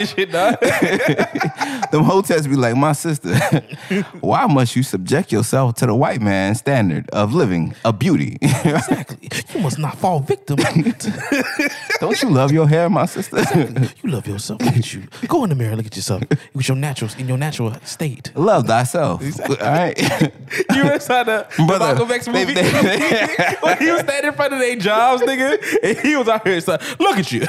shit, dog. Them hotels be like, my sister, why must you subject yourself to the white man's standard of living, of beauty? exactly. You must not fall victim. Don't you love your hair, my sister? you love yourself. Look at you. Go in the mirror. Look at yourself. With your natural in your natural state. love thyself. Exactly. All right. You ever saw the, the Brother, Malcolm X they- movie? they- when he was standing in front of their jobs, nigga, and he was out here. So, look at you.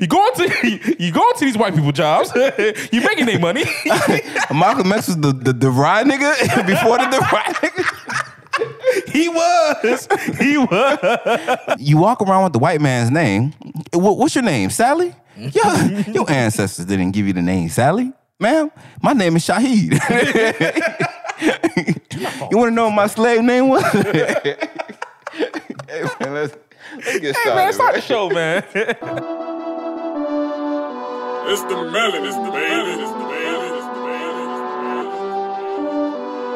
you go to you going to these white people jobs. you making their money. Malcolm X was the, the, the ride nigga before the DeVry nigga. he was. He was. You walk around with the white man's name. What, what's your name? Sally? Your, your ancestors didn't give you the name Sally. Ma'am, my name is Shahid. you want to know what my slave name was? hey, man, let's, let's get started. Man, start the show, man. It's the melon, it's the melon, it's the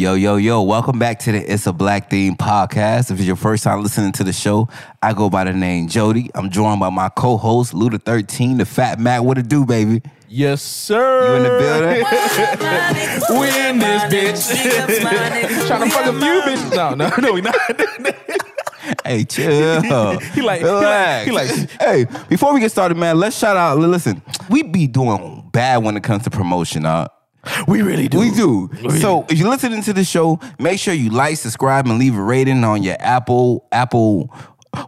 Yo, yo, yo, welcome back to the It's a Black Thing podcast. If it's your first time listening to the show, I go by the name Jody. I'm joined by my co-host, Luda13, the Fat Mac. What it do, baby? Yes, sir. You in the building? We in this bitch. Trying to fuck a few bitches. No, no, no, we not. hey, chill. He like- he Relax. like- he like- hey, before we get started, man, let's shout out. Listen, we be doing bad when it comes to promotion, uh. We really do. We do. So if you're listening to the show, make sure you like, subscribe, and leave a rating on your Apple, Apple,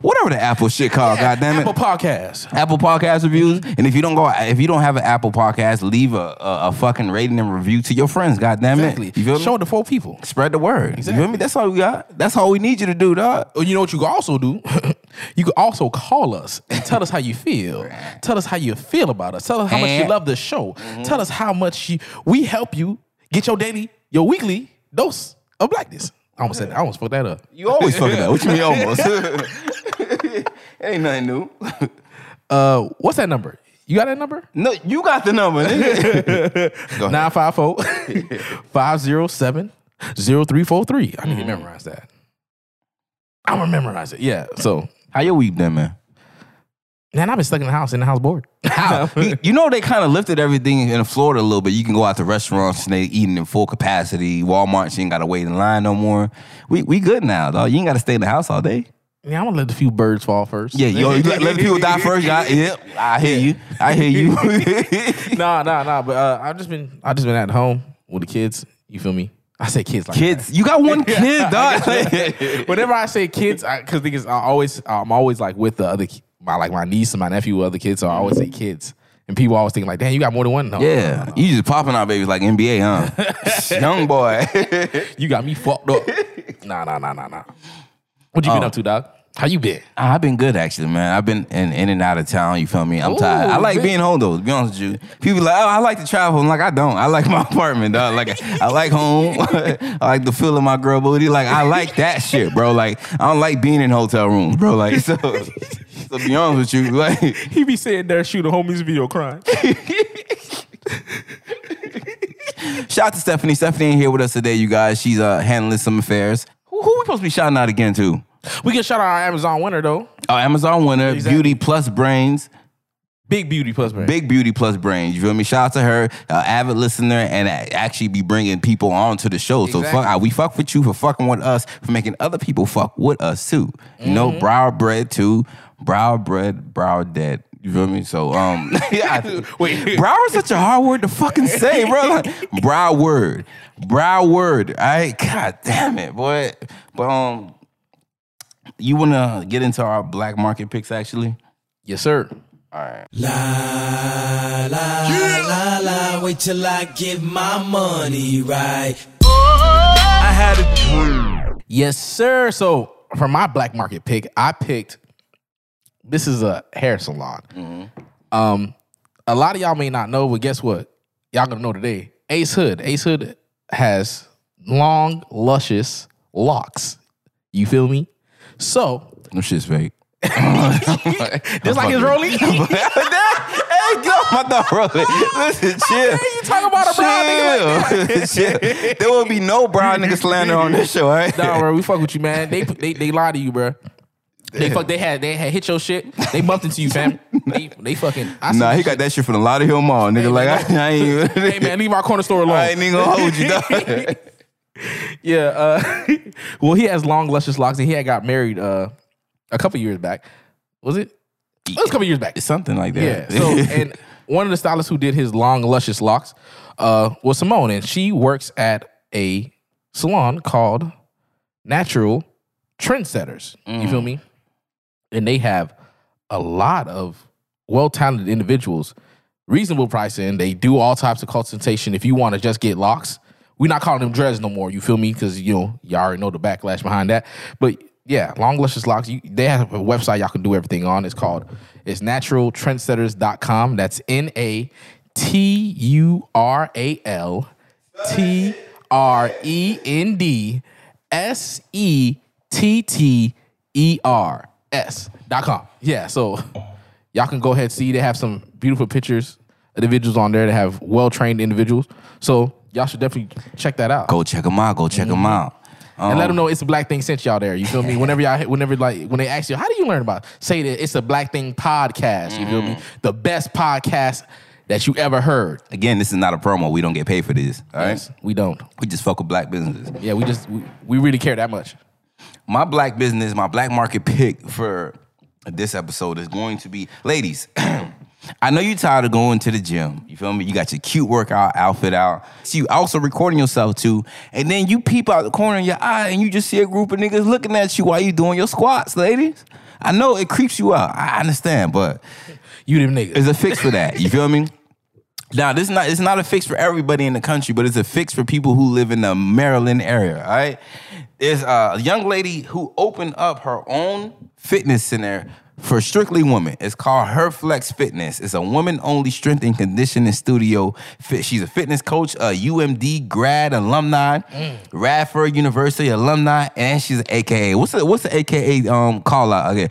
whatever the Apple shit called. God damn it. Apple Podcast. Apple Podcast reviews, and if you don't go, if you don't have an Apple Podcast, leave a, a, a fucking rating and review to your friends. God damn it, Exactly. you feel me? Show it to four people. Spread the word. You feel me? That's all we got. That's all we need you to do, dog. Well, you know what you can also do? you can also call us and tell us how you feel. Tell us how you feel about us. Tell us how much you love the show. Mm-hmm. Tell us how much you, we help you get your daily, your weekly dose of blackness. I almost said that. I almost fucked that up. You always fucking that. What you mean almost? Ain't nothing new. Uh, what's that number? You got that number? No, you got the number. Nigga. Go 954 507 0343. I need to memorize that. I'm gonna memorize it. Yeah. So, How your week been, man? Man, I've been stuck in the house, in the house bored. How? you, you know they kind of lifted everything in Florida a little bit. You can go out to restaurants and they eating in full capacity. Walmart, you ain't got to wait in line no more. We we good now, dog. You ain't got to stay in the house all day. Yeah, I'm gonna let a few birds fall first. Yeah, yo, you let, let people die first. Yeah, yep, I hear you. I hear you. nah, nah, nah. But uh, I've just been, I just been at home with the kids. You feel me? I say kids like Kids, you got one kid, dog. that. Whenever I say kids, because because I always, I'm always like with the other, ki- my like my niece and my nephew, other kids. So I always say kids, and people always think like, damn, you got more than one. No, yeah, you just popping out babies like NBA, huh? Young boy. you got me fucked up. nah, nah, nah, nah, nah. What you been Oh. up to, dog? How you been? I've been good actually, man. I've been in, in and out of town. You feel me? I'm Ooh, tired. I like man. being home though. To be honest with you, people like, oh, I like to travel. I'm like, I don't. I like my apartment, dog. Like, I like home. I like the feel of my girl booty. Like, I like that shit, bro. Like, I don't like being in hotel rooms, bro. Like, so, to be honest with you, like, He be sitting there shooting homies video crying. shout out to Stephanie. Stephanie ain't here with us today, you guys. She's uh handling some affairs. Who, who we supposed to be shouting out again to? We can shout out our Amazon winner though. Our Amazon winner, Exactly. Beauty Plus Brains. Big beauty plus brand. Big Beauty Plus Brains. You feel me? Shout out to her, uh, avid listener, and actually be bringing people on to the show. So fuck, we fuck with you for fucking with us, for making other people fuck with us too. You Mm-hmm. know, brow bread too. Brow bread, brow dead. You feel me? So um, yeah, Wait. brow is such a hard word to fucking say, bro. Like, brow word, brow word. All right, god damn it, boy. But um, you wanna get into our black market picks actually? Yes, sir. All right. La la la la, wait till I get my money right. I had a dream. Yes, sir. So for my black market pick, I picked. This is a hair salon. Um, a lot of y'all may not know, but guess what? Y'all gonna know today. Ace Hood. Ace Hood has long, luscious locks. You feel me? So No shit's fake. just like his rolling. hey, get off my dog, bro. Listen, chill. you talking about a brown nigga like. Chill. There will be no brown nigga slander on this show, all right? Nah, bro, we fuck with you, man. They they they lie to you, bro. They fuck. They had they had hit your shit. They bumped into you, fam. They they fucking. I Nah, he got that shit from the Lauderhill Mall, nigga. Hey, like, man, I, I ain't even. Hey man, leave our corner store alone. I ain't even gonna hold you, dog. Yeah. Uh, well, he has long, luscious locks, and he had got married uh, a couple years back. Was it? It was a couple years back. It's something like that. Yeah. So, and one of the stylists who did his long, luscious locks uh, was Simone, and she works at a salon called Natural Trendsetters. You feel me? And they have a lot of well talented individuals, reasonable pricing. They do all types of consultation. If you want to just get locks, we're not calling them dreads no more. You feel me? Because you know y'all already know the backlash behind that. But yeah, long luscious locks. You, they have a website y'all can do everything on. It's called it's naturaltrendsetters.com. That's N A T U R A L T R E N D S E T T E R S dot com. Yeah, so y'all can go ahead and see they have some beautiful pictures individuals on there that have well trained individuals. So y'all should definitely check that out. Go check them out. Go check them mm-hmm. out. And let um, them know it's a black thing sent y'all there. You feel me? Whenever y'all, whenever like when they ask you, how do you learn about? It? Say that it's a black thing podcast. You feel me? Mm-hmm. The best podcast that you ever heard. Again, this is not a promo. We don't get paid for this. All right. Yes, we don't. We just fuck with black businesses. Yeah, we just we, we really care that much. My black business, my black market pick for this episode is going to be ladies. I know you're tired of going to the gym. You feel me? You got your cute workout outfit out. So you also recording yourself too. And then you peep out the corner of your eye and you just see a group of niggas looking at you while you doing your squats, ladies. I know it creeps you out. I understand, but You them niggas. there's a fix for that. You feel me? Now, this is not it's not a fix for everybody in the country, but it's a fix for people who live in the Maryland area. All right, there's a young lady who opened up her own fitness center for strictly women. It's called Her Flex Fitness. It's a woman-only strength and conditioning studio. She's a fitness coach, a UMD grad alumni, Radford University alumni, and she's an AKA. What's the what's the AKA um call out? Okay,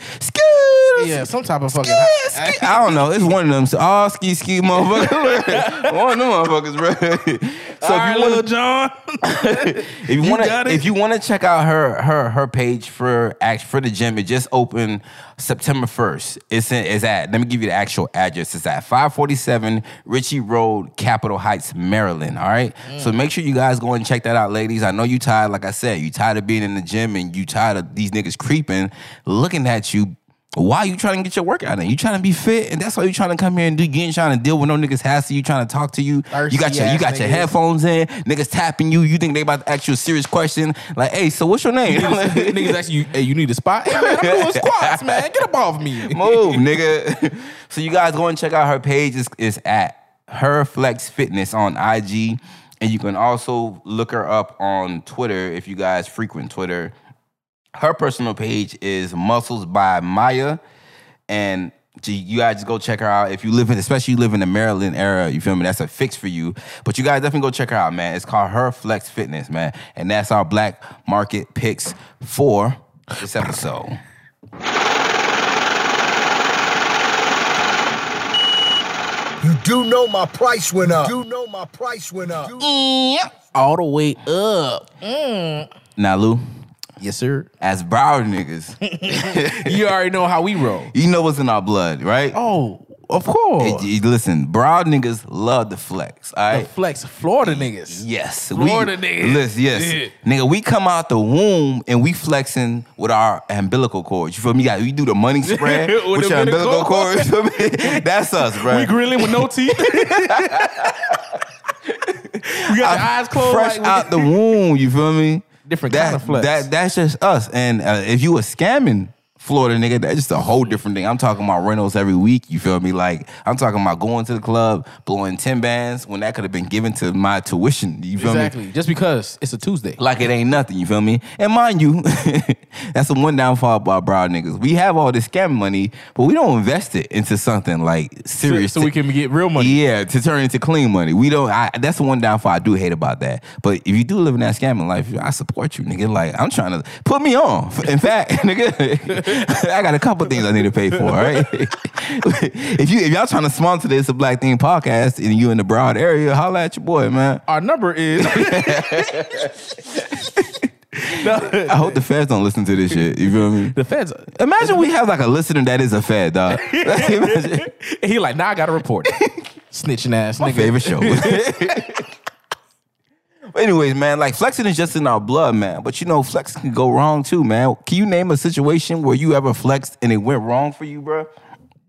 Yeah, some type of fucking. Ski- ski- I don't know. It's one of them. So, oh, ski ski motherfuckers. one of them motherfuckers, bro. So if you want John. if you want to, if you want to check out her her her page for act for the gym, it just opened September first. It's in, it's at. Let me give you the actual address. It's at five forty seven Ritchie Road, Capitol Heights, Maryland. All right. So make sure you guys go and check that out, ladies. I know you tired. Like I said, you tired of being in the gym and you tired of these niggas creeping, looking at you. Why you trying to get your workout in? You trying to be fit, and that's why you trying to come here and do. You ain't trying to deal with no niggas hassle you, trying to talk to you. you got your you ass got your niggas. headphones in. Niggas tapping you. You think they about to ask you a serious question? Like, hey, so what's your name? niggas ask you, hey, you need a spot? Hey, man, I'm doing squats, man. Get up off me. Move, nigga. So you guys go and check out her page. It's, it's at Her Flex Fitness on IG, and you can also look her up on Twitter if you guys frequent Twitter. Her personal page is Muscles by Maya, and gee, you guys just go check her out if you live in, especially you live in the Maryland area. You feel me? That's a fix for you. But you guys definitely go check her out, man. It's called Her Flex Fitness, man, and that's our black market picks for this episode. You do know my price went up. You do know my price went up. All the way up. Mm. Now, Lou, Yes, sir. as Broward niggas, You already know how we roll. you know what's in our blood, right? Oh, of course. Listen, Broward niggas love the flex, all The flex Florida niggas. Yes, Florida we, niggas. Listen, yes, Yeah. nigga, we come out the womb and we flexing with our umbilical cords. You feel me? You we do the money spread With with, your umbilical cords. cord. You feel me? That's us, bro. We grilling with no teeth. we got the eyes closed. fresh like, out the womb. You feel me? Different that, kind of flex. That that's just us. And uh, if you were scamming Florida, nigga, that's just a whole different thing. I'm talking about rentals every week. You feel me? Like I'm talking about going to the club, blowing ten bands when that could have been given to my tuition. You feel me? Exactly. Just because it's a Tuesday. like it ain't nothing. You feel me? And mind you, that's the one downfall about Broward niggas. We have all this scam money, but we don't invest it into something like So, serious. so we can get real money. Yeah, to turn into clean money. We don't. I, that's the one downfall I do hate about that. But if you do live in that scamming life, I support you, nigga. Like I'm trying to put me on. In fact, nigga, I got a couple things I need to pay for. All right. if you if y'all trying to sponsor this a Black Thing podcast and you in the Broward area, holla at your boy, man. Our number is. I hope the feds don't listen to this shit. You feel me? the feds. Imagine we have like a listener that is a fed, dog. He like, nah, I gotta report. Snitching ass My nigga. favorite show. But anyways, man, like flexing is just in our blood, man. But you know, flexing can go wrong too, man. Can you name a situation where you ever flexed and it went wrong for you, bro?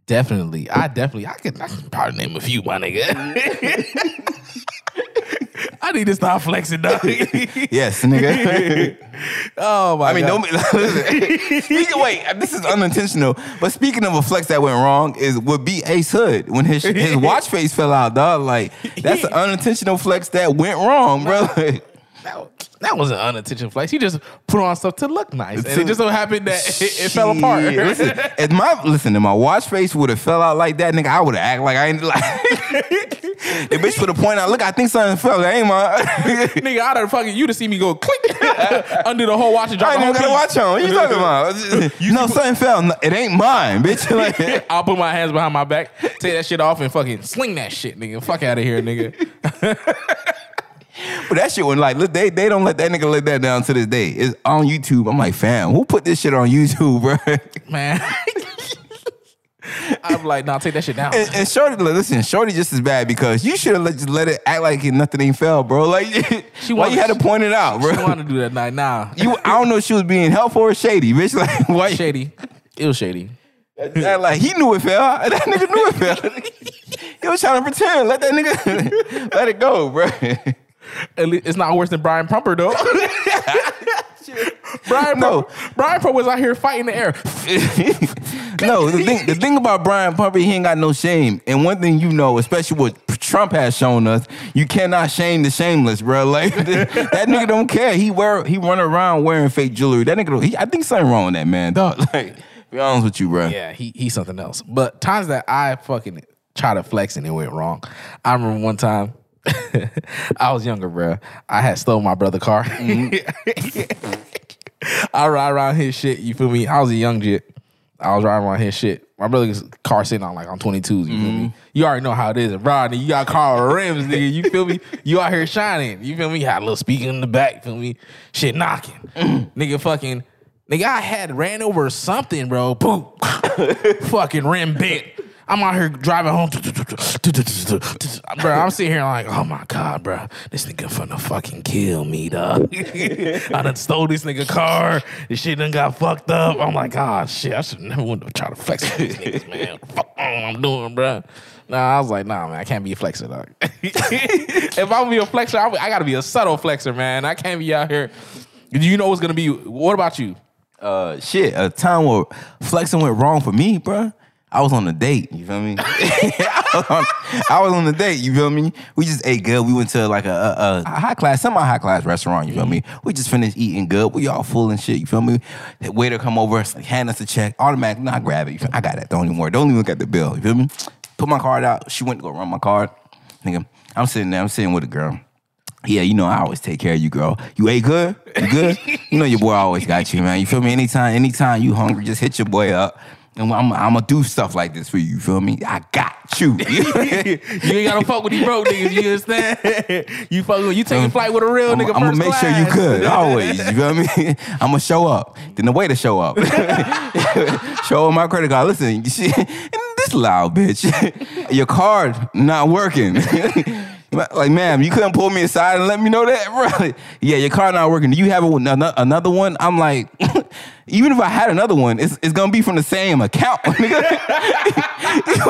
Definitely. I definitely I could I can probably name a few, my nigga. I need to stop flexing, dog. Yes, nigga. oh my I mean, God. don't listen. Speaking, wait, this is unintentional. But speaking of a flex that went wrong, is would be Ace Hood when his his watch face fell out, dog. Like that's an unintentional flex that went wrong, bro. That, that was an unintentional flex. He just put on stuff to look nice. And it just so happened that it, it fell apart. Listen, if my listen, if my watch face would have fell out like that, nigga, I would have act like I ain't like. the bitch would have pointed out, look, I think something fell. That ain't my. Nigga, I'd have fucking you to see me go click under the whole watch and drop I ain't even got a watch on. What you talking about? You know, something fell. No, It ain't mine, bitch. Like, I'll put my hands behind my back, take that shit off, and fucking sling that shit, nigga. Fuck out of here, nigga. But that shit when like look, they they don't let that nigga let that down to this day. It's on YouTube. I'm like, fam, who put this shit on YouTube, bro? Man. I'm like, nah, take that shit down. And, and Shorty, listen, Shorty just as bad because you should have let, just let it act like nothing ain't fell, bro. Like, She why wanted- you had to point it out, bro? She wanted to do that night. Nah. You, I don't know if she was being helpful or shady, bitch. Like, why? Shady. It was shady. That, like, he knew it fell. That nigga knew it fell. he was trying to pretend. Let that nigga let it go, bro. At least it's not worse than Brian Pumper though. Brian No. Pumper, Brian Pumper was out here fighting the air. no, the thing, the thing about Brian Pumper, he ain't got no shame. And one thing you know, especially what Trump has shown us, you cannot shame the shameless, bro. Like that nigga don't care. He wear, he run around wearing fake jewelry. That nigga, he, I think something wrong with that man, dog. Like, be honest with you, bro. Yeah, he he's something else. But times that I fucking try to flex and it went wrong. I remember one time. I was younger, bro. I had stole my brother car. Mm-hmm. I ride around his shit. You feel me? I was a young jit. I was riding around his shit. My brother's car sitting on like on 22s. You feel me? Mm-hmm. You already know how it is. Rodney, you got car with rims, nigga. You feel me? You out here shining. You feel me? Had a little speaker in the back. Feel me? Shit knocking. Mm-hmm. nigga fucking. Nigga, I had ran over something, bro. Boom. fucking rim bent. I'm out here driving home. bro, I'm sitting here like, oh my God, bro. This nigga finna fucking kill me, dog. I done stole this nigga car. This shit done got fucked up. I'm like, God, shit, I should never want to try to flex with these niggas, man. Fuck I'm doing, bro. Nah, I was like, nah, man, I can't be a flexer, dog. if I'm gonna be a flexer, I, I gotta be a subtle flexer, man. I can't be out here. Do you know what's gonna be? What about you? Uh, shit, a time where flexing went wrong for me, bro. I was on a date, you feel me? I, was on, I was on a date, you feel me? We just ate good. We went to like a, a, a high class, semi high class restaurant, you feel me? We just finished eating good. We all full and shit, you feel me? The waiter come over, hand us a check, automatic, nah, grab it. I got it. Don't even worry. Don't even look at the bill, you feel me? Put my card out. She went to go run my card. Nigga, I'm sitting there, I'm sitting with a girl. Yeah, you know I always take care of you, girl. You ate good? You good? you know your boy always got you, man. You feel me? Anytime, anytime you hungry, just hit your boy up. And I'm, I'm gonna do stuff like this for you. You feel me? I got you. you ain't gotta fuck with these broke niggas. You understand? you fuck with you taking um, flight with a real I'm, nigga. I'm gonna make sure you class. good always. You feel me? I'm gonna show up. Then the way to show up. show up my credit card. Listen, this loud bitch. Your card not working. Like, ma'am, you couldn't pull me aside and let me know that, bro. Yeah, your car not working. Do you have a- another one? I'm like, even if I had another one, it's, it's gonna be from the same account. what,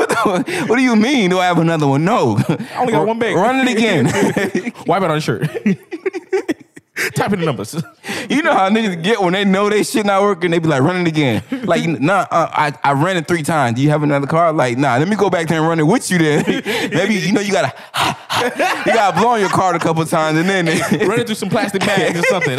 the- what do you mean? Do I have another one? No. I only got one bank. Run it again. Wipe it on your shirt. Type in the numbers. You know how niggas get when they know they shit not working, they be like running again. Like, nah, uh, I, I ran it three times. Do you have another car? Like, nah, let me go back there and run it with you then. Maybe, you know, you gotta, you gotta blow on your card a couple times and then Running through some plastic bags or something.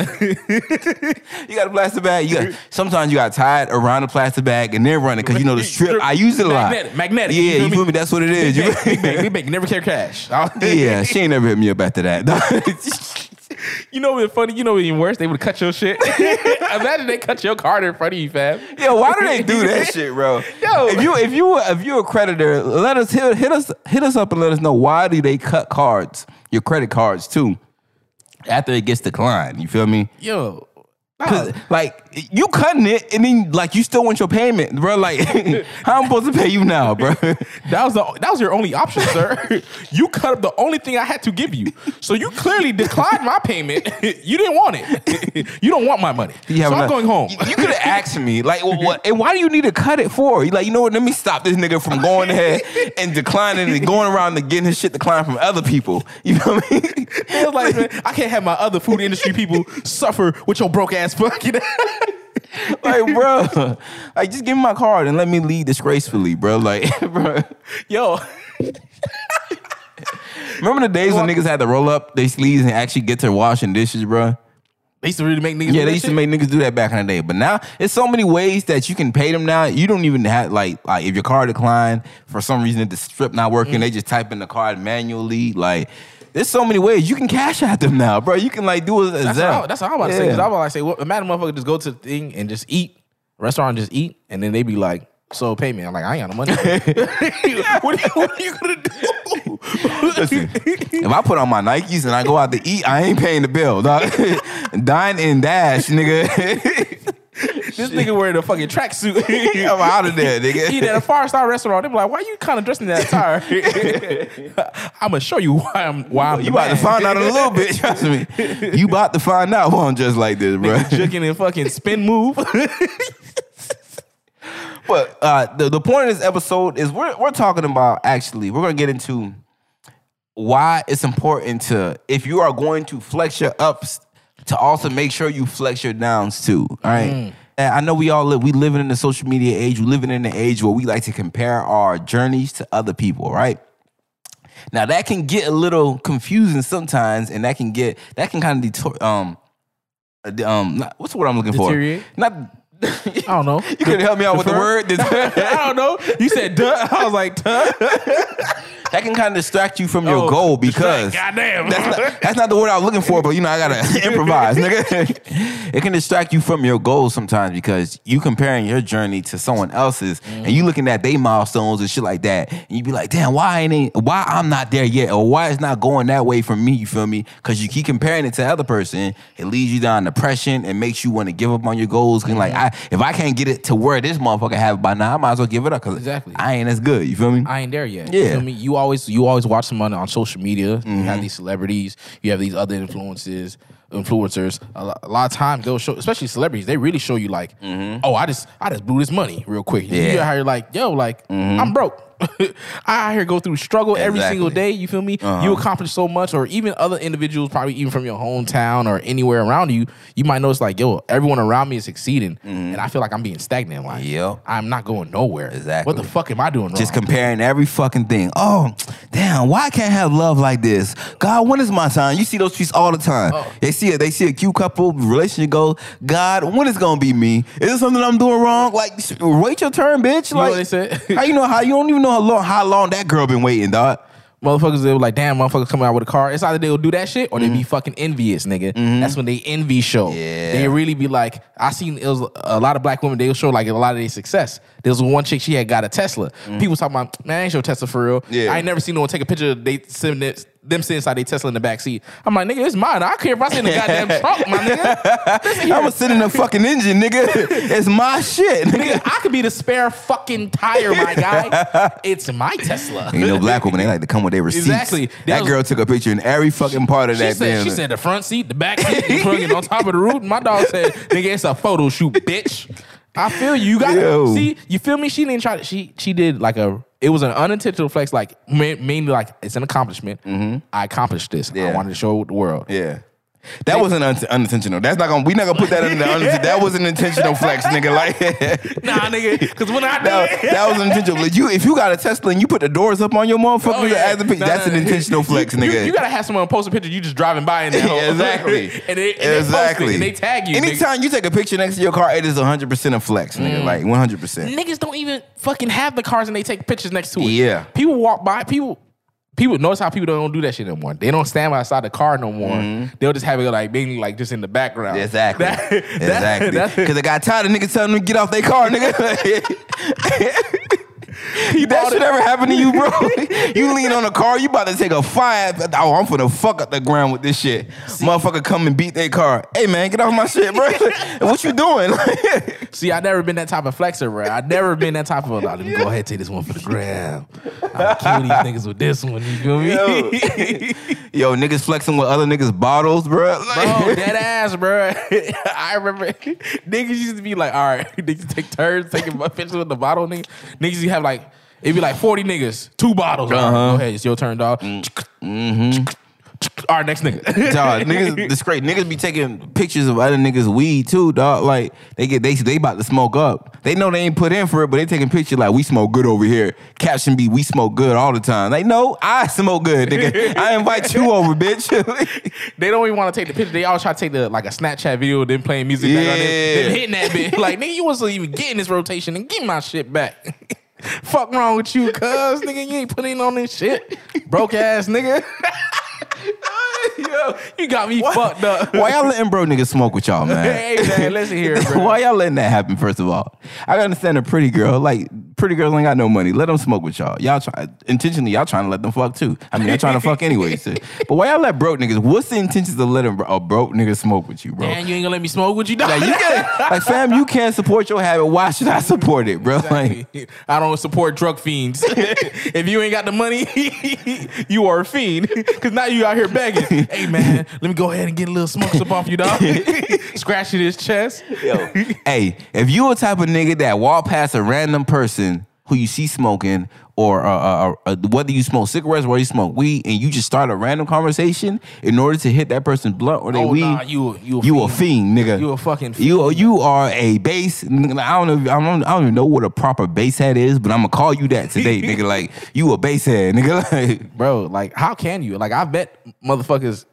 you got a plastic bag. You got, sometimes you got tied around the plastic bag and then run it because you know the strip. I use it a lot. Magnetic, magnetic, Yeah, you feel you me? feel me? That's what it is. You- big bank, big bank, never care cash. yeah, she ain't never hit me up after that. You know what's funny? You know what's even worse? They would cut your shit. Imagine they cut your card in front of you, fam. Yo, why do they do that shit, bro? Yo. if you if you if you're a creditor, let us hit, hit us hit us up and let us know why do they cut cards, your credit cards too, after it gets declined. You feel me? Yo. Cause like you cutting it and then like you still want your payment, bro. Like how am I'm supposed to pay you now, bro? That was the that was your only option, sir. you cut up the only thing I had to give you. So you clearly declined my payment. you didn't want it. you don't want my money. You so I'm going home. You, you could have asked me, like, what, what- and why do you need to cut it for? You like, you know what? Let me stop this nigga from going ahead and declining and going around and getting his shit declined from other people. You know what I mean? It was like, man, I can't have my other food industry people suffer with your broke ass fucking. like, bro, like, just give me my card and let me leave disgracefully, bro. Like, bro. Yo, Remember the days when niggas had to roll up their sleeves and actually get to washing dishes, bro? they used to really make niggas. Yeah, do they that used to make niggas do that back in the day. But now it's so many ways that you can pay them now. You don't even have like like if your card declined for some reason the strip not working, mm. they just type in the card manually. Like there's so many ways you can cash out them now, bro. You can like do a That's, what I, that's what I'm about to say. 'cause. I'm about to say, well, imagine motherfucker just go to the thing and just eat, restaurant just eat, and then they be like, "So pay me." I'm like, I ain't got no money. what, are you, what are you gonna do? Listen, if I put on my Nikes and I go out to eat, I ain't paying the bill, dog. Dine and dash, nigga. This nigga wearing a fucking tracksuit. I'm out of there, nigga. Eat at a five star restaurant. They be like, "Why you kind of dressed in that attire?" I'm gonna show you why I'm why I'm You about to find out in a little bit, trust me. You about to find out why I'm just like this, bro. Chicken and fucking spin move. But uh, the the point of this episode is we're we're talking about actually we're gonna get into why it's important to if you are going to flex your ups to also make sure you flex your downs too. All right. And I know we all live we living in the social media age. We living in the age where we like to compare our journeys to other people, right? Now that can get a little confusing sometimes, and that can get that can kind of detour um uh, um not- what's the word I'm looking for? Not I don't know. you could help me out with the word. I don't know. You said duh. I was like, duh. that can kind of distract you from your Oh, goal distract. because goddamn. that's not, that's not the word I was looking for, but you know, I gotta improvise, nigga. it can distract you from your goals sometimes because you comparing your journey to someone else's and you mm. looking at their milestones and shit like that. And you be like, damn, why ain't it, why I'm not there yet? Or why it's not going that way for me, you feel me? Because you keep comparing it to the other person, it leads you down depression and makes you want to give up on your goals. And like, mm. I if I can't get it to where this motherfucker have it by now, I might as well give it up because Exactly. I ain't as good. You feel me? I ain't there yet. Yeah. You feel me? You always you always watch someone on social media. You Mm-hmm. have these celebrities. You have these other influences, influencers. A lot, a lot of times they'll show, especially celebrities. They really show you like, oh, I just I just blew this money real quick. You Mm-hmm. Yeah. Mm-hmm. hear how you're like, yo, like I'm broke. I here go through struggle every single day. You feel me? Uh-huh. You accomplish so much, or even other individuals, probably even from your hometown or anywhere around you. You might notice like, yo, everyone around me is succeeding, and I feel like I'm being stagnant. Like, Mm-hmm. Yep. I'm not going nowhere. Exactly. What the fuck am I doing wrong? Just comparing every fucking thing. Oh, damn! Why I can't have love like this? God, when is my time? You see those tweets all the time. Oh. They see it. They see a cute couple relationship go. God, when is gonna be me? Is it something I'm doing wrong? Like, wait your turn, bitch. You like, what they said? how you know how you don't even know how long how long that girl been waiting, dog. motherfuckers they were like, damn, motherfuckers coming out with a car. It's either they'll do that shit or they Mm-hmm. be fucking envious, nigga. That's when they envy show. Yeah. They really be like, I seen it was a lot of black women, they'll show like a lot of their success. There was one chick, she had got a Tesla. People talking about, man, I ain't your Tesla for real. Mm-hmm. Yeah. I ain't never seen no one take a picture of they sitting there- them sitting inside their Tesla in the back seat. I'm like, nigga, it's mine. I don't care if I sit in the goddamn trunk, my nigga. I'm gonna sit in the fucking engine, nigga. It's my shit, nigga. Nigga, I could be the spare fucking tire, my guy. It's my Tesla. You know, black women they like to come with their receipts. Exactly. That That was- girl took a picture in every fucking part of She that said, damn. she said the front seat, the back seat, the front, on top of the roof. My dog said, nigga, it's a photo shoot, bitch. I feel you. You got Yo. see, you feel me? She didn't try to she she did like a it was an unintentional flex, like ma- mainly like it's an accomplishment. I accomplished this. Mm-hmm. Yeah. I wanted to show the world. yeah. That wasn't un- unintentional. That's not gonna. We not gonna put that in the unintentional. That was an intentional flex, nigga. Like Nah, nigga, because when I do that, it, that was intentional. Like, you, if you got a Tesla and you put the doors up on your motherfucker, Oh, yeah. as a Nah, that's nah, an intentional flex, you, nigga. You, you gotta have someone post a picture you just driving by in that hole. exactly. and they, and they exactly. it and they tag you. nigga. Anytime you take a picture next to your car, it is 100% a flex, nigga. Mm. Like 100%. Niggas don't even fucking have the cars and they take pictures next to it. Yeah. People walk by, people people notice how people don't do that shit no more. They don't stand outside the car no more. They'll just have it like being like just in the background. Mm-hmm. Exactly. That- exactly. Because they got tired of niggas telling them to get off their car, nigga. that shit ever happen to you, bro? you lean on a car, you about to take a five. Oh, I'm finna fuck up the ground with this shit. Motherfucker come and beat their car. Hey man, get off my shit, bro. what you doing? See, I never been that type of flexer, bro. I never been that type of. Let me go ahead and take this one for the gram. I'll kill these niggas with this one. You feel me? Yo, niggas flexing with other niggas' bottles, bro. Bro, dead ass, bro. I remember niggas used to be like, all right, niggas take turns taking pictures with the bottle, nigga. Niggas you to like, it'd be like 40 niggas, two bottles. Uh-huh. go ahead, it's your turn, dog. All right, next nigga. dog, niggas, this great. Niggas be taking pictures of other niggas' weed too, dog. Like they get they they about to smoke up. They know they ain't put in for it, but they taking pictures like we smoke good over here. Caption be we smoke good all the time. Like no, I smoke good, nigga. I invite you over, bitch. they don't even want to take the picture. They always try to take the like a Snapchat video of them playing music back on them, Yeah. them hitting that bitch. Like, nigga, you wasn't even getting this rotation and get my shit back. Fuck wrong with you, cuz nigga, you ain't putting on this shit. Broke ass nigga. Yo, you got me fucked up. Why y'all letting bro niggas smoke with y'all, man? Hey man, listen here, bro. Why y'all letting that happen? First of all, I gotta understand a pretty girl. Like pretty girls ain't got no money. Let them smoke with y'all. Y'all try intentionally. Y'all trying to let them fuck too. I mean, they're trying to fuck anyways. But why y'all let broke niggas? What's the intentions of letting a broke nigga smoke with you, bro? Man, you ain't gonna let me smoke with you, dog. Like you can like fam, you can't support your habit. Why should I support it, bro? Like I don't support drug fiends. if you ain't got the money, you are a fiend. Cause now you out here begging. Hey man, let me go ahead and get a little smoke up off you, dog. Scratching his chest. Yo, hey, if you a type of nigga that walk past a random person who you see smoking, or uh, uh, uh, whether you smoke cigarettes or you smoke weed, and you just start a random conversation in order to hit that person's blunt or their Oh, weed, nah, you- you a you a fiend. fiend, nigga. You a fucking fiend. You you are a base. I don't know. I don't. I don't even know what a proper base head is, but I'm gonna call you that today, nigga. Like you a base head, nigga. Like, Bro, like how can you? Like I've met motherfuckers.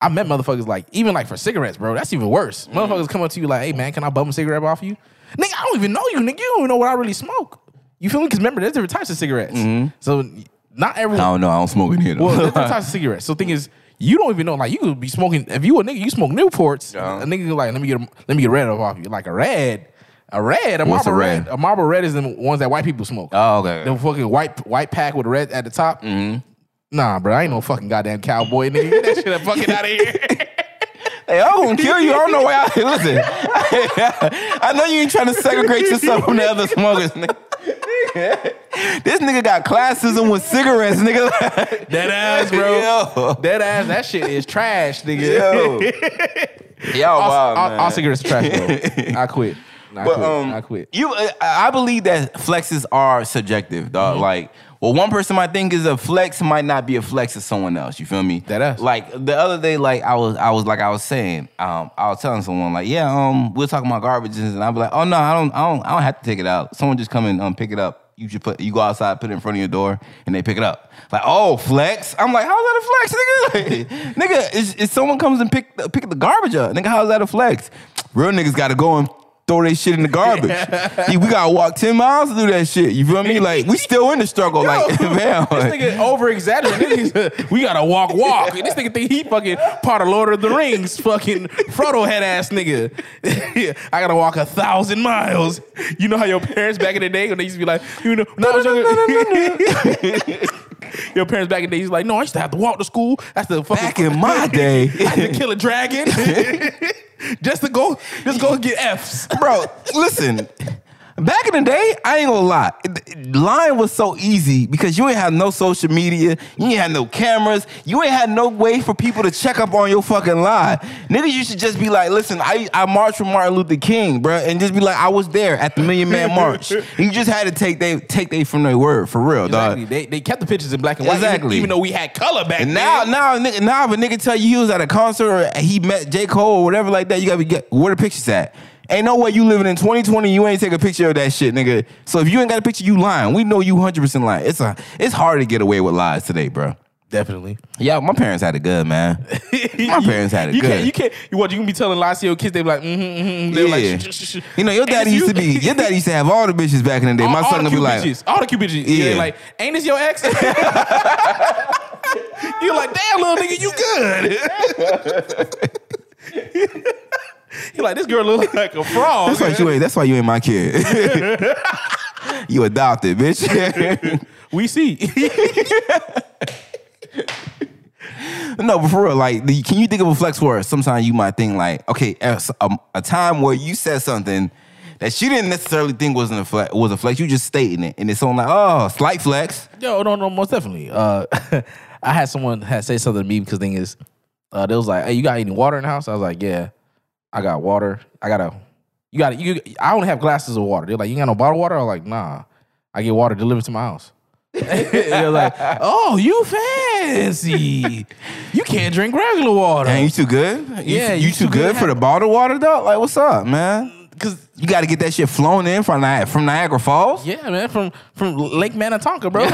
I met motherfuckers like even like for cigarettes, bro. That's even worse. Motherfuckers come up to you like, "Hey man, can I bum a cigarette off you?" Nigga, I don't even know you. Nigga, you don't even know what I really smoke. You feel me? Because remember, there's different types of cigarettes. So not every I don't know. I don't smoke in here. Though. Well, there's different types of cigarettes. So the thing is, you don't even know. Like you could be smoking. If you a nigga, you smoke Newports. Uh-huh. A nigga like, let me get a, let me get red off you. Like a red, a red, a What's Marlboro a red? red? A Marlboro red is the ones that white people smoke. oh, okay. The fucking white white pack with red at the top. Mm-hmm. Nah, bro, I ain't no fucking goddamn cowboy, nigga. Get that shit the fucking out of here. Hey, I'm gonna kill you. I don't know why. I, listen, I know you ain't trying to segregate yourself from the other smokers. Nigga. this nigga got classism with cigarettes, nigga. that ass, bro. Yo. Dead ass. That shit is trash, nigga. Yo. Y'all all, wild, all, man. all cigarettes are trash, bro. I quit. I But, quit. um, I quit. You, uh, I believe that flexes are subjective, dog. Mm-hmm. Like, what one person might think is a flex might not be a flex to someone else. You feel me? That ass. Like the other day, like I was, I was like I was saying, um, I was telling someone like, yeah, um, we're talking about garbages, and I'll be like, oh no, I don't, I don't, I don't have to take it out. Someone just come and um, pick it up. You should put, you go outside, put it in front of your door, and they pick it up. Like, oh, flex. I'm like, how's that a flex, nigga? nigga, is someone comes and pick, the- pick the garbage up, nigga, how's that a flex? Real niggas got to go and throw their shit in the garbage. Yeah, we gotta walk 10 miles to do that shit. You feel me? Like, we still in the struggle. like, man. This nigga over exaggerating. we gotta walk, walk. This nigga think he fucking part of Lord of the Rings, fucking Frodo head ass nigga. I gotta walk a thousand miles. You know how your parents back in the day when they used to be like, you know, no, no, no, Your parents back in the day to like, no, I used to have to walk to school. That's the fucking Back in my day. I had to kill a dragon just to go, just go get Fs. Bro, listen. Back in the day, I ain't gonna lie. Lying was so easy because you ain't have no social media, you ain't had no cameras, you ain't had no way for people to check up on your fucking lie. Niggas, you should just be like, listen, I I marched with Martin Luther King, bro, and just be like, I was there at the Million Man March. you just had to take they take they from their word for real, Exactly. dog. They, they kept the pictures in black and white, even- Exactly. even, though we had color back And then. now, now, now, if a nigga tell you he was at a concert or he met J. Cole or whatever like that, you gotta be get where the pictures at. Ain't no way you living in 2020, you ain't take a picture of that shit, nigga. So if you ain't got a picture, you lying. We know you 100% lying. It's a, it's hard to get away with lies today, bro. Definitely. Yeah, my parents had it good, man. My parents had it you good. Can't, you can't. You what? You can be telling lies to your kids. They be like, mm-hmm, mm-hmm. They're Yeah. like, shh, shh, shh. You know, your daddy used to be, your daddy used to have all the bitches back in the day. all, My son gonna be like, bitches. All the cute bitches. Yeah. Yeah. like, ain't this your ex? You're like, damn, little nigga, you good. You're like, this girl look like a frog. that's why you ain't, that's why you ain't my kid. you adopted, bitch. we see. No, but for real, like, the- can you think of a flex where sometimes you might think like, okay, a, a, a time where you said something that you didn't necessarily think wasn't a flex, was a flex, you just stating it, and it's on like, oh, slight flex. Yo, no, no, most definitely. Uh, I had someone had say something to me because thing is, uh, they was like, "Hey, you got any water in the house?" I was like, "Yeah, I got water. I got a, you got you. I only have glasses of water." They're like, "You got no bottled water?" I'm like, "Nah, I get water delivered to my house." They're like, "Oh, you fancy? You can't drink regular water." Dang, you too good? You, Yeah, you, you too too good good for the bottled water, though? Like, what's up, man? Because You got to get that shit flown in from Niagara, from Niagara Falls? Yeah, man, from from Lake Minnetonka, bro.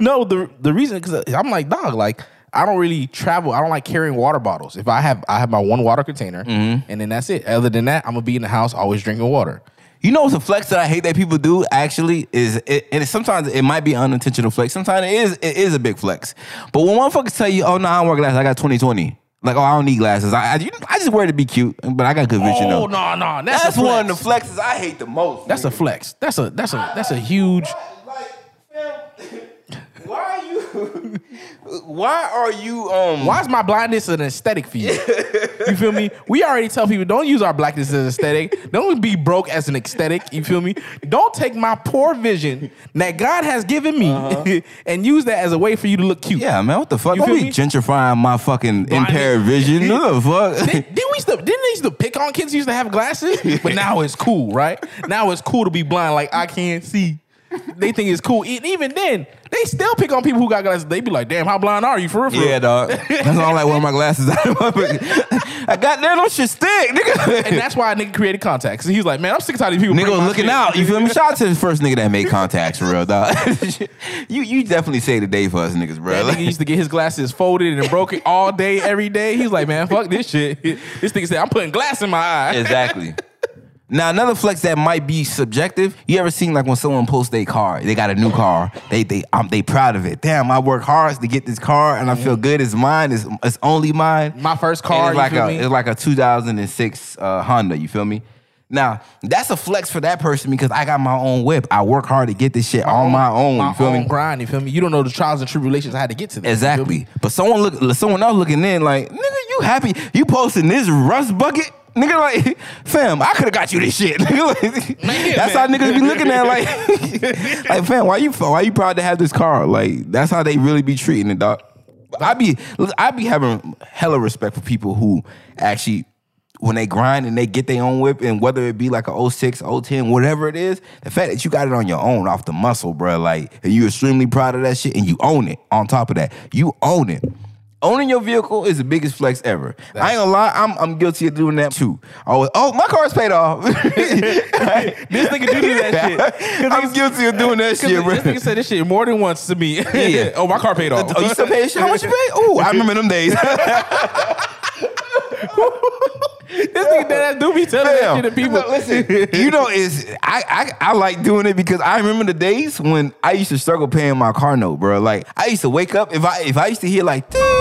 no, the the reason because I'm like dog, like I don't really travel. I don't like carrying water bottles. If I have I have my one water container, Mm-hmm. and then that's it. Other than that, I'm gonna be in the house always drinking water. You know what's a flex that I hate that people do actually is it, and it's, sometimes it might be unintentional flex. Sometimes it is it is a big flex. But when motherfuckers tell you, oh no, I don't wear glasses, I got 2020. Like, oh, I don't need glasses. I I, you- I just wear it to be cute, but I got good vision Oh though. no, no, that's, That's one of the flexes I hate the most. That's a flex. That's a that's a that's a huge. like, fam, why are you? Why? Um, Why is my blindness an aesthetic for you? You feel me? We already tell people don't use our blackness as aesthetic. Don't be broke as an aesthetic. You feel me? Don't take my poor vision that God has given me and use that as a way for you to look cute. Yeah, man, what the fuck? You Don't be me? gentrifying my fucking impaired vision. What the fuck? Didn't we used to, didn't they used to pick on kids who used to have glasses? But now it's cool, right? Now it's cool to be blind, like I can't see. They think it's cool. And even then, they still pick on people who got glasses. They be like, damn, how blind are you for real? for real?" Yeah, dog. That's why I like wearing my glasses. Out. I got that on shit stick, nigga. And that's why a nigga created contacts. And He was like, man, I'm sick tired of these people. Nigga was looking shit." out. You feel me? Shout out to the first nigga that made contacts for real, dog. you you definitely say the day for us niggas, bro. That Like- nigga used to get his glasses folded and broken all day, every day. He was like, man, fuck this shit. This nigga said, I'm putting glass in my eye. exactly. Now another flex that might be subjective. You ever seen like when someone posts their car, they got a new car, they they um they proud of it. Damn, I work hard to get this car, and I feel good. It's mine. It's it's only mine. My first And car, it's like a me? it's like a 2006 uh, Honda. You feel me? Now that's a flex for that person because I got my own whip. I work hard to get this shit on my own. My you feel own me? grind, you feel me? You don't know the trials and tribulations I had to get to this. you feel me? Exactly. But someone look, someone else looking in like, nigga, you happy? You posting this rust bucket? Nigga, like, fam, I could have got you this shit. Nigga, like, Man, that's man. how niggas be looking at like, like, fam, why you why you proud to have this car? Like, that's how they really be treating it, dog. I be I be having hella respect for people who actually when they grind and they get their own whip, and whether it be like a 06, 010, whatever it is, the fact that you got it on your own off the muscle, bro, like, and you're extremely proud of that shit and you own it. On top of that, you own it. Owning your vehicle is the biggest flex ever. I ain't gonna lie, I'm I'm guilty of doing that too. Oh, oh my car's paid off. This nigga do do that shit. I'm guilty of doing that shit, bro. This nigga said this shit more than once to me. Yeah. oh, my car paid oh, off. Oh, you still pay shit? How much you pay? Oh, I remember them days. This nigga that do be telling that shit to people. look, listen, you know, is I, I I like doing it because I remember the days when I used to struggle paying my car note, bro. Like I used to wake up if I if I used to hear like. "Ding,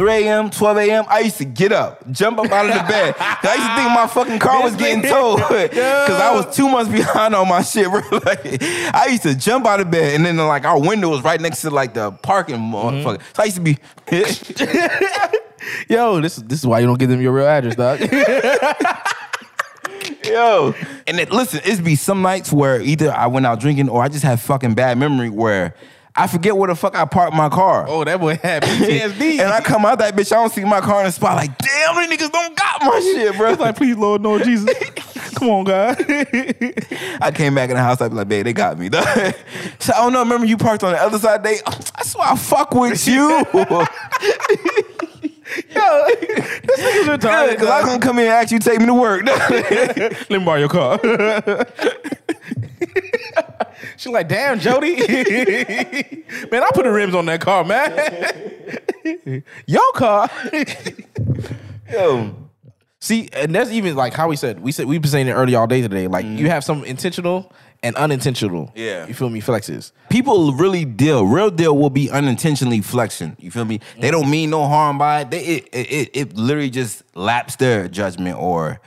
3 a.m., 12 a.m., I used to get up, jump up out of the bed. I used to think my fucking car was getting towed because I was two months behind on my shit. Like, I used to jump out of bed and then like our window was right next to like the parking motherfucker. Mm-hmm. So I used to be Yo, this this is why you don't give them your real address, dog. Yo, and then, listen, it's be some nights where either I went out drinking or I just have fucking bad memory where I forget where the fuck I parked my car. oh, that boy had PTSD. and I come out that bitch, I don't see my car in the spot. Like, damn, these niggas don't got my shit, bro. like, please, Lord, no, Jesus. Come on, God. I came back in the house, I be like, babe, they got me. so I don't know. Remember you parked on the other side? They, that's why I fuck with you. Yo, this nigga's retarded. Because I'm gonna come here and ask you to take me to work. Let me borrow your car. she like, damn, Jody. man, I put the rims on that car, man. your car. Yo. See, and that's even like how we said, we said we've been saying it early all day today. Like you mm-hmm. have some intentional and unintentional. Yeah. You feel me? Flexes. People really deal. Real deal will be unintentionally flexing. You feel me? They don't mean no harm by it. They, it, it, it, it literally just laps their judgment or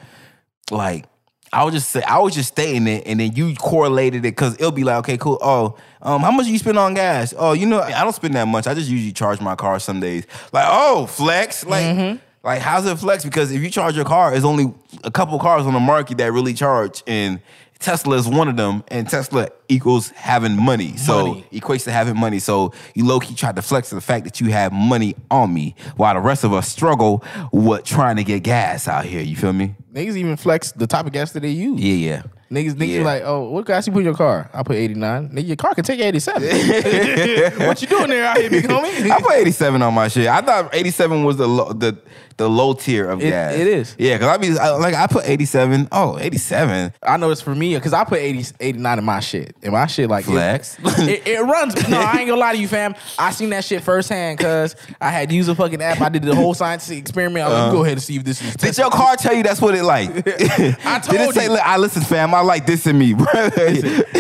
like I was just say I was just stating it and then you correlated it because it'll be like, okay, cool. Oh, um, how much you spend on gas? Oh, you know, I don't spend that much. I just usually charge my car some days. Like, oh, flex. Like, like how's it flex? Because if you charge your car, there's only a couple cars on the market that really charge and Tesla is one of them, and Tesla equals having money. So Money. equates to having money. So you low key tried to flex the fact that you have money on me, while the rest of us struggle with trying to get gas out here. You feel me? Niggas even flex the type of gas that they use. Yeah, yeah. Niggas, niggas Yeah. like, oh, what gas you put in your car? I put 89. Nigga, your car can take 87. what you doing there out here, big homie? I put 87 on my shit. I thought 87 was the the the low tier of It- gas. it is. Yeah, because I be I, like I put 87. Oh, 87. I know it's for me because I put 80, 89 in my shit. And my shit, like, it- Flex. It, it runs. No, I ain't gonna lie to you, fam. I seen that shit firsthand because I had used a fucking app. I did the whole scientific experiment. I was like, go ahead and see if this is. Did your car tell you that's what it like? I told Did it say, you. "Look, I listen, fam, I like this in me, bro.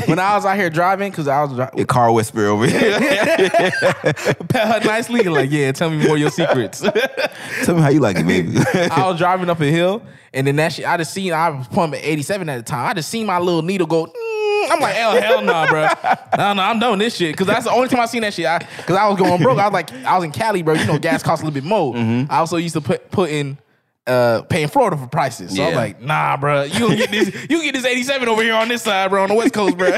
when I was out here driving, because I was dri- car whisper over here. pet her nicely, like, yeah, tell me more your secrets. Tell me how you like it, baby. I was driving up a hill, and then that shit, I just seen, I was pumping 87 at the time. I just seen my little needle go, mm. I'm like, hell, hell no, bro. No, no, I'm doing this shit. Cause that's the only time I seen that shit. I, Cause I was going broke. I was like, I was in Cali, bro. You know, gas costs a little bit more. I also used to put put in uh paying Florida for prices. So I'm like, nah, bro. You get this, you get this 87 over here on this side, bro, on the West Coast, bro.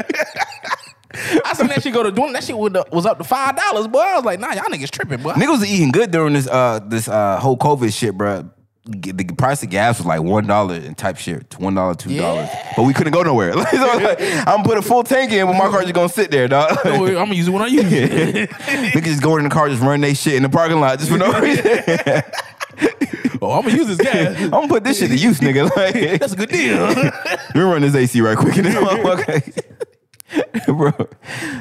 I seen that shit go to doing that shit was was up to five dollars, boy. I was like, nah, y'all niggas tripping, boy. Niggas was eating good during this uh this uh whole COVID shit, bro. The price of gas was like one dollar and type shit, one dollar, two dollars, but we couldn't go nowhere. so like, I'm gonna put a full tank in, but my car just gonna sit there, dog. I'm gonna use it when I use it. Niggas just go in the car, just run they shit in the parking lot just for no reason. oh, I'm gonna use this gas. I'm gonna put this shit to use, nigga. Like, That's a good deal. we run this AC right quick in this motherfucker. Bro,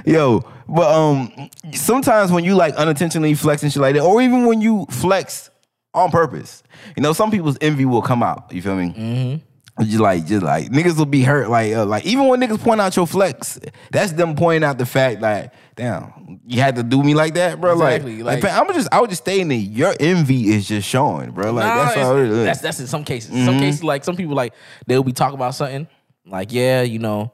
yo, but um, sometimes when you like unintentionally flex and shit like that, or even when you flex on purpose, you know, some people's envy will come out. You feel me? Mm-hmm. Just like, just like niggas will be hurt. Like, uh, like even when niggas point out your flex, that's them pointing out the fact like, damn, you had to do me like that, bro. Exactly, Like, like- like, I'm just, I was just stating that your envy is just showing, bro. Like Nah, that's all it is. That's that's in some cases. Some cases, like some people, like they'll be talking about something, like yeah, you know,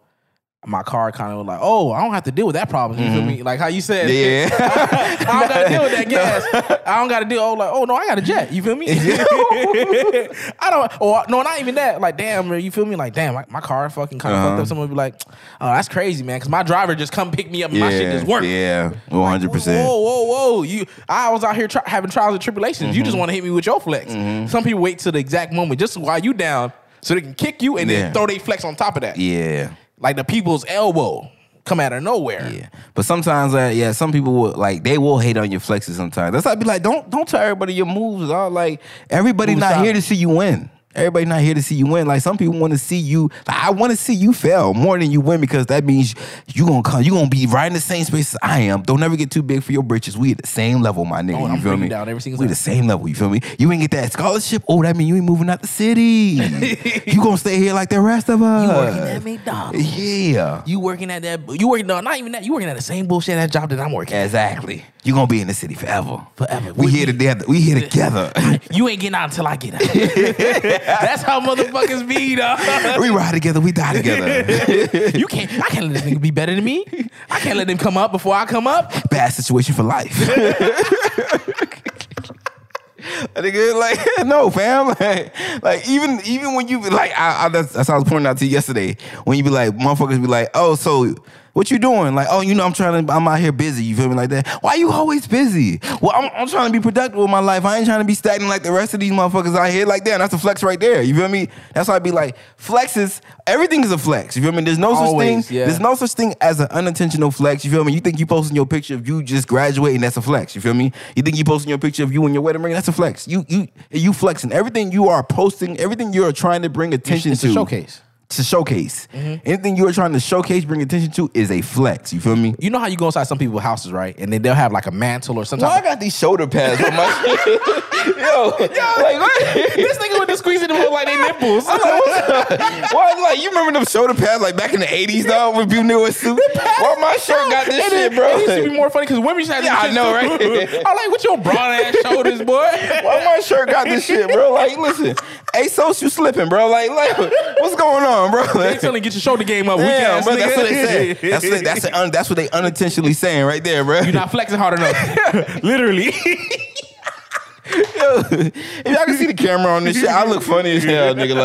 my car kind of like, oh, I don't have to deal with that problem. You feel me? Like how you said, Yeah. I don't got to deal with that gas. I don't got to deal. Oh, like, oh no, I got a jet. You feel me? I don't. Or no, not even that. Like, damn, man, you feel me? Like, damn, my, my car fucking kind of Uh-huh. fucked up. Someone would be like, oh, that's crazy, man, because my driver just come pick me up and my shit just work. Yeah, one hundred percent. Whoa, whoa, whoa! You, I was out here tri- having trials and tribulations. You just Mm-hmm. want to hit me with your flex. Some people wait till the exact moment just while you down, so they can kick you and Yeah. then throw their flex on top of that. Yeah. Like the people's elbow come out of nowhere. Yeah, but sometimes, uh, yeah, some people will like they will hate on your flexes. Sometimes that's why I be like, don't don't tell everybody your moves. All like everybody not here to see you win. Everybody not here to see you win. Like some people want to see you. Like, I want to see you fail more than you win because that means you gonna come. You gonna be right in the same space as I am. Don't ever get too big for your britches. We at the same level, my nigga. Oh, you I'm feel me? down every single we time. the same level. You feel me? You ain't get that scholarship. Oh, that mean you ain't moving out the city. you gonna stay here like the rest of us. You working at McDonald's. Yeah. You working at that? You working? No, not even that. You working at the same bullshit that job that I'm working. at. Exactly. You gonna be in the city forever. Forever. We We- here together. We here together. You ain't getting out until I get out. That's how motherfuckers be, dog. we ride together. We die together. You can't. I can't let this nigga be better than me. I can't let him come up before I come up. Bad situation for life. Nigga, like no, fam. Like, like even even when you be like, I, I that's, that's how I was pointing out to you yesterday. When you be like, motherfuckers be like, oh, so what you doing? Like, oh, you know, I'm trying to, I'm out here busy. You feel me like that? Why you always busy? Well, I'm, I'm trying to be productive with my life. I ain't trying to be stagnant like the rest of these motherfuckers out here. Like that, and that's a flex right there. You feel me? That's why I be like, flexes. Everything is a flex. You feel me? There's no such thing. yeah. There's no such thing as an unintentional flex. You feel me? You think you posting your picture of you just graduating? That's a flex. You feel me? You think you posting your picture of you and your wedding ring? That's a flex. You you you flexing. Everything you are posting, everything you are trying to bring attention It's to a showcase. To showcase. Mm-hmm. Anything you are trying to showcase, bring attention to is a flex. You feel me? You know how you go inside some people's houses, right? And then they'll have like a mantle or something. Well, I got these shoulder pads on my yo, yo, like what? this nigga with the squeezing them look like they nipples. I'm like, what's up? Why, like, you remember them shoulder pads like back in the 80s, though, when people knew a suit? Why my shirt got this And shit, it- bro? It used to be more funny because women used to have Yeah, I know, too. right? I'm like, what your broad ass shoulders, boy? Why my shirt got this shit, bro? Like, listen, so you slipping, bro? Like, like, what's going on, bro? They telling you get your shoulder game up. Weak Damn, ass bro, that's what they say. That's what, that's, un, that's what they unintentionally saying right there, bro. You're not flexing hard enough. Literally. Yo, if y'all can see the camera on this shit, I look funny as hell, nigga.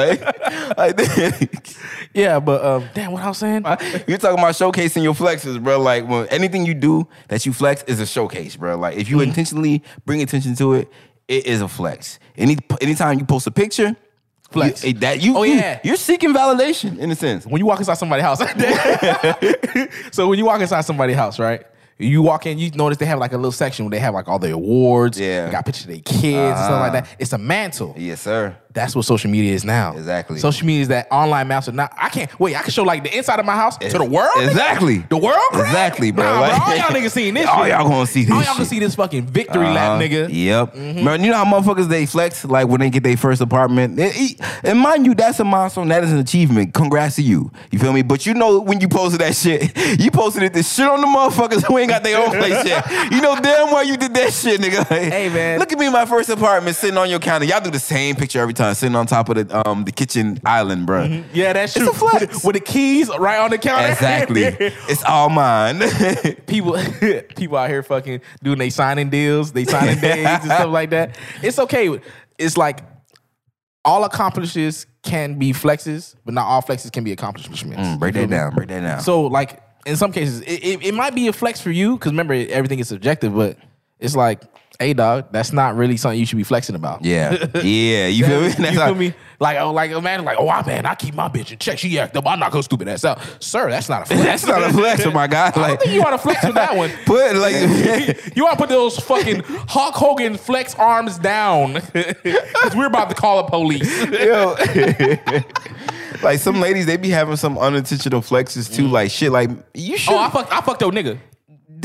Like, like yeah, but um, damn, what I was saying? you're talking about showcasing your flexes, bro. Like, when anything you do that you flex is a showcase, bro. Like, if you Mm-hmm. intentionally bring attention to it, it is a flex. Any anytime you post a picture, Flex. you, that you, Oh, yeah. you're seeking validation in a sense. when you walk inside somebody's house. so when you walk inside somebody's house, right? You walk in, you notice they have like a little section where they have like all the awards. Yeah. Got pictures of their kids and stuff like uh-huh. that. It's a mantle. Yes, sir. That's what social media is now. Exactly. Social media is that online mantle. Now I can't wait. I can show like the inside of my house to the world. nigga? Exactly. The world. Craig? Exactly, bro. Nah, Like- bro, all y'all niggas seeing this. All shit. y'all gonna see this All y'all gonna see this fucking victory lap, Uh, nigga. Yep. Mm-hmm. Man, you know how motherfuckers they flex like when they get their first apartment. And, e- and mind you, that's a milestone. That is an achievement. Congrats to you. You feel me? But you know when you posted that shit, you posted it This shit on the motherfuckers who ain't got their own place yet. You know damn well you did that shit, nigga. Hey, man. Look at me in my first apartment sitting on your counter. Y'all do the same picture every time, sitting on top of the um the kitchen island, bro. Yeah, that's true. a flex. With, with the keys right on the counter. Exactly. it's all mine. people people out here fucking doing they signing deals, they signing days and stuff like that. It's okay. It's like all accomplishes can be flexes, but not all flexes can be accomplishments. Mm, break that down. Break that down. So like in some cases, it, it, it might be a flex for you because remember everything is subjective, but it's like, hey dog, that's not really something you should be flexing about. yeah. Yeah. You feel me? you That's feel how- me? Like, oh, like imagine, like, oh, man, I keep my bitch in check. She act up. I'm not gonna stupid ass out, sir. That's not a flex. That's not a flex, oh my god. I don't Like think you want to flex with that one. put like You want to put those fucking Hulk Hogan flex arms down because we're about to call the police. Yo. like some ladies, they be having some unintentional flexes too. Mm. Like shit, like you should. Oh, I fucked, I fucked your nigga.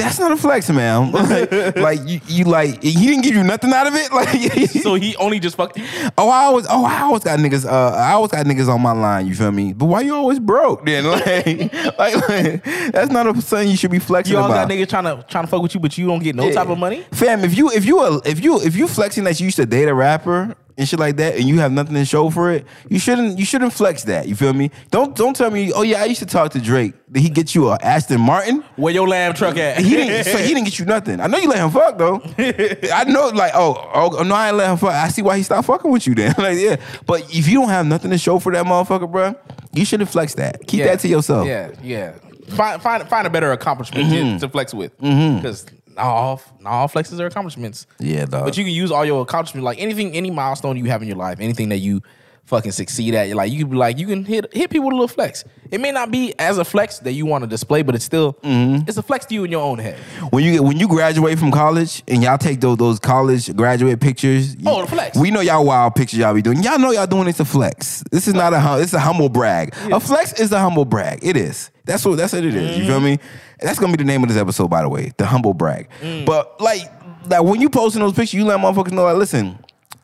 That's not a flex, man. like, like, you, you like he didn't give you nothing out of it. Like So he only just fucked you. oh, I always oh I always got niggas. Uh, I always got niggas on my line. You feel me? But why you always broke then? Like, like, like, that's not a something you should be flexing You always about. got niggas trying to trying to fuck with you, but you don't get no type of money. Fam, if you if you a, if you if you flexing that you used to date a rapper and shit like that, and you have nothing to show for it, you shouldn't you shouldn't flex that. You feel me? Don't don't tell me. Oh yeah, I used to talk to Drake. Did he get you a Aston Martin? Where your lamb truck at? He didn't. so he didn't get you nothing. I know you let him fuck though. I know, like, oh, oh, no, I ain't let him fuck. I see why he stopped fucking with you then. like, yeah. But if you don't have nothing to show for that motherfucker, bro, you shouldn't flex that. Keep that to yourself. Yeah, yeah. Find find find a better accomplishment to, mm-hmm. to flex with mm-hmm. because not all not all flexes are accomplishments. Yeah, dog. But you can use all your accomplishments, like anything, any milestone you have in your life, anything that you fucking succeed at. Like you be like, you can hit hit people with a little flex. It may not be as a flex that you want to display, but it's still Mm-hmm. it's a flex to you in your own head. when you get when you graduate from college and y'all take those those college graduate pictures. Oh, the flex. We know y'all wild pictures y'all be doing. Y'all know y'all doing it to flex. This is not a hum- it's a humble brag. A flex is a humble brag. It is. That's what that's what it is. You feel Mm-hmm. me? That's gonna be the name of this episode, by the way. The humble brag. Mm. But like like when you posting those pictures, you let motherfuckers know like, listen,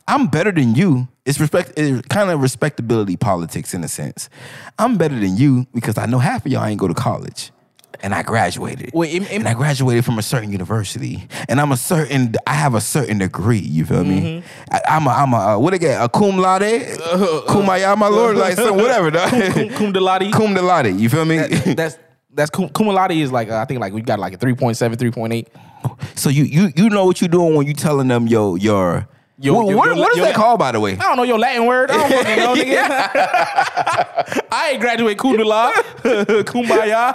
I'm better than you. It's respect it's kind of respectability politics in a sense. I'm better than you because I know half of y'all ain't go to college. And I graduated. Wait, im- im- and I graduated from a certain university, and I'm a certain. I have a certain degree. You feel me? Mm-hmm. I, I'm a. I'm a. Uh, what get? A cum laude, kumaya, my lord, like so whatever. dog. Cum, cum de laude. cum de laude. You feel me? That's that's cum, cum laude is like uh, I think like we got like a 3.7, 3.8. so you you you know what you're doing when you telling them yo your Yo, what, yo, what- yo, what is that called, by the way? I don't know your Latin word. I don't fucking know, nigga. I ain't graduate kundala, kumbaya,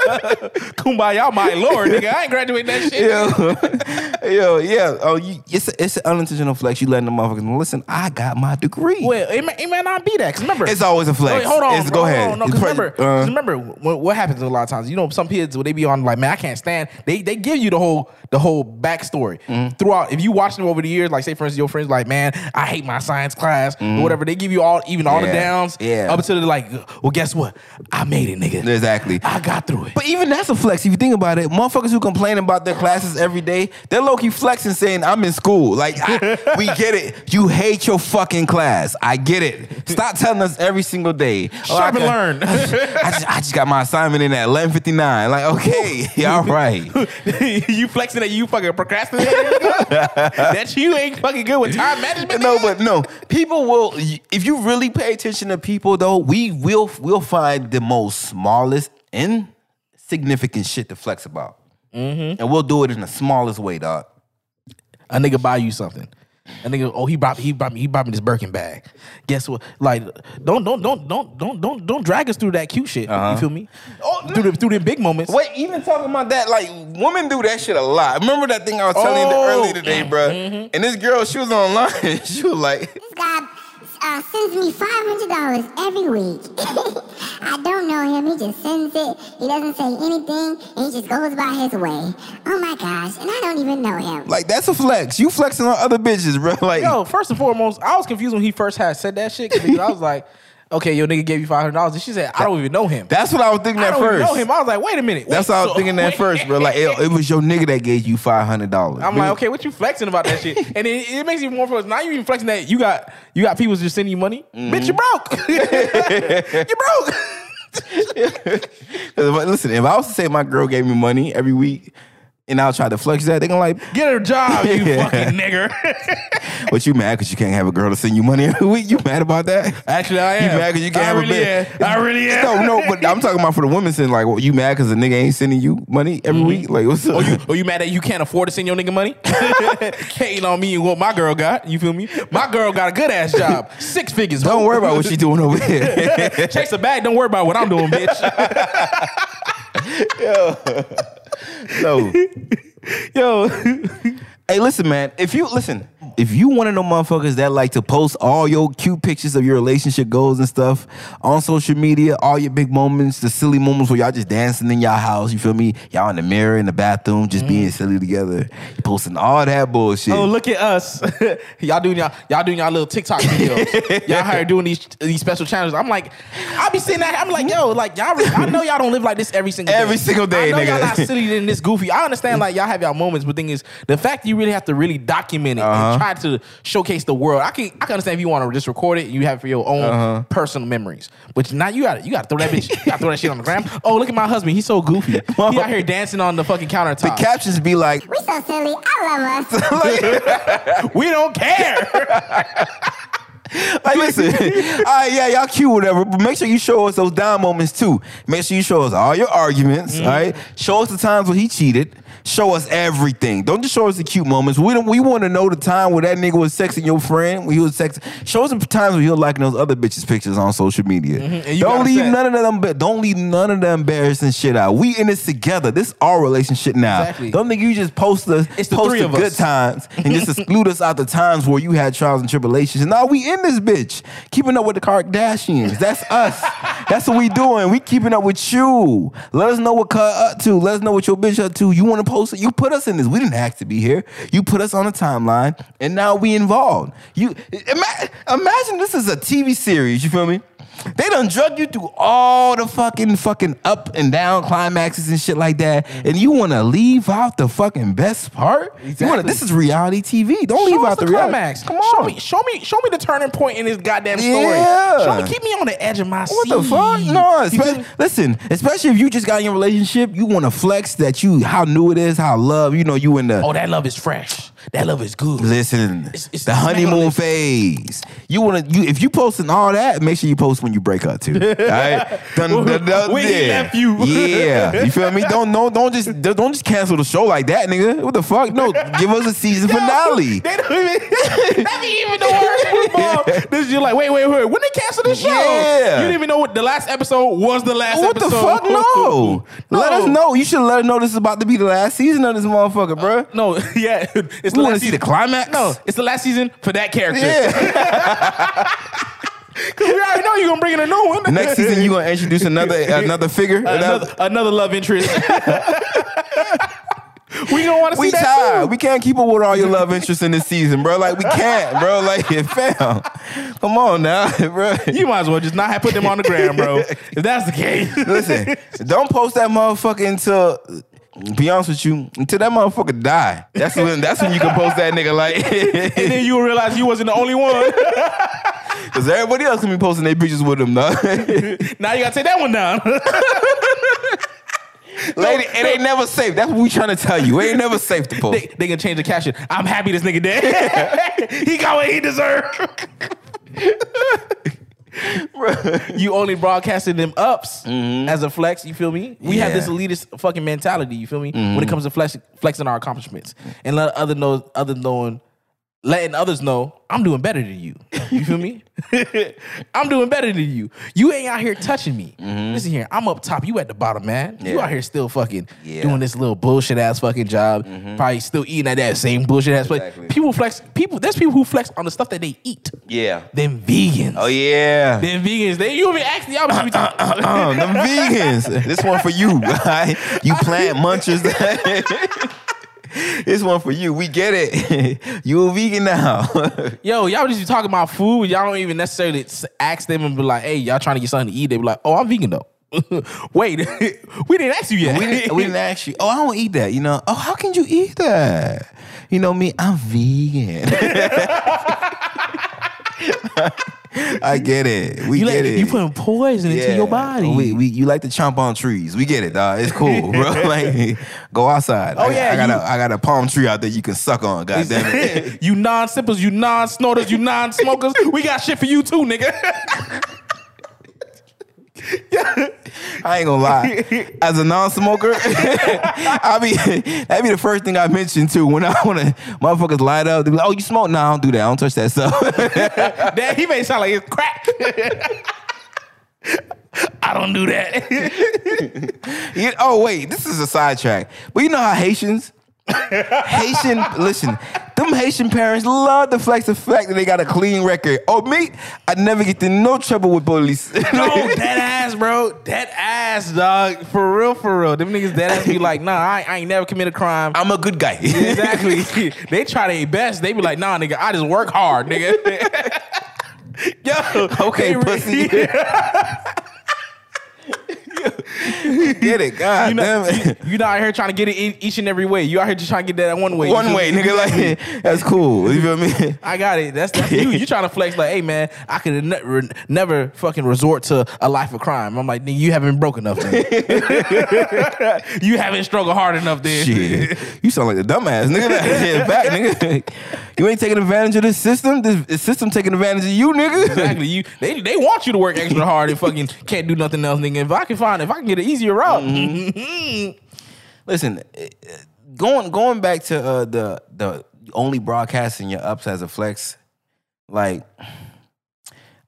kumbaya, my lord, nigga. I ain't graduate that shit. Yo, yo, yeah. Oh, you, it's a, it's an unintentional flex. You letting the motherfuckers know, listen. I got my degree. Well, it may, it may not be that. Cause remember, It's always a flex. Wait, hold on. It's- bro, go ahead. on. No, because pre- remember, uh. 'cause remember what, what happens a lot of times. You know, some kids when they be on like, man, I can't stand. They they give you the whole the whole backstory Mm-hmm. throughout. If you watch them over the years, like say for instance, your friends like, man, I hate my science class or whatever. They give you all even all the Mm-hmm. Downs. yeah. Up until they're like, well, guess what? I made it, nigga. Exactly. I got through it. But even that's a flex. If you think about it, motherfuckers who complain about their classes every day, they're low key flexing, saying, "I'm in school." Like, I, we get it. You hate your fucking class. I get it. Stop telling us every single day. Up I and learn. I just, I just got my assignment in at 11:59. Like, okay, all right. you flexing that you fucking procrastinating, that you ain't fucking good with time management. No, but no. People will. If you really pay attention to people, though, we will we'll find the most smallest insignificant shit to flex about, Mm-hmm. and we'll do it in the smallest way, dog. a nigga buy you something. A nigga, oh, he bought he bought me he bought me this Birkin bag. Guess what? Like, don't don't don't don't don't don't don't drag us through that cute shit. You uh-huh. feel me? Oh, through the through the big moments. Wait, even talking about that, like women do that shit a lot. Remember that thing I was telling you Oh, earlier today, bro? Mm-hmm. And this girl, she was online. she was like, This guy uh, sends me five hundred dollars every week. I don't know him. He just sends it. He doesn't say anything, and he just goes by his way. Oh my gosh! And I don't even know him. like that's a flex. You flexing on other bitches, bro. Like, Yo, first and foremost, I was confused when he first had said that shit. Because I was like, okay, your nigga gave you five hundred dollars, and she said, I don't even know him. that's what I was thinking I at don't first. even know him. I was like, wait a minute. That's wait, what I was so- thinking at first, bro. Like, it, it was your nigga that gave you five hundred dollars. I'm like, okay, what you flexing about that shit? And it, it makes even more for us. Now you even flexing that you got you got people just sending you money. Mm-hmm. Bitch, you broke. you broke. Listen, if I was to say my girl gave me money every week, and I'll try to flex that, they gonna like, Get a job, you Yeah. fucking nigger. what you mad because you can't have a girl to send you money every week? You mad about that? Actually, I am. You mad because you can't I have really a bitch? am. I really am. No, no, but I'm talking about for the women saying like, well, you mad because the nigga ain't sending you money every mm-hmm. week? Like, what's up? Are you, or you mad that you can't afford to send your nigga money? Hating on me and what my girl got. You feel me? My girl got a good ass job. Six figures. Don't worry about what she doing over here. Chase the bag. Don't worry about what I'm doing, bitch. No. Yo. Hey, listen, man. If you listen, if you want to know motherfuckers that like to post all your cute pictures of your relationship goals and stuff on social media, all your big moments, the silly moments where y'all just dancing in y'all house, you feel me? Y'all in the mirror in the bathroom, just being mm. silly together. You posting all that bullshit. Oh, look at us. y'all doing y'all y'all doing y'all little TikTok videos. y'all here doing these these special challenges. I'm like, I'll be sitting there, I'm like, yo, like y'all I know y'all don't live like this every single day. Every single day, I know nigga. y'all not silly and this goofy. I understand like y'all have y'all moments, but thing is the fact you really have to really document it Uh-huh. and try to showcase the world. I can I can understand if you want to just record it and you have it for your own Uh-huh. personal memories. But now you got you got to throw that bitch, you got to throw that shit on the gram. Oh, look at my husband, he's so goofy. He out here dancing on the fucking the countertop. We captions be like, "We so silly. I love us. we don't care. like, listen, all right, yeah, y'all cute, whatever, but make sure you show us those down moments too. Make sure you show us all your arguments, all right? Show us the times when he cheated. Show us everything. Don't just show us the cute moments. We don't. We want to know the time where that nigga was sexing your friend. When he was sexing. Show us the times when he was liking those other bitches' pictures on social media. Mm-hmm, you Don't leave none of them. Don't leave none of the embarrassing shit out. We in this together. This our relationship now. Exactly. Don't think you just post the It's the post the good us. times and just exclude us out the times where you had trials and tribulations. And now we in this bitch, keeping up with the Kardashians. That's us. That's what we doing. We keeping up with you. Let us know what cut up to. Let us know what your bitch up to. You want to post it? You put us in this. We didn't ask to be here. You put us on the timeline, and now we involved. You ima- imagine this is a TV series. You feel me? They done drug you through all the fucking fucking up and down climaxes and shit like that, mm-hmm. and you want to leave out the fucking best part? You wanna, Exactly. this is reality TV. Don't leave Show us out the, the, reality. climax. Come on, Show me, show me, show me the turning point in this goddamn story. Yeah. Show me, keep me on the edge of my What seat. the fuck? No, You feel espe- me? listen, especially if you just got in your relationship, you want to flex that you how new it is, how love, you know, you in the Oh, that love is fresh. That love is good. Listen, It's- it's the the honeymoon phase. You wanna you if you posting all that, make sure you post when you break up too. All right, Done- done- done- When he left you. yeah. You feel me? Don't no, don't just don't just cancel the show like that, nigga. What the fuck? No, give us a season finale. They don't even. that be even the worst. This you're like, wait, wait, wait. When they cancel the show? Yeah. You didn't even know what the last episode was. The last What the episode. fuck? No. Let us know. You should let us know this is about to be the last season of this motherfucker, bro. Uh, no, yeah, it's the to last see the climax. No, it's the last season for that character. Yeah. Cause we already know you're gonna bring in a new one. Next season, you gonna introduce another another figure. another, another love interest. we gonna want to see We that tired. We can't keep up with all your love interests in this season, bro. Like we can't, bro. Like fam, come on now, bro. You might as well just not have put them on the gram, bro. If that's the case, Listen, don't post that motherfucker until. Be honest with you, until that motherfucker die. That's when. That's when you can post that nigga like. and then you realize you wasn't the only one. Because everybody else can be posting their pictures with him, though. now you gotta take that one down. Lady, it ain't never safe. That's what we trying to tell you. It ain't never safe to post. they, they can change the caption. I'm happy this nigga dead. he got what he deserved. You only broadcasted them ups mm-hmm. as a flex. You feel me? We have this elitist fucking mentality. You feel me? When it mm-hmm. comes to flex, flexing our accomplishments and let other know, other knowing, letting others know I'm doing better than you. You feel me? I'm doing better than you. You ain't out here touching me. Mm-hmm. Listen here, I'm up top. You at the bottom, man. You out here still fucking Yeah. doing this little bullshit ass fucking job. Mm-hmm. Probably still eating at that same bullshit ass. place. Exactly. People flex. People. There's people who flex on the stuff that they eat. Yeah. Them vegans. Oh yeah. Them vegans. They you be asking y'all. be talking- Uh, them vegans. This one for you. alright? You plant munchers. this one for you. We get it. you a vegan now. Yo, y'all just be talking about food. Y'all don't even necessarily ask them and be like, "Hey, y'all trying to get something to eat?" They be like, "Oh, I'm vegan though." Wait, we didn't ask you yet. we, didn't, we didn't ask you. Oh, I don't eat that. You know. Oh, how can you eat that? You know me. I'm vegan. I get it. We you get like, it. You putting poison into your body. We, we you like to chomp on trees. We get it, dog. It's cool, bro. like go outside. Oh, I, yeah, I got you- a I got a palm tree out there you can suck on. God damn it. you non-sippers, you non-snorters, you non-smokers. we got shit for you too, nigga. I ain't gonna lie. As a non-smoker, I be that be the first thing I mention too. When I wanna motherfuckers light up, they be like, "Oh, you smoke? No, I don't do that. I don't touch that stuff." Damn, he made it sound like it's crack. I don't do that. You- oh wait, this is a sidetrack. But you know how Haitians, Haitian, listen, them Haitian parents love the flex the fact that they got a clean record. Oh me, I never get in no trouble with police. no, dead ass, bro. Dead ass, dog. For real, for real. Them niggas dead ass be like, nah, I, I ain't never committed a crime. I'm a good guy. Exactly. they try their best. They be like, nah, nigga, I just work hard, nigga. Yo, Okay, pussy. Get it, God You know, damn it. you, you not out here trying to get it in each and every way. You out here just trying to get that one way. One way, nigga. Like that's cool. You feel me? I got it. That's, that's you. You trying to flex like, hey man, I could ne- never fucking resort to a life of crime. I'm like, nigga, you haven't broke enough. You haven't struggled hard enough. Then Shit, you sound like a dumbass, nigga. That back, nigga. You ain't taking advantage of this system. This, this system taking advantage of you, nigga. Exactly. You they they want you to work extra hard and fucking can't do nothing else, nigga. If I can if I can get an easier route. Listen, eh, eh, going going back to uh, the the only broadcasting your ups as a flex, like.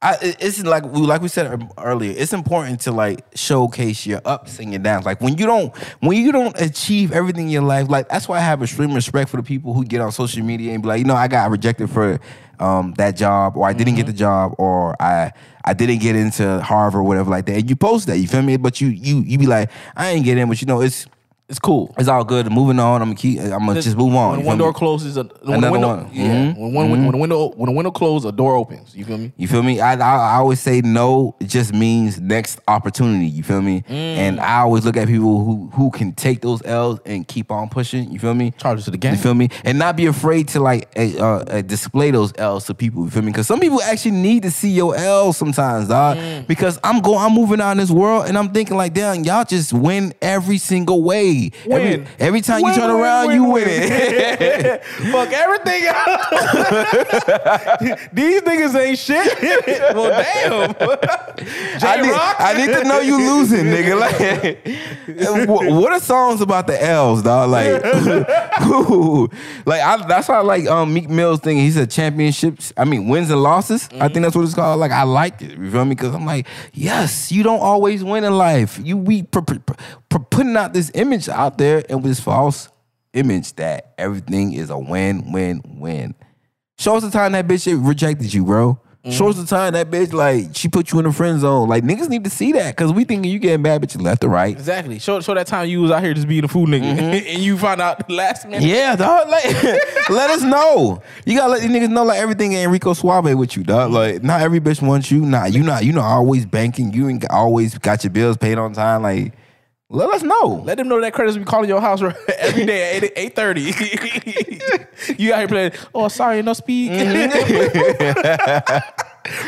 I, it's like we like we said earlier. It's important to like showcase your ups and your downs. Like when you don't when you don't achieve everything in your life. Like that's why I have extreme respect for the people who get on social media and be like, you know, I got rejected for um, that job, or I didn't get the job, or I I didn't get into Harvard, or whatever like that. And you post that, you feel me? But you you you be like, I ain't get in, but you know, it's It's cool. it's all good. Moving on. I'm gonna keep. I'm gonna just move on. When one door me? closes, a, when Another a window, one. Yeah. Mhm. When one when a window when a window closes, a door opens. You feel me? You feel me? I, I I always say no. It just means next opportunity. You feel me? And I always look at people who who can take those L's and keep on pushing. You feel me? Charges to the game. You feel me? And not be afraid to like eh, uh, uh, display those L's to people. You feel me? Because some people actually need to see your L's sometimes, dog. Because I'm going, I'm moving out in this world, and I'm thinking like, damn, y'all just win every single way. Every, Win. every time Win, you turn win, around, you win. it. Fuck everything else. These niggas ain't shit. well, damn. I need? I need to know you losing, nigga. Like, what are songs about the L's, dog? Like, like I, that's why I like um, Meek Mill's thing. He said championships. I mean, wins and losses. I think that's what it's called. Like, I liked it. You feel me? Because I'm like, yes, you don't always win in life. You we pr- pr- pr- pr- putting out this image out there and with this false image that everything is a win, win, win. Show us the time that bitch rejected you, bro. Mm-hmm. Show us the time that bitch like she put you in the friend zone. Like niggas need to see that because we thinking you getting bad bitches left or right. Exactly. Show, show that time you was out here just being a fool nigga. Mm-hmm. and you find out last minute. Yeah, dog. Like, let us know. You gotta let these niggas know like everything ain't Rico Suave with you, dog. Like, not every bitch wants you. Nah, you not. You not always banking. You ain't always got your bills paid on time. Like, let us know. Let them know that credits be calling your house every day at 8, 830. you out here playing, oh, sorry, no speed. Mm-hmm.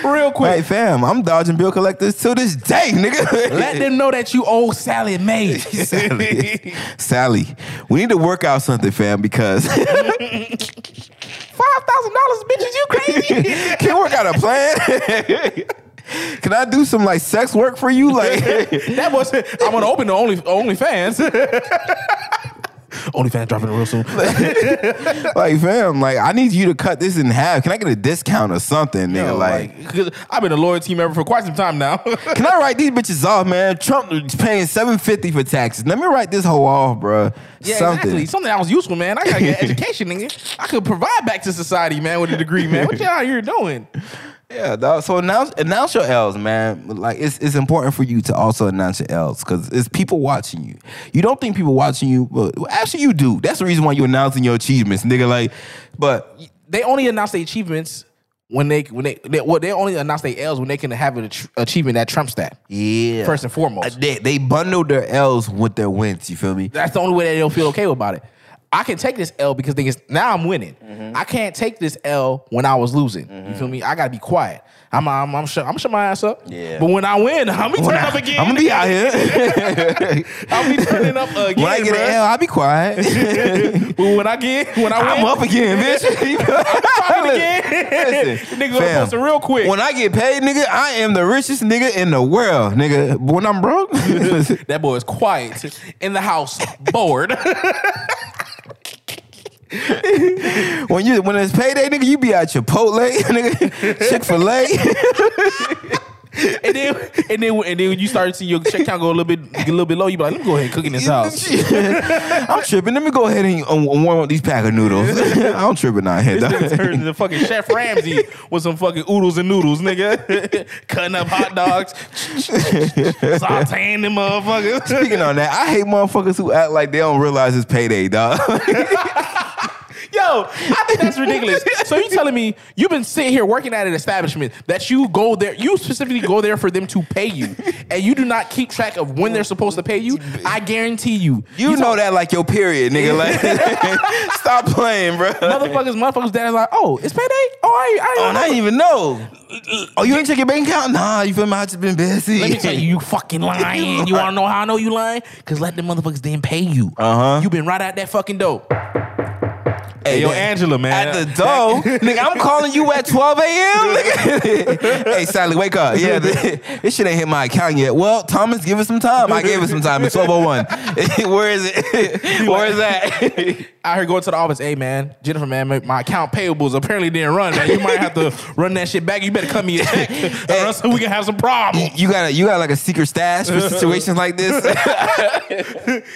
Real quick. Hey fam, I'm dodging bill collectors to this day, nigga. Let them know that you owe Sallie Mae. Sally. Sally, we need to work out something, fam, because Five thousand dollars, bitches, you crazy? can work out a plan? Can I do some like sex work for you? Like, that was I'm gonna open the only OnlyFans. OnlyFans dropping real soon. like, fam, like I need you to cut this in half. Can I get a discount or something, nigga? Yo, like, like, I've been a loyalty member for quite some time now. can I write these bitches off, man? Trump is paying seven fifty for taxes. Let me write this whole off, bro. Yeah, something. exactly. Something that was useful, man. I get education, nigga. I could provide back to society, man, with a degree, man. What y'all here doing? Yeah, dog. So announce announce your L's, man. Like it's it's important for you to also announce your L's because it's people watching you. You don't think people watching you, but actually you do. That's the reason why you're announcing your achievements, nigga. Like, but They only announce their achievements when they when they, they well, they only announce their L's when they can have an achievement that trumps that. yeah, First and foremost. Uh, they they bundle their L's with their wins. You feel me? That's the only way that they'll feel okay about it. I can take this L because they, now I'm winning. Mm-hmm. I can't take this L when I was losing. You feel me? I gotta be quiet. I'm I'm I'm shut, I'm shut my ass up. Yeah. But when I win, I'm be turning up again. I'm gonna be out here. I'll be turning up again. when I get bruh. an L, I'll be quiet. But when I get when I win, I'm up again, bitch. popping again. Listen, nigga gonna fam, post it real quick. When I get paid, nigga, I am the richest nigga in the world, nigga. But when I'm broke, that boy is quiet in the house, bored. when you when it's payday, nigga, you be at Chipotle, nigga, Chick Fil A. and then and then and then when you start to see your check count go a little bit get a little bit low, you be like, let me go ahead and cook in this house. I'm tripping. Let me go ahead and um, warm up these pack of noodles. I'm tripping out here. This nigga turned into fucking Chef Ramsay with some fucking oodles and noodles, nigga. Cutting up hot dogs, sauteing them motherfuckers. Speaking on that, I hate motherfuckers who act like they don't realize it's payday, dog. Yo, I think that's ridiculous. So you telling me you've been sitting here working at an establishment that you go there, you specifically go there for them to pay you, and you do not keep track of when they're supposed to pay you? I guarantee you, You know that like your period, nigga. Like, stop playing, bro. motherfuckers, motherfuckers, dad is like, oh, it's payday. Oh, I, I, Oh, and I didn't even know. Oh, you ain't check your bank account? Nah, you feel me? I just been busy. Let me tell you, you fucking lying. You want to know how I know you lying? Because let them motherfuckers didn't pay you. Uh-huh. You been right out that fucking door. Hey, yo, Angela, man. At the door, nigga, I'm calling you at 12 a.m. nigga. hey, Sally, wake up. Yeah, this, shit ain't hit my account yet. Well, Thomas, give us some time. I gave it some time. It's 1201. Where is it? Where is that? I here going to the office. Hey, man, Jennifer, man, my, my account payables apparently didn't run, man. You might have to run that shit back. You better cut me a check, or else we can have some problems. you got a, you got like a secret stash for situations like this.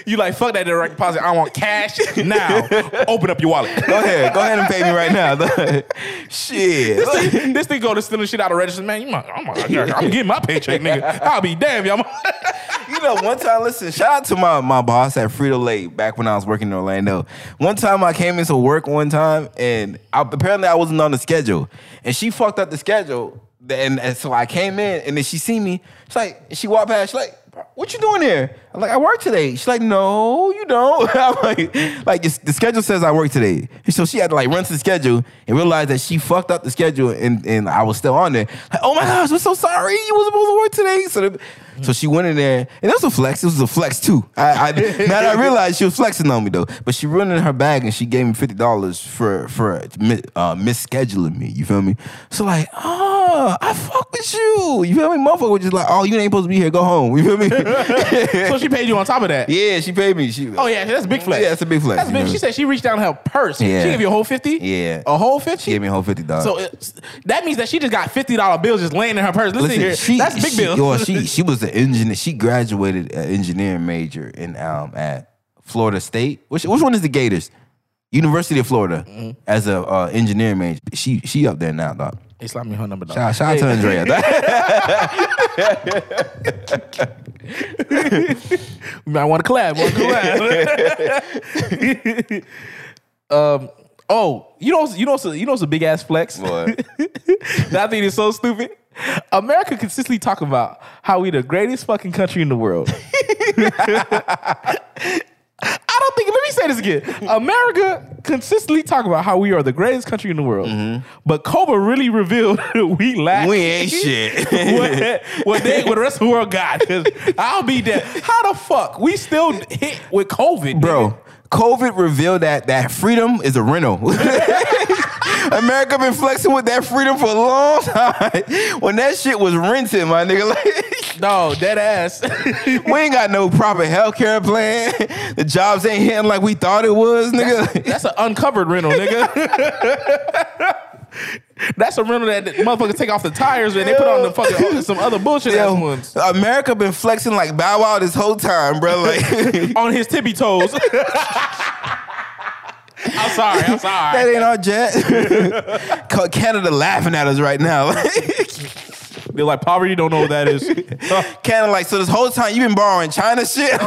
You like fuck that direct deposit. I want cash now. Open up your wallet. Go ahead, go ahead and pay me right now. shit. this thing go to stealing shit out of register, man. You might, I'm, I'm getting my paycheck, nigga. I'll be damn, y'all. You know, one time, listen, shout out to my, my boss at Frito Lay back when I was working in Orlando. One time I came into work one time and I, apparently I wasn't on the schedule. And she fucked up the schedule. And, and so I came in and then she see me. She's like, she walked past, she's like, what you doing there? I'm like, I work today. She's like, no, you don't. I'm like, like the, schedule says I work today. So she had to like run to the schedule and realize that she fucked up the schedule and, and I was still on there. Like, oh my gosh, we're so sorry. You was supposed to work today. So, the, so she went in there and it was a flex. It was a flex too. I, I now that I realized she was flexing on me though. But she ruined in her bag and she gave me fifty dollars for for uh, misscheduling me. You feel me? So like, oh, I fuck with you. You feel me? Motherfucker was just like, oh, you ain't supposed to be here. Go home. You feel me? So she paid you on top of that. yeah, she paid me. She, Oh yeah, that's a big flex. Yeah, that's a big flex, That's big. She said she reached down her purse. Yeah. She gave you a whole fifty. Yeah. a whole fifty. She gave me a whole fifty dollars. So it's, that means that she just got fifty dollar bills just laying in her purse. Listen, here, that's big she, bill. yo, she she was the engineer. She graduated an engineering major in um at Florida State. Which which one is the Gators? University of Florida Mm-hmm. as a uh, engineering major. She she up there now, dog. They slapped me her number. Dog. Shout, shout out to Andrea. You might want to collab. Want to collab. um. Oh, you know, you know, you know, it's a big ass flex. What? that thing is so stupid. America consistently talk about how we the greatest fucking country in the world. I don't think. Let me say this again. America consistently talk about how we are the greatest country in the world, mm-hmm. but Cobra really revealed we lack. we ain't shit. what, what, they, what the rest of the world got. I'll be dead. How the fuck we still hit with COVID, Bro, COVID revealed that that freedom is a rental. America been flexing with that freedom for a long time. When that shit was renting, my nigga, like No, dead ass. we ain't got no proper healthcare plan. The jobs ain't hitting like we thought it was, nigga. That's an uncovered rental, nigga. That's a rental that motherfuckers take off the tires and they put on the fucking some other bullshit ass ones America been flexing like Bow Wow this whole time, bro. Like on his tippy toes. I'm sorry. I'm sorry. that ain't our jet. Canada laughing at us right now. They're like poverty. Don't know what that is. Canada like so this whole time you've been borrowing China shit.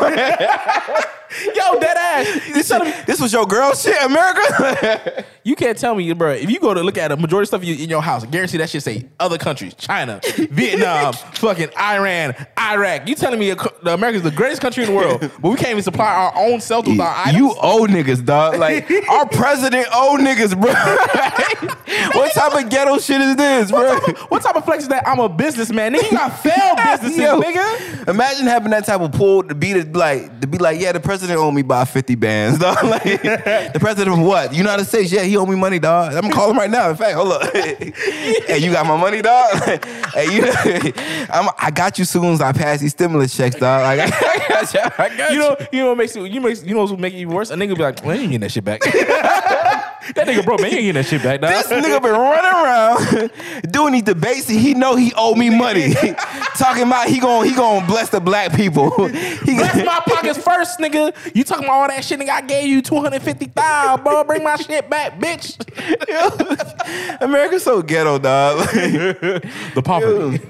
Yo, dead ass. this, this was your girl shit, America. You can't tell me, bro. If you go to look at a majority of stuff you- in your house, I guarantee that shit say other countries, China, Vietnam, fucking Iran, Iraq. You telling me the America's the greatest country in the world, but we can't even supply our own self with our items? you old niggas, dog. Like our president old niggas, bro. what type of ghetto shit is this, bro? What type, of, what type of flex is that? I'm a businessman. Nigga, you got failed businesses, Yo, nigga. Imagine having that type of pull to be the, like to be like, yeah, the president owe me by fifty bands, dog. Like the president of what? United States? Yeah, he owe me money, dog. I'm gonna call him right now. In fact, hold up. hey, you got my money, dog. hey, you, I'm, I got you soon as I pass these stimulus checks, dog. Like, I got you. I got You know, you know what makes it, you makes, you know what's make it even worse? A nigga be like, well, you ain't getting that shit back. That nigga broke, man, you ain't getting that shit back, dog. This nigga been running around doing these debates and he know he owe me money. Talking about he gon' he gon' bless the black people. He Bless my pockets first, nigga. You talking about all that shit, nigga? I gave you two hundred fifty thousand, bro. Bring my shit back, bitch. America's so ghetto, dog. The poverty.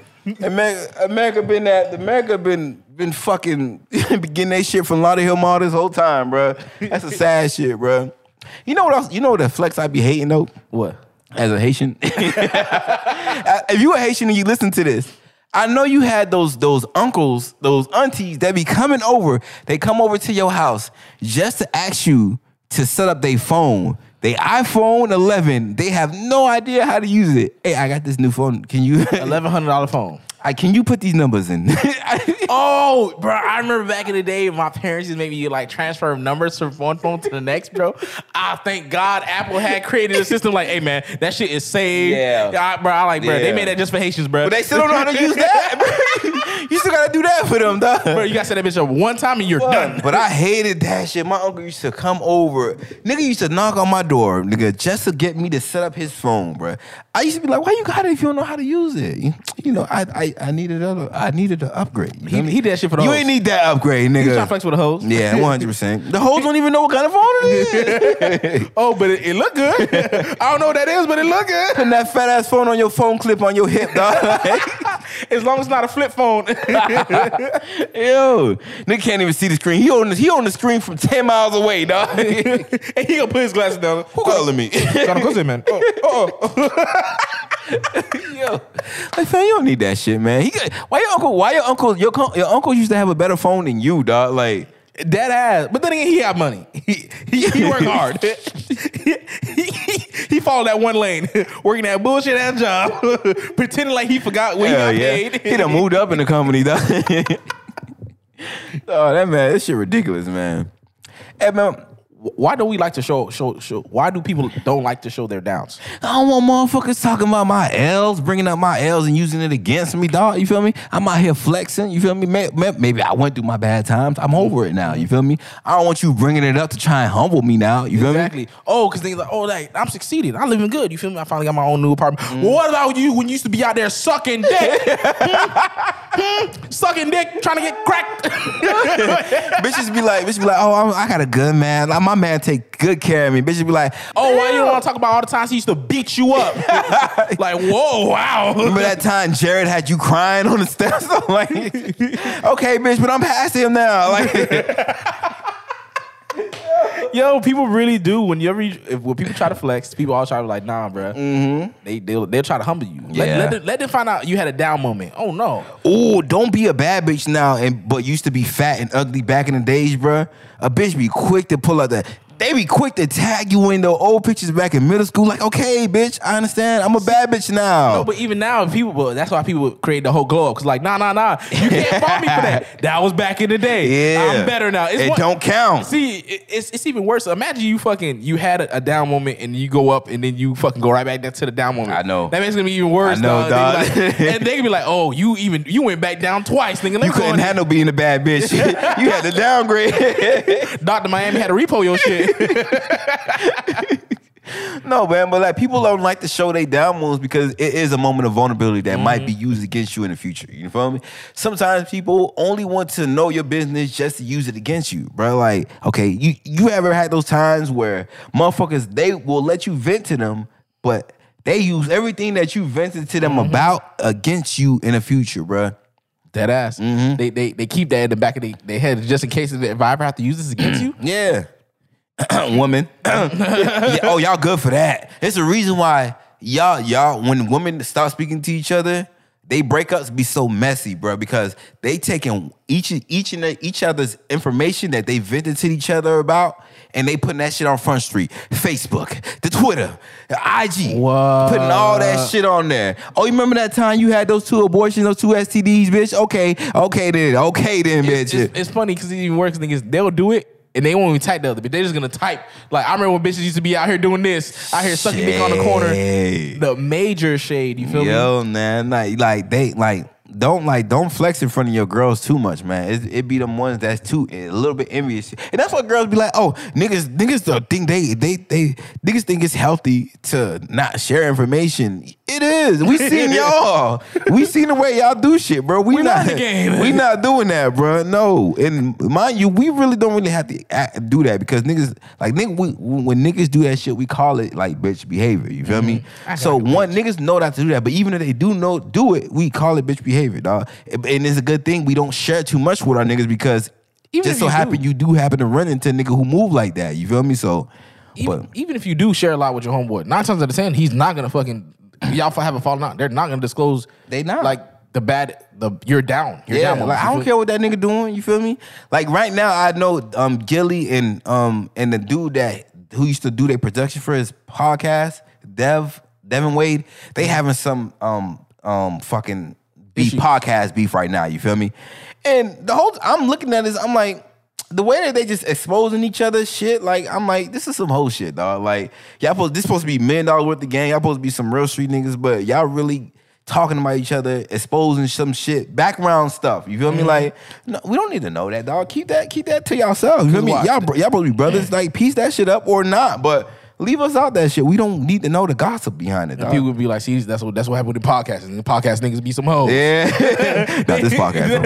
America, America been that America been been fucking getting that shit from Lauderhill Mall this whole time, bro. That's a sad shit, bro. You know what else? You know what the flex I be hating though? What? as a Haitian. if you a Haitian and you listen to this, I know you had those those uncles, those aunties that be coming over. They come over to your house just to ask you to set up their phone. They iPhone 11. They have no idea how to use it. Hey, I got this new phone. Can you? Eleven hundred dollar phone. I, can you put these numbers in? Oh, bro, I remember back in the day, my parents just made me like transfer numbers from one phone to the next, bro. I thank God Apple had created a system like, hey man, that shit is saved. Yeah. I, bro. I like, bro. They made that just for Haitians, bro. but they still don't know how to use that. you still gotta do that for them, dog. bro, you gotta set that bitch up one time and you're done. But I hated that shit. My uncle used to come over. Nigga used to knock on my door, nigga, just to get me to set up his phone, bro. I used to be like, why you got it if you don't know how to use it? You know, I, I I needed a, I needed to upgrade. You, He- he did that shit for the You hoes. ain't need that upgrade, nigga. Trying to flex with the hoes? Yeah, 100%. The hoes don't even know what kind of phone it is. Oh, but it, it look good. I don't know what that is, but it look good. Putting that fat ass phone on your phone clip on your hip, dog. As long as it's not a flip phone. Yo, nigga can't even see the screen. He on the, he on the screen from 10 miles away, dog. and he gonna put his glasses down. Who calling me? Gotta go see, man. Oh, oh, oh. Yo, like fam, you don't need that shit, man. He got, why your uncle? Why your uncle? Your your uncle used to have a better phone than you, dog. Like Dead ass. But then again, he had money. He he, he worked hard. he, he, he followed that one lane, working that bullshit ass job, pretending like he forgot when hell he got yeah, paid. he done moved up in the company, dog. oh, that man, this shit ridiculous, man. Hey man, Why don't we like to show show show? Why do people don't like to show their downs? I don't want motherfuckers talking about my L's, bringing up my L's and using it against me, dog. You feel me? I'm out here flexing. You feel me? May- may- Maybe I went through my bad times. I'm over it now. You feel me? I don't want you bringing it up to try and humble me now. You feel me? Exactly. Oh, because they like, oh, like I'm succeeding. I'm living good. You feel me? I finally got my own new apartment. Mm. Well, what about you when you used to be out there sucking dick? Sucking dick, trying to get cracked. bitches be like, bitches be like, oh, I'm, I got a good man. Like, my man take good care of me. Bitches be like, oh, why you don't want to talk about all the times he used to beat you up? like, whoa, wow. Remember that time Jared had you crying on the steps? I'm like, okay, bitch, but I'm past him now. Like, Yo, people really do. Whenever you, if, when people try to flex, people all try to be like, nah, bro. Mm-hmm. They they'll, they'll try to humble you. Let, Yeah. let, them, let them find out you had a down moment. Oh no. oh, don't be a bad bitch now, and but used to be fat and ugly back in the days, bruh. A bitch be quick to pull out the. They be quick to tag you in the old pictures back in middle school. Like, okay, bitch, I understand. I'm a bad bitch now. No, but even now, people, but that's why people create the whole glow up. Cause like, nah, nah, nah, you can't fault me for that. That was back in the day. Yeah. I'm better now. It's It one- don't count. See, it- it's it's even worse. Imagine you fucking you had a, a down moment and you go up and then you fucking go right back down to the down moment. I know. that makes it gonna be even worse. I know, dog. They dog. like- and they can be like, oh, you even you went back down twice, nigga. Let's you couldn't handle being a bad bitch. you had to downgrade. Doctor Miami had to repo your shit. No, man, but like people don't like to show they down moves because it is a moment of vulnerability that might be used against you in the future. You feel me? Sometimes people only want to know your business just to use it against you, bro. Like, okay, you you ever had those times where motherfuckers they will let you vent to them, but they use everything that you vented to them about against you in the future, bro. Dead ass. Mm-hmm. They, they they keep that in the back of their, their head just in case if I ever have to use this against you. Yeah. Woman. Yeah, oh, y'all good for that. It's the reason why y'all, y'all, when women start speaking to each other, they breakups be so messy, bro, because they taking each each and each other's information that they vented to each other about, and they putting that shit on Front Street, Facebook, the Twitter, the IG, What? putting all that shit on there. Oh, you remember that time you had those two abortions, those two STDs, bitch? Okay, okay then, okay then, It's, bitch. it's, it's funny because it even works. Niggas, they'll do it and they won't even type the other, but they're just gonna type. Like I remember when bitches used to be out here doing this, out here sucking dick on the corner. The major shade, you feel me? Yo, man, like, like they like don't like don't flex in front of your girls too much, man. It, it be them ones that's too a little bit envious, and that's what girls be like, oh, niggas, niggas think they they they niggas think it's healthy to not share information. It is. We seen y'all. we seen the way y'all do shit, bro. We, We not the game. We not doing that, bro. No, and mind you, we really don't really have to act, do that because niggas like nigga, we, when niggas do that shit, we call it like bitch behavior. You feel me? Mm-hmm. I So one niggas know not to do that, but even if they do know do it, we call it bitch behavior, dog. And it's a good thing we don't share too much with our niggas because Even just so you happen do. you do happen to run into a nigga who move like that. You feel me? So, Even, but even if you do share a lot with your homeboy, nine times out of ten, he's not gonna fucking y'all have a falling out. They're not gonna disclose. They not. like the bad. The you're down. You're yeah, down. like I don't feel- care what that nigga doing. You feel me? Like right now, I know um Gillie and um and the dude that who used to do their production for his podcast, Dev Devin Wade. They having some um um fucking beef Issues. podcast beef right now. You feel me? And the whole I'm looking at this, I'm like. The way that they just exposing each other shit, like I'm like, this is some whole shit, dog. Like y'all supposed this supposed to be million dollars worth of game. Y'all supposed to be some real street niggas, but y'all really talking about each other, exposing some shit, background stuff. You feel Mm-hmm. me? Like, no, we don't need to know that, dog. Keep that, keep that to yourself. You feel me? Y'all, y'all supposed to be brothers. Like, piece that shit up or not, but leave us out that shit. We don't need to know the gossip behind it, dog. People would be like, "See, that's what that's what happened with the podcast. And the podcast niggas be some hoes. yeah, not this podcast.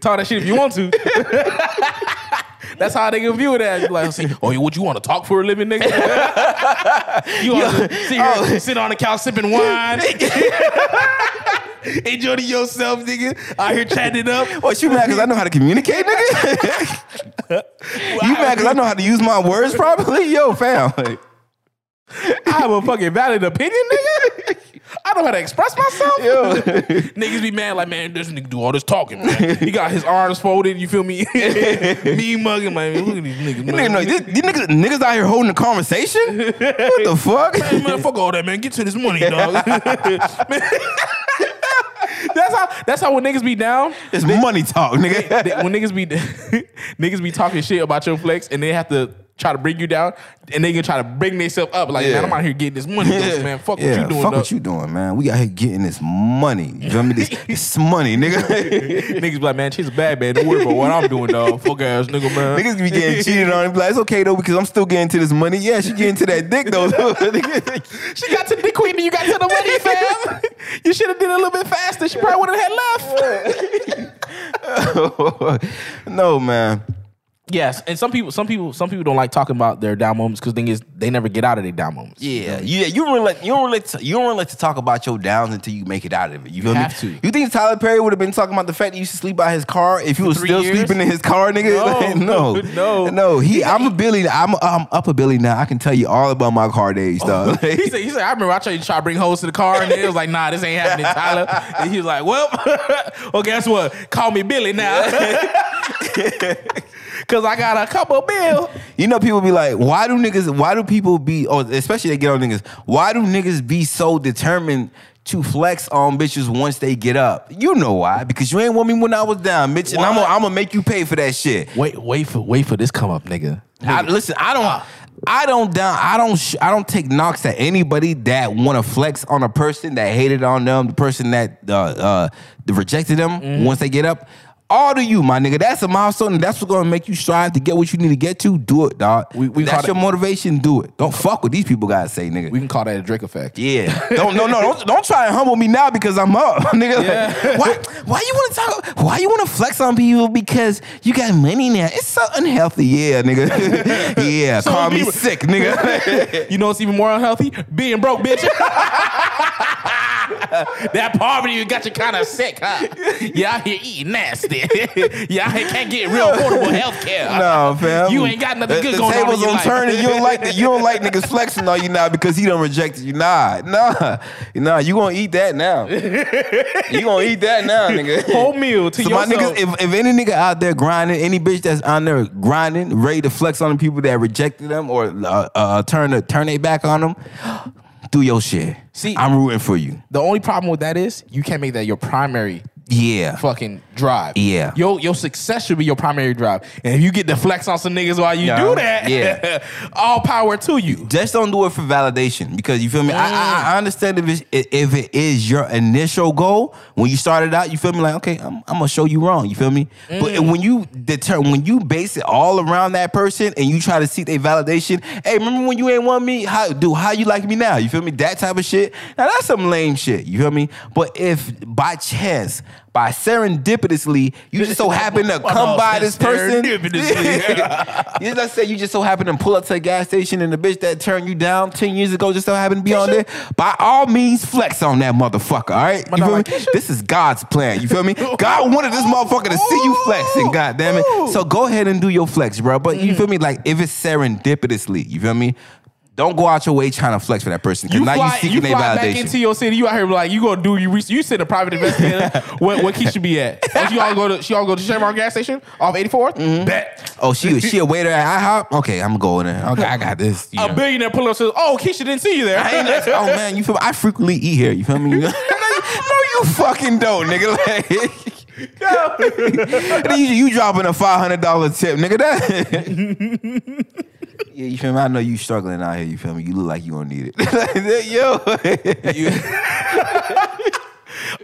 Talk that shit if you want to. That's how they can view it as. Like, see, oh, you- what you want to talk for a living, nigga? you want to sit here, oh. sit on the couch sipping wine, enjoy yourself, nigga. Out here chatting it up. What you mad because I know how to communicate, nigga? you mad because I know how to use my words properly? Yo, fam. Like, I have a fucking valid opinion, nigga. I don't know how to express myself. Niggas be mad like, man, this nigga do all this talking. Man. He got his arms folded. You feel me? me mugging, man. Look at these niggas. Nigga, no, these, these niggas, niggas out here holding a conversation. what the fuck? Man, man, fuck all that, man. Get to this money, dog. Man. that's how. That's how when niggas be down. It's money talk, nigga. when niggas be niggas be talking shit about your flex and they have to try to bring you down and they can try to bring themselves up like Yeah. man I'm out here getting this money though, man fuck yeah, what you doing fuck what you doing, man. We out here getting this money. You feel me? This, this money, nigga. niggas be like man she's a bad man don't worry about what I'm doing dog fuck ass nigga man Niggas be getting cheated on. Be like, it's okay though because I'm still getting to this money. Yeah, she getting to that dick though. she got to the queen and you got to the money fam you should have did it a little bit faster she probably would have had left no, man. Yes and some people some people some people don't like talking about their down moments because thing is they never get out of their down moments Yeah, yeah. You don't really like, you don't really to, you don't really to talk about your downs until you make it out of it. You feel have me? to. You think Tyler Perry would have been talking about the fact that you used to sleep by his car if you was still years? sleeping in his car, nigga? No, no, no. no. He, I'm a Billy. I'm, I'm up a Billy now. I can tell you all about my car days, dog. he said, he said, I remember I tried to try to bring hoes to the car, and it was like, nah, this ain't happening, Tyler. And he was like, well, well, guess what? Call me Billy now. Cause I got a couple bill. You know, people be like, why do niggas, why do people be, or especially they get on niggas, why do niggas be so determined to flex on bitches once they get up? You know why? Because you ain't want me when I was down, bitch, and I'm gonna I'm gonna make you pay for that shit. Wait, wait for wait for this come up, nigga. I, listen, I don't, I don't down, I don't, sh- I don't take knocks at anybody that want to flex on a person that hated on them, the person that uh, uh, rejected them once they get up. All to you, my nigga. That's a milestone, and that's what's gonna make you strive to get what you need to get to. Do it, dog. We- we that's your motivation. Do it. Don't fuck with these people. Gotta say, nigga. We can call that a Drake effect. yeah. Don't no no don't, don't try and humble me now because I'm up, nigga. Like, why why you want to talk? Why you want to flex on people because you got money now? It's so unhealthy. Yeah, nigga. yeah, So call me sick, nigga. You know what's even more unhealthy? Being broke, bitch. that poverty got you kind of sick, huh? You out here eating nasty. you out here can't get real affordable health care. no, fam. You ain't got nothing the, good the going on in tables on turning. You don't like the, you don't like niggas flexing on you now because he done rejected you. Nah, nah, nah. You gonna eat that now? you gonna eat that now, nigga? Whole meal to yourself So my niggas, if, if any nigga out there grinding, any bitch that's on there grinding, ready to flex on the people that rejected them or uh, uh, turn the, turn their back on them, do your shit. See- I'm rooting for you. the only problem with that is you can't make that your primary Yeah. fucking drive. Yeah. Your your success should be your primary drive. And if you get to flex on some niggas while you Yeah. do that, Yeah. all power to you. Just don't do it for validation because you feel me. I, Mm. I, I understand if it's, if it is your initial goal when you started out. You feel me? Like okay, I'm, I'm gonna show you wrong. You feel me? But Mm. when you deter, when you base it all around that person and you try to seek their validation. Hey, remember when you ain't want me? How do how you like me now? You feel me? That type of shit. Now that's some lame shit. You feel me? But if by chance. By serendipitously, you just so happen to come by this person. Serendipitously. Yeah, let's say you just so happen to pull up to a gas station and the bitch that turned you down 10 years ago just so happened to be on there. By all means, flex on that motherfucker, all right? You feel me? This is God's plan, you feel me? God wanted this motherfucker to see you flexing, God damn it. So go ahead and do your flex, bro. But you feel me? Like, if it's serendipitously, you feel me? Don't go out your way trying to flex for that person because You now fly, you you seeking their fly back validation. into your city. You out here like you gonna do you. You send a private investigator. where, where Keisha be at? Oh, she all go to she all go to Chevron gas station off 84th. Mm-hmm. Bet oh, she she a waiter at IHOP? Okay, I'm going there. Okay, I got this. you a know. billionaire pull up says, "Oh, Keisha didn't see you there." I ain't oh man, you feel me? I frequently eat here. You feel me? no, you, no, you fucking don't, nigga. Like, And you, you dropping a five hundred dollar tip, nigga. That. Yeah, you feel me? I know you struggling out here. You feel me? You look like you gonna need it. Yo,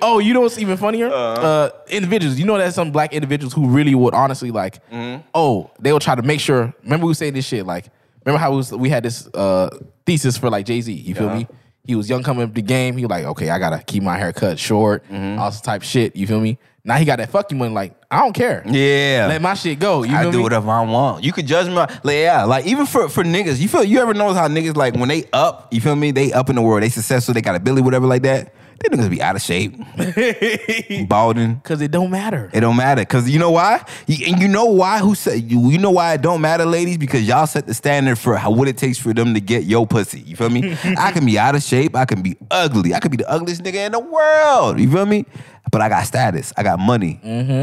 Oh, you know what's even funnier? Uh-huh. uh individuals. You know that some black individuals who really would honestly like, Mm-hmm. oh, they will try to make sure. Remember we were saying this shit like, remember how was, we had this uh thesis for like Jay Z. You feel me? He was young coming up the game. He was like, okay, I gotta keep my hair cut short, Mm-hmm. all this type shit. You feel me? Now he got that fucking money. Like I don't care. yeah. Let my shit go. You I do me? whatever I want. You could judge me. Like, yeah, like even for for niggas, you feel you ever notice how niggas like when they up, you feel me? They up in the world, they successful, they got ability, whatever like that. They niggas be out of shape, balding. Because it don't matter. It don't matter because you know why, and you know why. Who said you? You know why it don't matter, ladies? Because y'all set the standard for how, what it takes for them to get your pussy. You feel me? I can be out of shape. I can be ugly. I could be the ugliest nigga in the world. You feel me? But I got status. I got money.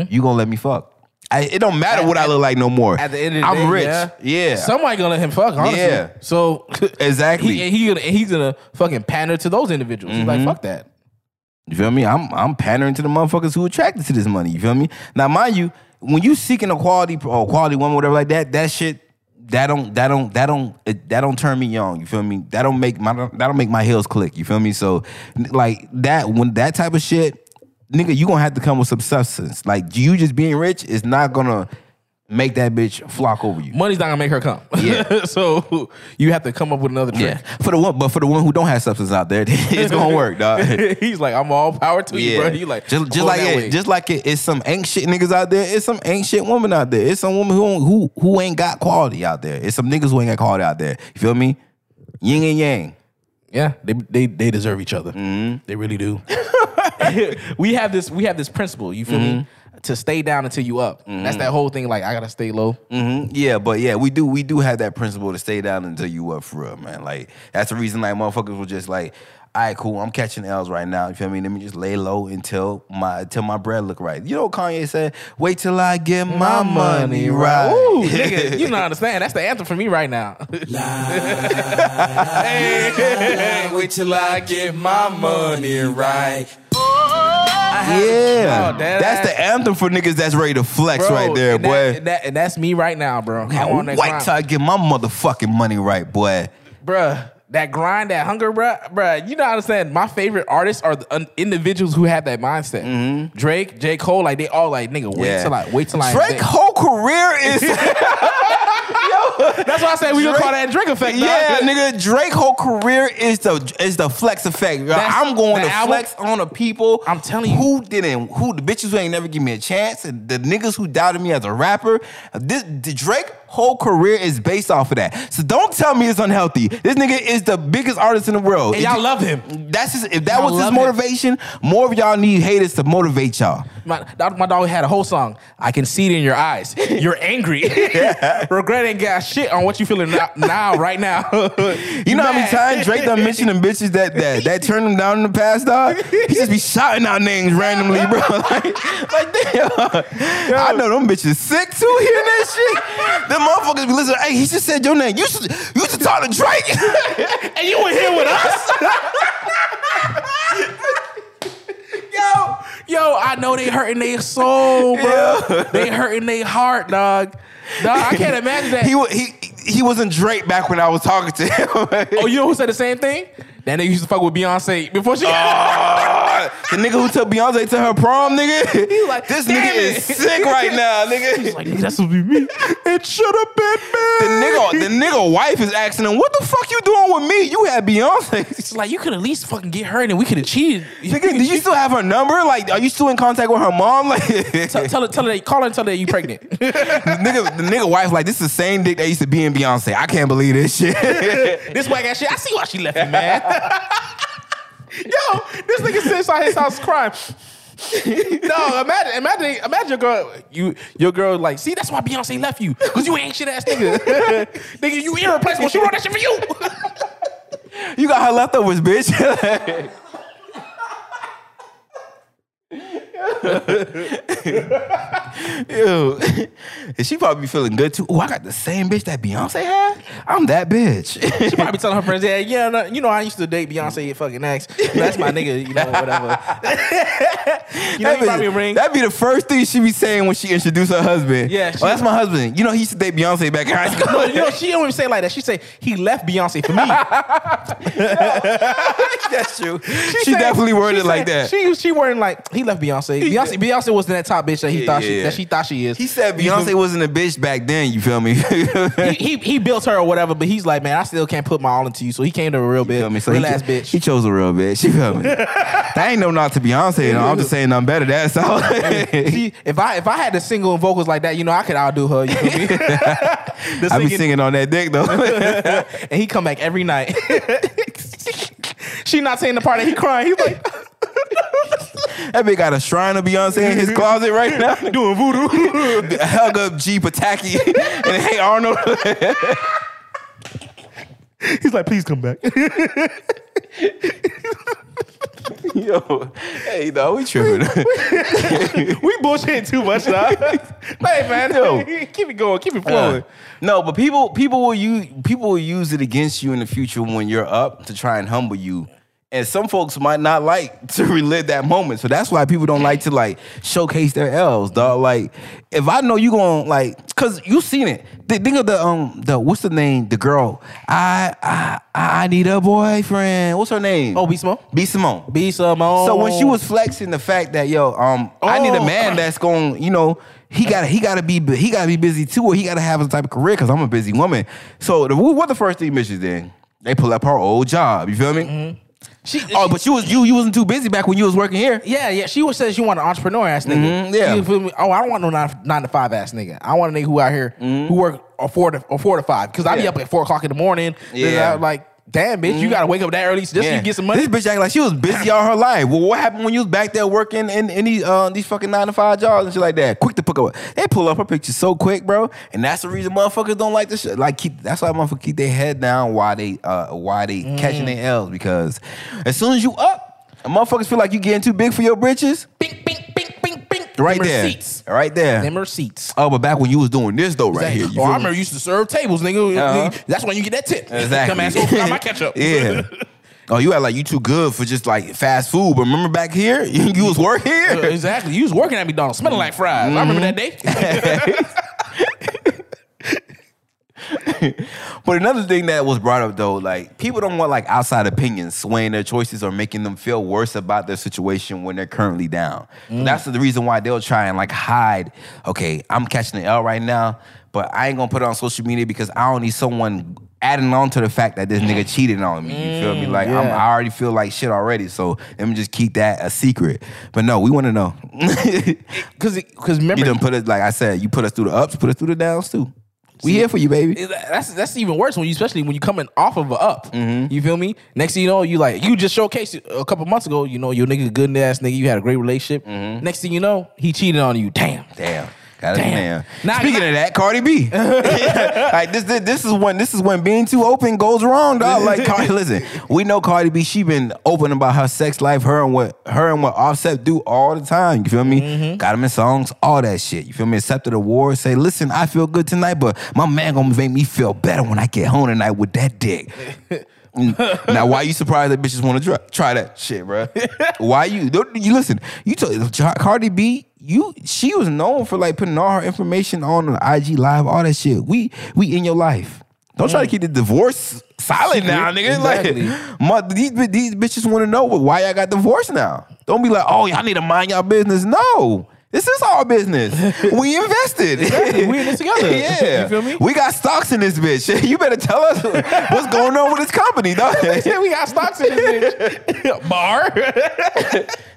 You gonna let me fuck? I, it don't matter what I look like no more. At the end of the I'm day, rich. yeah. Yeah. Somebody gonna let him fuck, honestly. Yeah. So Exactly. he, he gonna, he's gonna fucking pander to those individuals. He's Mm-hmm. like, fuck that. You feel me? I'm I'm pandering to the motherfuckers who attracted to this money. You feel me? Now, mind you, when you seeking a quality or quality woman, whatever like that, that shit, that don't that don't that don't that don't turn me on. You feel me? That don't make my that don't make my heels click. You feel me? So like that when that type of shit, nigga, you gonna have to come with some substance. Like you just being rich is not gonna make that bitch flock over you. Money's not gonna make her come. Yeah. so you have to come up with another trick. Yeah, for the one, but for the one who don't have substance out there, it's gonna work, dog. he's like, I'm all power to you, bro. He like, just, just like it, just like it, it's some ain't shit niggas out there. It's some ain't shit woman out there. It's some woman who who who ain't got quality out there. It's some niggas who ain't got quality out there. You feel me? Yin and yang. Yeah, they they they deserve each other. Mm-hmm. They really do. we have this we have this principle. You feel Mm-hmm. me? To stay down until you up. That's that whole thing. Like I gotta stay low. Mhm. Yeah, but yeah, we do we do have that principle to stay down until you up for real, man. Like that's the reason like motherfuckers were just like, all right, cool, I'm catching L's right now. You feel me? Let me just lay low until my until my bread look right. You know what Kanye said? Wait till I get my, money right. Ooh, nigga, you don't understand. That's the anthem for me right now. Wait till I get my money right. Yeah, Oh, that- that's the anthem for niggas that's ready to flex Bro, right there, and that- boy. and, that- and that's me right now, bro. I'm on that till I get my motherfucking money right, boy. bruh. That grind, that hunger, bruh, bruh. You don't understand. My favorite artists are the un- individuals who have that mindset. Drake, J. Cole, like they all like, nigga, wait Mm-hmm. Yeah. till I wait till I. Drake whole career is That's why I said we gonna call that Drake effect. Yeah, nigga, Drake whole career is the is the flex effect. That's- I'm going to album- flex on the people. I'm telling you. who didn't, who the bitches who ain't never give me a chance, and the niggas who doubted me as a rapper. This the Drake whole career is based off of that. So don't tell me it's unhealthy. This nigga is the biggest artist in the world. And If y'all you- love him. That's just, if that Y'all was his love him. motivation, more of y'all need haters to motivate y'all. My, dog- my dog had a whole song. I can see it in your eyes. You're angry. Regret ain't got shit on what you feeling now, now right now. You know how many times Drake done mentioned them bitches that that that turned him down in the past, dog? He just be shouting out names randomly, bro. Like, like damn. I know them bitches sick too hearing that shit. Them motherfuckers be listening. Hey, he just said your name. You should you should talk to Drake. and you were here with us? yo, yo, I know they hurting their soul, bro. They hurting their heart, dog. Dog, I can't imagine that. he wa- he he wasn't Drake back when I was talking to him. oh, you know who said the same thing? That nigga used to fuck with Beyonce before she. Oh. The nigga who took Beyonce to her prom, nigga. He like, this nigga it." is sick right now, nigga. He's like, nigga, that's supposed to be me. It should have been me. the nigga, the nigga wife is asking him, "What the fuck you doing with me? You had Beyonce." It's like you could at least fucking get her, and then we could have cheated. Nigga, do you still have her number? Like, are you still in contact with her mom? Like, tell, tell her, tell her, that, call her and tell her that you pregnant. the nigga, the nigga wife, like, this is the same dick that used to be in Beyonce. I can't believe this shit. this whack ass shit. I see why she left you, man. Yo, this nigga sits inside his house crying. no, imagine, imagine, imagine your girl, you, your girl, like, see, that's why Beyonce left you, cause you ain't shit ass nigga. nigga, you irreplaceable. She wrote that shit for you. you got her leftovers, bitch. Ew. And she probably be feeling good too. Oh, I got the same bitch that Beyonce had. I'm that bitch. She probably telling her friends, yeah, yeah, no, you know, I used to date Beyonce fucking ex. That's my nigga, you know, whatever. you know, be, probably ring. that'd be the first thing she be saying when she introduced her husband. Yeah, oh, that's my husband. You know, he used to date Beyonce back in high school. No, you know, she don't even say it like that. She say he left Beyonce for me. that's true. She, said- definitely worded she like that. She she wording like he left Beyonce. Beyonce Beyonce wasn't that top bitch that he Yeah, thought she yeah. that she thought she is. He said Beyonce wasn't a bitch back then. You feel me? he, he he built her or whatever, but he's like, man, I still can't put my all into you. So he came to a real bitch, feel me? So real he, ass bitch. He chose a real bitch. You feel me? that ain't no not to Beyonce. though. I'm just saying I'm better. That's all. See, if I if I had to single and vocals like that, you know, I could outdo her. You feel me? The I be singing- singing on that dick though. and he come back every night. she not saying the part that he crying. He's like, That bitch got a shrine of Beyonce in his closet right now. Doing voodoo. Helga G. Pataki and Hey Arnold. He's like, please come back. Yo, hey, no, we tripping. we bullshitting too much now. hey man, Yo. keep it going, keep it flowing. Uh, no, but people people will use people will use it against you in the future when you're up to try and humble you. And some folks might not like to relive that moment. So that's why people don't like to like showcase their L's, dog. Like, if I know you going to, like cause you seen it. Th- Think of the um the what's the name? The girl. I I I need a boyfriend. What's her name? Oh, B Simone? B Simone. B Simone. So when she was flexing the fact that yo, um, I need a Oh. man that's going, you know, he got he got to be he got to be busy too, or he got to have a type of career because I'm a busy woman. So the, what the first thing bitches did? They pull up her old job. You feel me? She, Oh, but you was you you wasn't too busy back when you was working here. Yeah, yeah. She was saying she want an entrepreneur ass nigga. Mhm, yeah. You feel me? Oh, I don't want no nine, nine to five ass nigga. I want a nigga who out here who work a four to or four to five. Cause I be Mm-hmm. Up at four o'clock in the morning. Yeah. Like, damn bitch, you gotta wake up that early just so you get some money. This bitch act like she was busy all her life. Well, what happened when you was back there working in, in these uh, these fucking nine to five jobs and shit like that? Quick to pick up. They pull up her picture so quick, bro. And that's the reason motherfuckers don't like this shit. Like keep that's why motherfuckers keep their head down while they uh why they catching their L's because as soon as you up, motherfuckers feel like you getting too big for your britches. bing, bing. Right Them there. Receipts. Right there. Them receipts. Oh, but back when you was doing this though, right here. you oh, I remember you used to serve tables, nigga. Uh-huh. That's when you get that tip. Exactly. Come ask for my ketchup. yeah. Oh, you act like you too good for just like fast food. But remember back here, you, you was working Uh, here. exactly. You was working at McDonald's, smelling like fries. I remember that day. But another thing that was brought up though, like people don't want like outside opinions swaying their choices or making them feel worse about their situation when they're currently down. So mm. that's the reason why they'll try and like hide. Okay, I'm catching the L right now, but I ain't gonna put it on social media because I don't need someone adding on to the fact that this nigga cheated on me. You feel me? Mm, like I'm, yeah. I already feel like shit already. So let me just keep that a secret. But no, we want to know. Cause, cause remember, you done put us like I said. You put us through the ups, put us through the downs too. We here for you, baby. that's that's even worse when you, especially when you coming off of a up. Mm-hmm. You feel me? Next thing you know, you like you just showcased it a couple months ago. You know, your nigga good ass nigga. You had a great relationship. Mm-hmm. Next thing you know, he cheated on you. Damn. Damn. Got it, Damn. Speaking of that, Cardi B. like this, this, this is when this is when being too open goes wrong, dog. Like Cardi, listen, we know Cardi B. She been open about her sex life, her and what her and what Offset do all the time. You feel me? Mm-hmm. Got him in songs, all that shit. You feel me? Accepted awards. Say, listen, I feel good tonight, but my man gonna make me feel better when I get home tonight with that dick. Mm. now, why you surprised that bitches want to try, try that shit, bro? Why you? Don't, you listen. You told Cardi B. You she was known for like putting all her information on the IG live, all that shit. We we in your life. Don't try to keep the divorce silent now, nigga. Exactly. Like, my, these these bitches want to know why y'all got divorced now. Don't be like, oh, y'all need to mind y'all business. No. This is our business. We invested. Exactly. We in this together. yeah. You feel me? We got stocks in this bitch. You better tell us what's going on with this company, dog. Yeah, we got stocks in this bitch. Bar.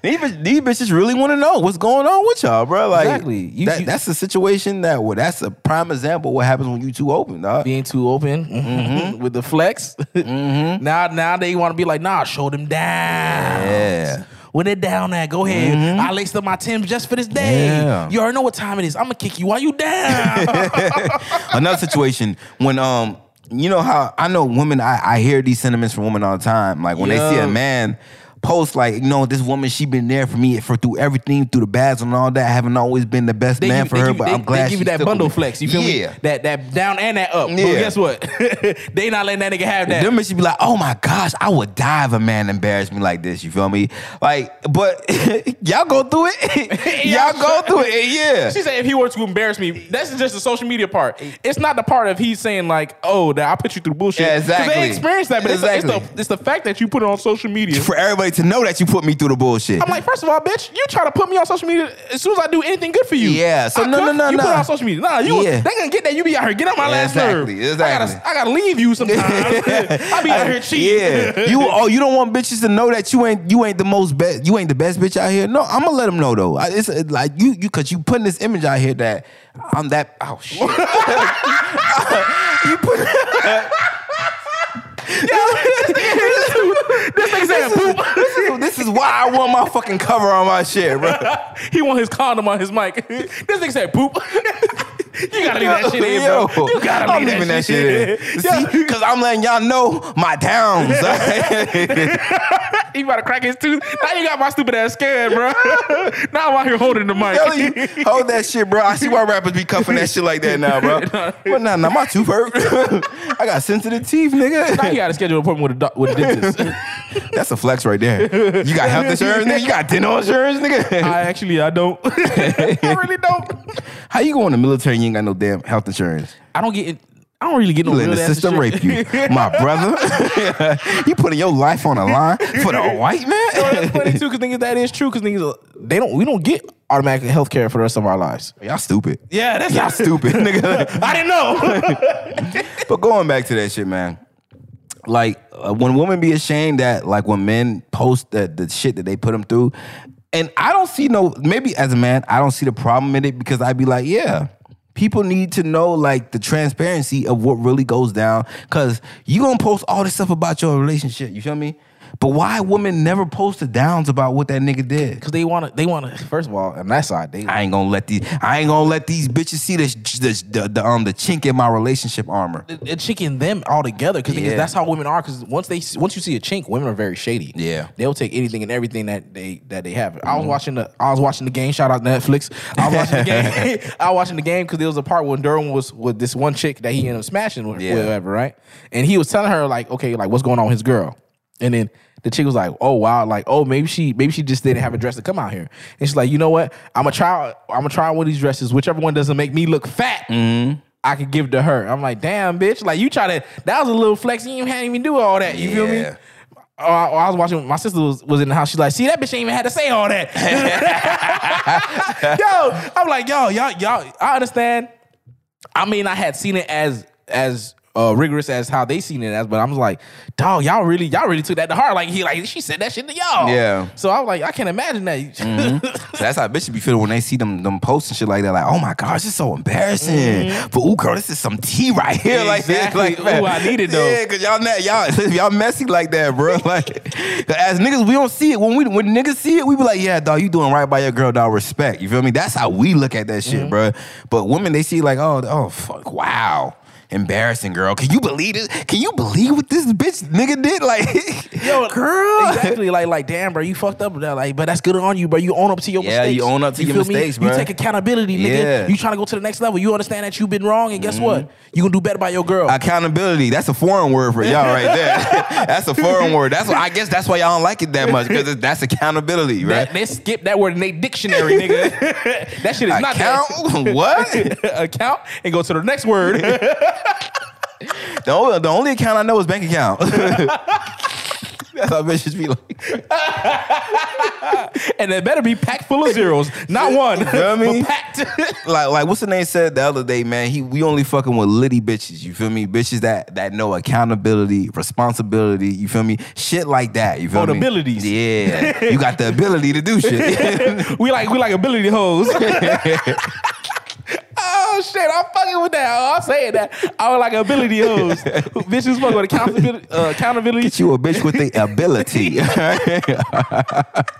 These, these bitches really want to know what's going on with y'all, bro. Like, Exactly. You- that, you- that's the situation that, well, that's a prime example of what happens when you too open, dog. Being too open Mm-hmm. with the flex. Now, now they want to be like, nah, show them down. Yeah. Mm-hmm. When they're down there, go ahead. I laced up my Timbs just for this day. Yeah. You already know what time it is. I'm gonna kick you while you down. Another situation when um you know how I know women I, I hear these sentiments from women all the time. Like when they see a man post like, you know, this woman, she been there for me for through everything, through the bads and all that. I haven't always been the best They man give, for her, give- but they- I'm glad they give you that bundle flex. You feel yeah. me? That that down and that up. But guess what? they not letting that nigga have that. Them bitches be like, oh my gosh, I would die if a man embarrassed me like this. You feel me? Like, but y'all go through it. y'all go through it. Yeah. She said if he were to embarrass me, that's just the social media part. It's not the part of he's saying like, oh, that I put you through bullshit. Yeah, exactly. They experienced that, but it's, Exactly. it's, the, it's the fact that you put it on social media. For everybody to know that you put me through the bullshit. I'm like, first of all, bitch, you try to put me on social media as soon as I do anything good for you. Yeah, so I no, no, cook, no, you put it on social media. Nah, you Yeah. they gonna get that. You be out here, get on my Yeah, last exactly, nerve. exactly. I gotta, I gotta leave you sometimes. I be out here cheating. Yeah, you oh you don't want bitches to know that you ain't you ain't the most best you ain't the best bitch out here. No, I'm gonna let them know though. It's like you you because you putting this image out here that I'm that oh shit. you put this nigga said poop. this is, this is why I want my fucking cover on my shit, bro. he want his condom on his mic. this nigga said poop. you gotta leave that shit in, Yo, bro. You gotta I'm leave leaving that, shit, in. See, because I'm letting y'all know my downs. he about to crack his tooth. Now you got my stupid ass scared, bro. now I'm out here holding the mic. Tell you, hold that shit, bro. I see why rappers be cuffing that shit like that now, bro. But nah, nah, my tooth hurt. I got sensitive teeth, now nigga. you got to schedule an appointment with a doc- with a dentist. That's a flex right there. You got health insurance, nigga. You got dental insurance, nigga. I actually I don't. I really don't. How you go in the military? Ain't got no damn health insurance. I don't get. it. I don't really get no You real the system rape you, my brother. you putting your life on the line for the white man. That's funny too, because niggas that is true. Because niggas they don't we don't get automatic health care for the rest of our lives. Y'all stupid. Yeah, that's Y'all stupid, nigga. I didn't know. But going back to that shit, man. Like uh, when women be ashamed that like when men post the the shit that they put them through, and I don't see no maybe as a man I don't see the problem in it because I'd be like, yeah. People need to know like the transparency of what really goes down because you gonna post all this stuff about your relationship. You feel me? But why women never post the downs about what that nigga did? Because they want to. They want to. First of all, on that side, they. I ain't gonna let these. I ain't gonna let these bitches see the the, the, the um the chink in my relationship armor. The chink in them all together because Yeah. that's how women are. Because once they once you see a chink, women are very shady. Yeah. Mm-hmm. they'll take anything and everything that they that they have. I was watching the I was watching the game. Shout out Netflix. I was watching the game. I was watching the game because there was a part when Derwin was with this one chick that he ended up smashing with, Yeah. whatever, right? And he was telling her like, okay, like what's going on with his girl, and then. The chick was like, "Oh wow, like oh maybe she maybe she just didn't have a dress to come out here." And she's like, "You know what? I'm gonna try. I'm gonna try one of these dresses. Whichever one doesn't make me look fat, Mm-hmm. I could give to her. I'm like, damn, bitch. Like you try to that was a little flex. You hadn't even do all that. You feel me? Yeah. Oh, I, I was watching. My sister was, was in the house. She's like, see, that bitch ain't even had to say all that. yo, I'm like, yo, y'all, y'all. I understand. I mean, I had seen it as as uh, rigorous as how they seen it as, but I'm like, dog, y'all really, y'all really took that to heart. Like he, like she said that shit to y'all. Yeah. So I was like, I can't imagine that. Mm-hmm. So that's how bitches be feeling when they see them them posts and shit like that. Like, oh my gosh, it's so embarrassing. Mm-hmm. But ooh, girl, this is some tea right here. Like, Exactly. like Ooh, I need it, though. Yeah, cause y'all not, y'all y'all messy like that, bro. Like, as niggas, we don't see it. When we when niggas see it, we be like, yeah, dog, you doing right by your girl, dog. Respect. You feel me? That's how we look at that shit, mm-hmm. bro. But women, they see like, oh, oh, fuck, wow. Embarrassing, girl. Can you believe this? Can you believe what this bitch nigga did? Like, Yo, girl. Exactly. Like, like, damn, bro, you fucked up with that. Like, but that's good on you, bro. You own up to your Yeah, mistakes. you own up to your feel me? mistakes, You take accountability, nigga. Yeah. You trying to go to the next level. You understand that you've been wrong, and guess Mm-hmm. what? You gonna do better by your girl. Accountability. That's a foreign word for y'all right there. that's a foreign word. That's why I guess that's why y'all don't like it that much because that's accountability, right? That, they skip that word in their dictionary, nigga. that shit is not Account? that. what? account and go to the next word. The only, the only account I know is bank account. that's how bitches be like. and it better be packed full of zeros, not one. You feel me? but packed. Like, like what's the name said the other day, man? He we only fucking with litty bitches. You feel me? Bitches that that know accountability, responsibility. You feel me? Shit like that. You feel me? abilities. Yeah, you got the ability to do shit. we like we like ability hoes. Oh shit, I'm fucking with that. Oh, I'm saying that. I was like ability hoes. Bitches fuck with accountability. Uh, accountability. Get you a bitch with the ability.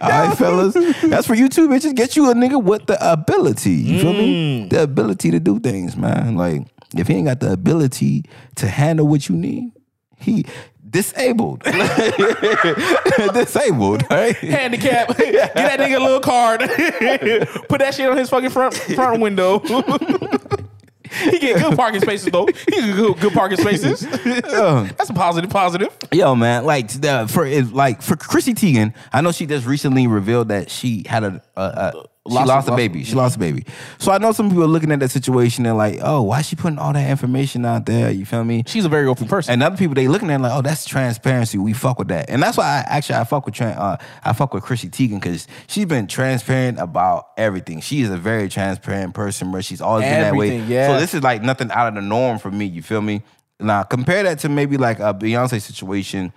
All right, fellas. That's for you too, bitches. Get you a nigga with the ability. You feel me? The ability to do things, man. Like, if he ain't got the ability to handle what you need, he disabled. disabled, right? handicap. Get that nigga a little card. Put that shit on his fucking front front window. he get good parking spaces though. He get good, good parking spaces. That's a positive. Positive. Yo, man, like the, for like for Chrissy Teigen, I know she just recently revealed that she had a, a, a she Lost- lost, a baby. She lost a baby. So I know some people are looking at that situation and like, oh, why is she putting all that information out there? You feel me? She's a very open person. And other people they looking at it like, oh, that's transparency. We fuck with that, and that's why I actually I fuck with uh, I fuck with Chrissy Teigen because she's been transparent about everything. She is a very transparent person, but she's always been that way. Yeah. So this is like nothing out of the norm for me. You feel me? Now compare that to maybe like a Beyonce situation.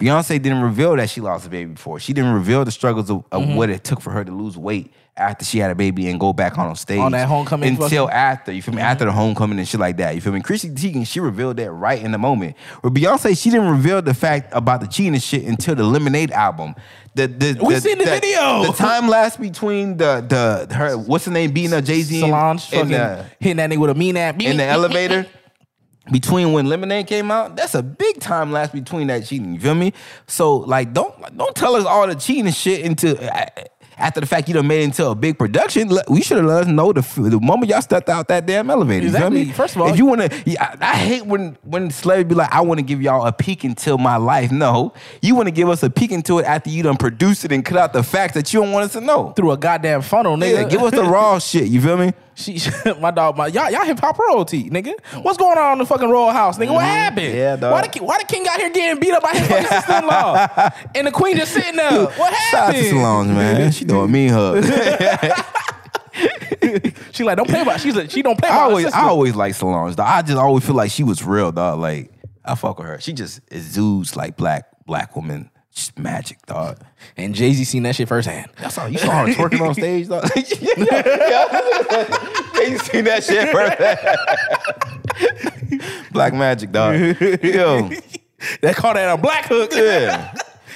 Beyonce didn't reveal that she lost a baby before. She didn't reveal the struggles of, of Mm-hmm. what it took for her to lose weight after she had a baby and go back on stage On that homecoming until fucking- after you feel me after the mm-hmm. homecoming and shit like that. You feel me? Chrissy Teigen she revealed that right in the moment. Where Beyonce she didn't reveal the fact about the cheating and shit until the Lemonade album. The, the, We the, seen the video. The time lapse between the the her what's the name beating up Jay Z Solange uh, fucking the hitting that nigga with a mean ass in the elevator between when Lemonade came out, that's a big time lapse between that cheating. You feel me? So like, don't don't tell us all the cheating shit into after the fact you done made it into a big production. We should have let us know the the moment y'all stepped out that damn elevator. You feel Exactly. me? First of all- if you want to, I, I hate when when celebrities be like, I want to give y'all a peek into my life. No, you want to give us a peek into it after you done produced it and cut out the facts that you don't want us to know. through a goddamn funnel, nigga. Yeah, give us the raw shit. You feel me? She, my dog, my y'all, y'all hip hop royalty, nigga. What's going on in the fucking royal house, nigga? What happened? Mm-hmm. Yeah, dog. Why the, ki- why the king out here getting beat up by his fucking sister-in-law, and the queen just sitting there? What Shout out to happened? Solange, man. She doing me hug. She like don't play about. She's like she don't play I about. her always, sister. I always like Solange. Dog. I just always feel like she was real, dog. Like I fuck with her. She just exudes like black black woman. She's magic, dog. and Jay Z seen that shit firsthand. That's all. You saw her twerking on stage, dog. yeah, you seen that shit first. black magic, dog. Yo, They call that a black hook. yeah.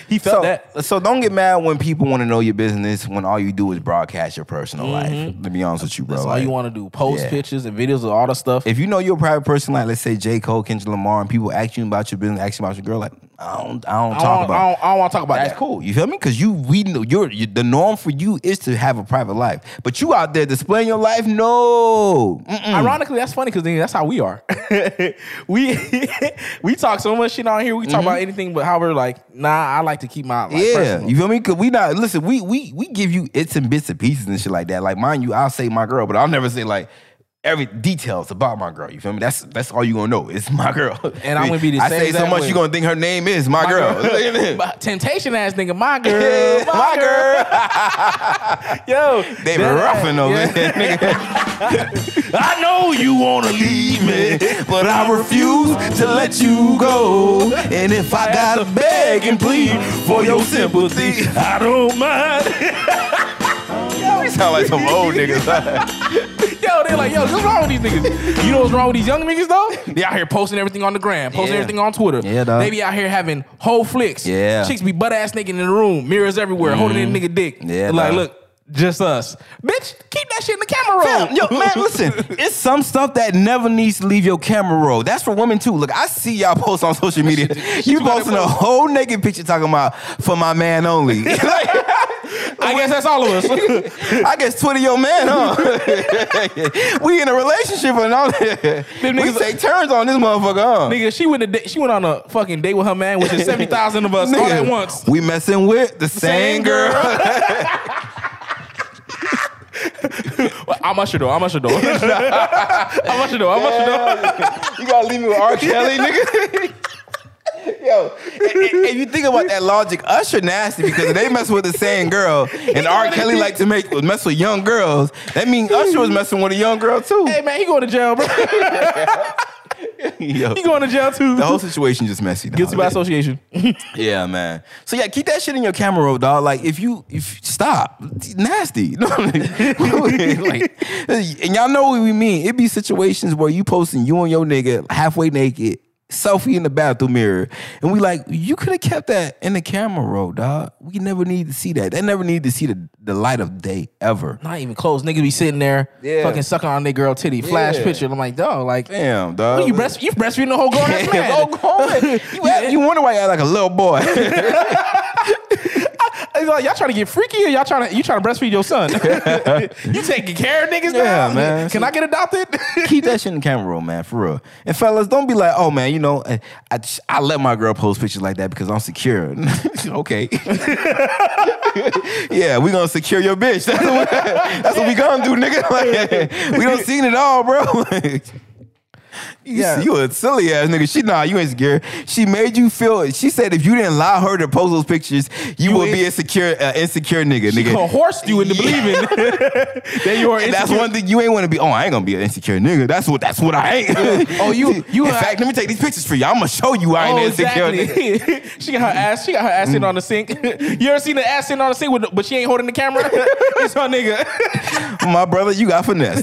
he felt So, that. so don't get mad when people want to know your business when all you do is broadcast your personal mm-hmm. life. To be honest with you, bro. That's all Like, you want to do. Post yeah. pictures and videos of all the stuff. if you know you're a private person, like let's say J. Cole, Kendrick Lamar, and people ask you about your business, ask you about your girl, like I don't, I don't I talk don't, about. I don't, I don't want to talk about That's that. cool. You feel me? Because you, we know you're, you the norm for you is to have a private life, but you out there displaying your life. No, Mm-mm. Ironically, that's funny because that's how we are. we we talk so much shit on here. We talk about anything, but how we're like, nah, I like to keep my like, Mm-hmm. yeah, personal. you feel me? Cause we not listen. We we we give you it's and bits and pieces and shit like that. Like mind you, I'll say my girl, but I'll never say like every details about my girl. You feel me? That's that's all you gonna know. It's my girl. And I'm gonna be the I same say so much way. you gonna think her name is my, girl. But Temptation ass nigga, my girl, Yeah, my girl. Yo, They be roughing over yeah. nigga. I know you wanna leave me, but I refuse to let you go. And if I gotta beg and plead for your sympathy, I don't mind. we sound like some old niggas. Yo, they're like, yo, what's wrong with these niggas? You know what's wrong with these young niggas though? They out here posting everything on the gram, posting Yeah. everything on Twitter. Yeah, dog. They be out here having whole flicks. Yeah. Chicks be butt ass naked in the room, mirrors everywhere, holding mm-hmm. in nigga dick. Yeah, like, dog. look, just us. Bitch, keep that shit in the camera roll. Fam, yo, man, listen. It's some stuff that never needs to leave your camera roll. That's for women too. Look, I see y'all post on social media. You posting a whole naked picture talking about for my man only. I guess that's all of us. I guess Twitter your man, huh? we in a relationship and all that. We niggas- take turns on this motherfucker, huh? Nigga, she went, to da- she went on a fucking date with her man, which is 70,000 of us all Nigga, at once. We messing with the same girl. How much you though? Much you though? How much you though? How much you though? you gotta leave me with R. Kelly, nigga. Yo, if you think about that logic, Usher nasty because they mess with the same girl, and R. Kelly like to make mess with young girls. That means Usher was messing with a young girl too. Hey man, he going to jail, bro. Yo, He going to jail too. the whole situation just messy. Guilty by association. Yeah, man. So yeah, keep that shit in your camera roll, dog. Like if you if stop, nasty. No, like, and y'all know what we mean. It be situations where you posting you and your nigga halfway naked, selfie in the bathroom mirror, and we like you could have kept that in the camera roll, dog. We never need to see that. They never need to see the, the light of day ever. Not even close. Niggas be sitting there, Yeah. fucking sucking on their girl titty, flash Yeah. picture. I'm like, dog, like, Damn, dog. you breast, you breastfeeding the whole grown ass man. Oh. You, act- you wonder why you act like a little boy. Like, y'all trying to get freaky or y'all trying to you trying to breastfeed your son? you taking care of niggas Yeah, now? man. Can I get adopted? keep that shit in the camera roll, man, for real. And fellas, don't be like, oh man, you know, eh, I, I, I let my girl post pictures like that because I'm secure. okay. yeah, we gonna secure your bitch. That's what, that's what we gonna do, nigga. Like, we don't seen it all, bro. You, Yeah. you a silly ass nigga. She nah, you ain't secure. She made you feel. She said if you didn't allow her to post those pictures, you, You would be in- insecure, uh, insecure nigga. She nigga. coerced you into believing that you are And that's one thing you ain't want to be. Oh, I ain't gonna be an insecure nigga. That's what. That's what I ain't. Oh, you- you- In fact, let me take these pictures for you. I'm gonna show you I ain't Oh, an insecure nigga. exactly. she got her ass. She got her ass sitting on the sink. you ever seen the ass sitting on the sink, with, but she ain't holding the camera? it's her nigga. My brother, you got finesse.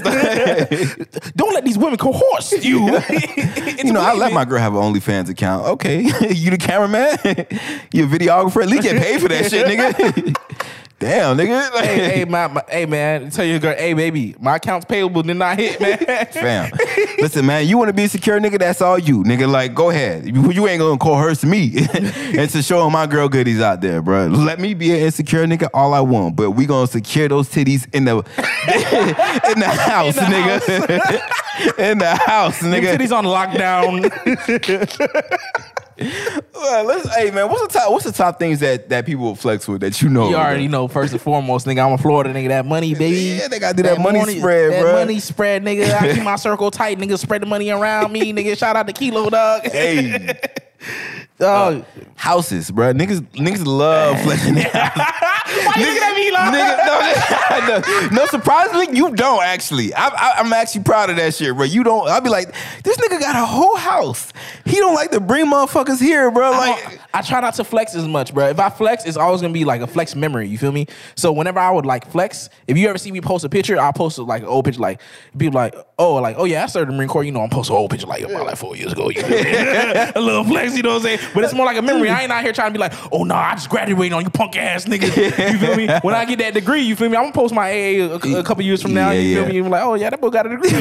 Don't let these women coerce you. you know, I let my girl have an OnlyFans account. Okay, you the cameraman, you a videographer. At least get paid for that shit, nigga. Damn, nigga. Like, hey, hey, my, my, hey, man. Tell your girl, hey, baby, my account's payable did not hit, man. Fam. Listen, man, you want to be a secure nigga? That's all you, nigga. Like, go ahead. You, you ain't gonna coerce me and to show my girl goodies out there, bro. Let me be an insecure nigga all I want, but we gonna secure those titties in the in the house, In the nigga. in the house, Them nigga. titties on lockdown. Well, let's, hey man, what's the top? What's the top things that that people will flex with that you know? You already know, first and foremost, nigga, I'm a Florida nigga. That money, baby. Yeah, they gotta do that money spread, that bruh. money spread, nigga. I keep my circle tight, nigga. Spread the money around me, nigga. Shout out to Kilo, dog. Hey, Dog. houses, bro. Niggas, niggas love flexing. their Why you looking at me, like? Nigga, no, no, no, surprisingly, you don't actually. I, I, I'm actually proud of that shit, bro. You don't. I'll be like, this nigga got a whole house. He don't like to bring motherfuckers here, bro. Like, I try not to flex as much, bro. If I flex, it's always gonna be like a flex memory. You feel me? So whenever I would like flex, if you ever see me post a picture, I'll post like an old picture. Like people like, oh, like oh yeah, I started the Marine Corps. You know, I'm posting an old picture like about like four years ago. You me? a little flex, you know what I'm saying? But it's more like a memory. I ain't out here trying to be like, oh no, I just graduated on you punk ass niggas. You feel me? When I get that degree, you feel me? I'm gonna post my AA a, a couple years from now. Yeah, you feel yeah. me? I'm like, oh yeah, that boy got a degree.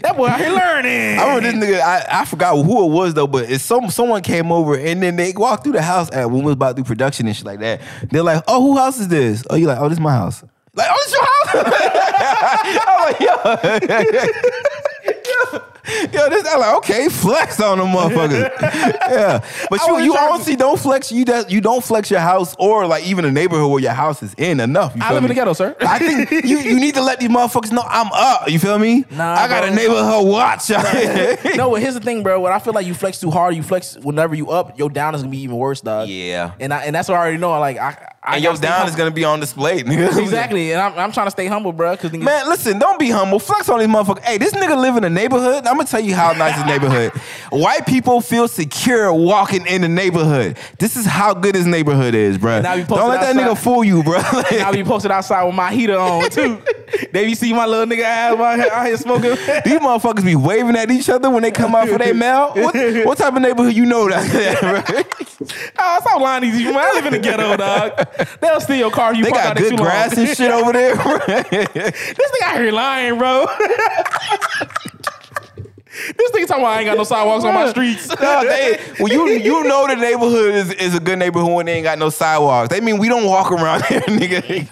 that boy out here learning. I remember this nigga. I, I forgot who it was though, but it's some someone came over and then they walked through the house at when we was about to do production and shit like that. They're like, "Oh, who house is this?" Oh, you like, "Oh, this is my house." Like, "Oh, this your house?" I'm like, "Yo." Yo, this I like okay, flex on them motherfuckers. yeah, but you you honestly don't flex. You that you don't flex your house or like even the neighborhood where your house is in enough. You I live in the ghetto, sir. I think you, you need to let these motherfuckers know I'm up. You feel me? Nah, I got bro. a neighborhood watch. no, but here's the thing, bro. When I feel like you flex too hard, you flex whenever you up, your down is gonna be even worse, dog. Yeah. And I and that's what I already know. Like I, I and your down humble. is gonna be on display, nigga. exactly. And I'm, I'm trying to stay humble, bro. Because Man, listen, don't be humble. Flex on these motherfuckers. Hey, this nigga live in a neighborhood. I'm gonna tell you how nice his neighborhood. White people feel secure walking in the neighborhood. This is how good his neighborhood is, bro. And I be Don't let that nigga fool you, bro. I'll be posted outside with my heater on too. they be see my little nigga ass out here, smoking. These motherfuckers be waving at each other when they come out for their mail. What, what type of neighborhood you know that? bro? oh, ah, stop lying to man. I live in the ghetto, dog. They'll steal your car. You They got out there good too long. grass and shit over there. This nigga out here lying, bro. this nigga talking about I ain't got no sidewalks on my streets. No, they, well, you you know the neighborhood is, is a good neighborhood when they ain't got no sidewalks. They mean we don't walk around here, nigga.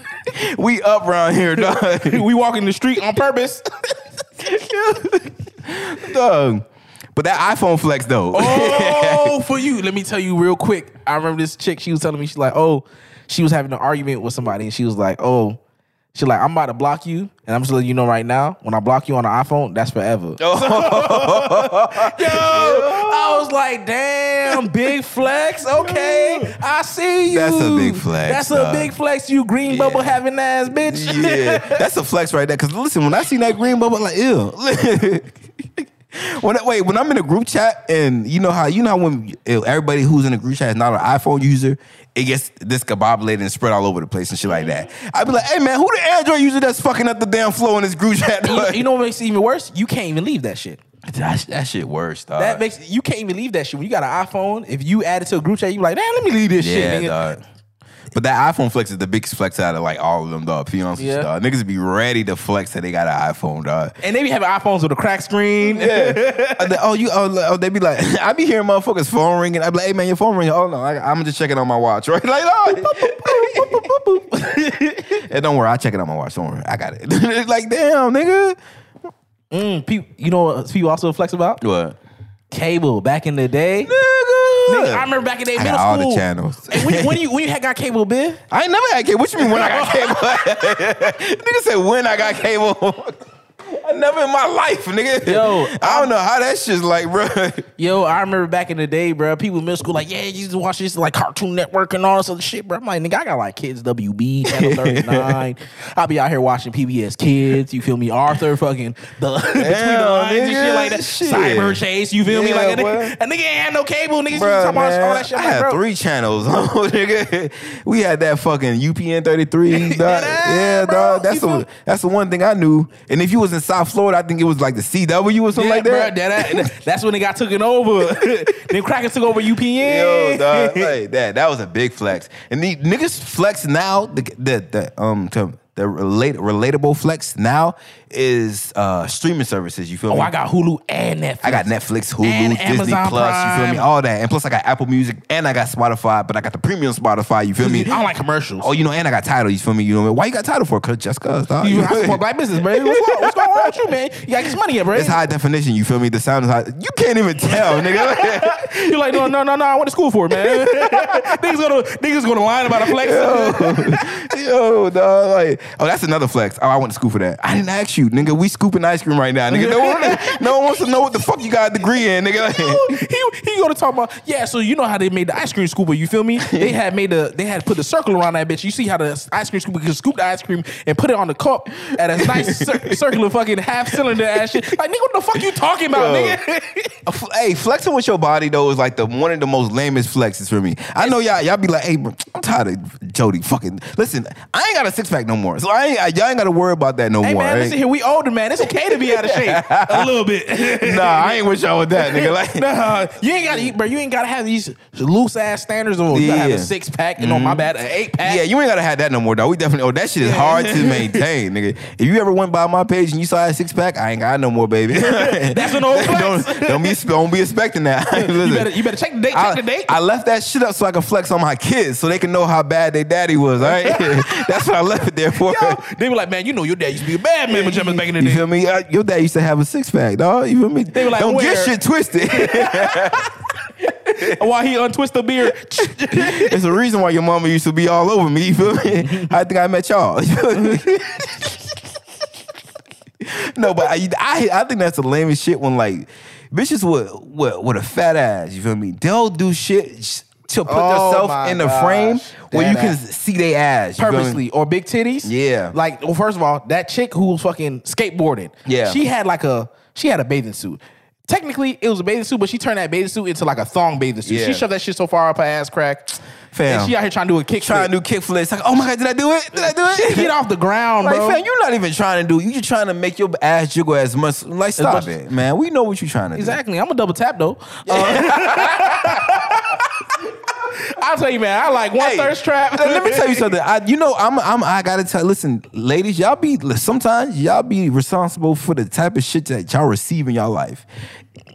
We up around here, dog. we walk in the street on purpose. dog. But that iPhone flex though. Oh, for you. Let me tell you real quick. I remember this chick. She was telling me she's like, oh, she was having an argument with somebody, and she was like, oh, she's like, I'm about to block you, and I'm just letting you know right now. When I block you on an iPhone, that's forever. Yo, I was like, damn, big flex. Okay, I see you. That's a big flex, That's dog. a big flex. You green bubble having ass bitch. yeah, that's a flex right there. Cause listen, when I see that green bubble, I'm like, ew. when wait, when I'm in a group chat and you know how you know how when everybody who's in a group chat is not an iPhone user, it gets discombobulated and spread all over the place and shit like that. Mm-hmm. I'd be like, hey man, who the Android user that's fucking up the damn flow in this group chat? You, you know what makes it even worse? You can't even leave that shit. that, that shit worse, dog. That makes you can't even leave that shit. When you got an iPhone, if you add it to a group chat, you like, damn, let me leave this yeah, shit, nigga. dog. But that iPhone flex is the biggest flex out of like all of them, dog. To be honest with you, Yeah. dog. Niggas be ready to flex that they got an iPhone, dog. And they be having iPhones with a crack screen. Yeah. Uh, oh, you. Oh, oh, they be like, I be hearing motherfuckers phone ringing. I be like, hey man, your phone ringing. Oh no, I, I'm just checking on my watch, right? Like, no. hey, don't worry, I check it on my watch. Don't worry, I got it. It's like, damn, nigga. Mm, people, you know what people also flex about? What? Cable. Back in the day. Nigga. Nigga, I remember back in the day, I middle got all school. the channels. Hey, when, when you when you had got cable, Ben? I ain't never had cable. What you mean when I got cable? nigga said when I got cable. I never in my life, nigga. Yo, I don't know how that shit's like, bro. Yo, I remember back in the day, bro. People in middle school like, yeah, you used to watch this like Cartoon Network and all this other shit, bro. I'm like, nigga, I got like Kids WB, Channel 39. I'll be out here watching PBS Kids. You feel me? Arthur, fucking the between the Lions and shit like that. shit. Cyberchase. You feel me? Like a nigga, a nigga ain't had no cable. Niggas used to Bruh, talk about all that shit. I like, had bro. three channels, oh, nigga. We had that fucking UPN 33, dog. Yeah, yeah, bro. dog. That's the that's the one thing I knew. And if you was in South Florida, I think it was like the CW or something Yeah, like that. bruh, that- that- that's when they got taken over. then crackers took over UPN. Yo, dog, like that. That was a big flex. And the niggas flex now. The the, the um the relate, relatable flex now is uh streaming services. You feel me? oh, me? I got Hulu and Netflix. I got Netflix, Hulu, And Disney Amazon Plus, you feel me? All that. And plus I got Apple Music and I got Spotify, but I got the premium Spotify, you feel me? I don't like commercials. Oh, you know, and I got Tidal, you feel me? You know, why you got Tidal for? Cause just cause, dog. You You I feel support black business, bro. What's, going- what's going on with you, man? You get some money, bro. It's high definition, you feel me? The sound is high. You can't even tell, nigga. You're like, no, no, no, no. I went to school for it, man. niggas gonna niggas gonna line about a flex. Yo, dog, like, oh, that's another flex. Oh, I went to school for that. I didn't ask you, nigga. We scooping ice cream right now, nigga. No one, no one wants to know what the fuck you got a degree in, nigga. he he gonna talk about yeah. So you know how they made the ice cream scooper? You feel me? They had made the they had put the circle around that bitch. You see how the ice cream scooper can scoop the ice cream and put it on the cup at a nice cir- circular fucking half cylinder ass shit. Like nigga, what the fuck you talking about, Yo. nigga? Hey, flexing with your body though is like the one of the most lamest flexes for me. I know y'all y'all be like, hey, bro, I'm tired of Jody. Fucking listen, I ain't got a six pack no more, so I ain't I, y'all ain't got to worry about that no Hey more. man, right? listen here, we older man. It's okay to be out of shape a little bit. nah, I ain't with y'all with that, nigga. Like, Nah, you ain't gotta eat, bro. You ain't gotta have these loose ass standards or you gotta have Yeah. a six pack and on my bad, an eight pack. Yeah, you ain't gotta have that no more, though. We definitely. Oh, that shit is hard to maintain, nigga. If you ever went by my page and you saw a six pack, I ain't got no more, baby. That's an old don't, flex. don't be don't be expecting that. you better you better check the date. Check I, the date. I left that shit up so I can flex on my kids so they can know how bad their daddy was. All right, that's what I left it there for. Yo, they were like, man, you know your dad used to be a bad man with back in the You feel me? Uh, your dad used to have a six pack, dog. You feel me? They were like, don't where? get shit twisted. While he untwist the beard. It's a reason why your mama used to be all over me. You feel me? I think I met y'all. no, but I, I I think that's the lamest shit when like bitches with with, with a fat ass. You feel me? They'll do shit sh- to put Oh themselves in the gosh. frame where you That can see their ass you? Purposely or big titties. Yeah. Like, well, first of all, that chick who was fucking skateboarding. Yeah. She had like a she had a bathing suit. Technically, it was a bathing suit, but she turned that bathing suit into like a thong bathing suit. Yeah. She shoved that shit so far up her ass crack. Fam. And she out here trying to do a kick. Trying to do kick flips. Like, oh my god, did I do it? Did I do it? Get off the ground, Like, bro. fam, you're not even trying to do. You're just trying to make your ass jiggle as much. Like, stop much- it, man. We know what you're trying to do. Exactly. I'm a double tap though. Uh, I'll tell you, man. I like one Hey, thirst trap. Let me tell you something. I, you know, I'm, I'm, I gotta tell. Listen, ladies, y'all be sometimes y'all be responsible for the type of shit that y'all receive in y'all life.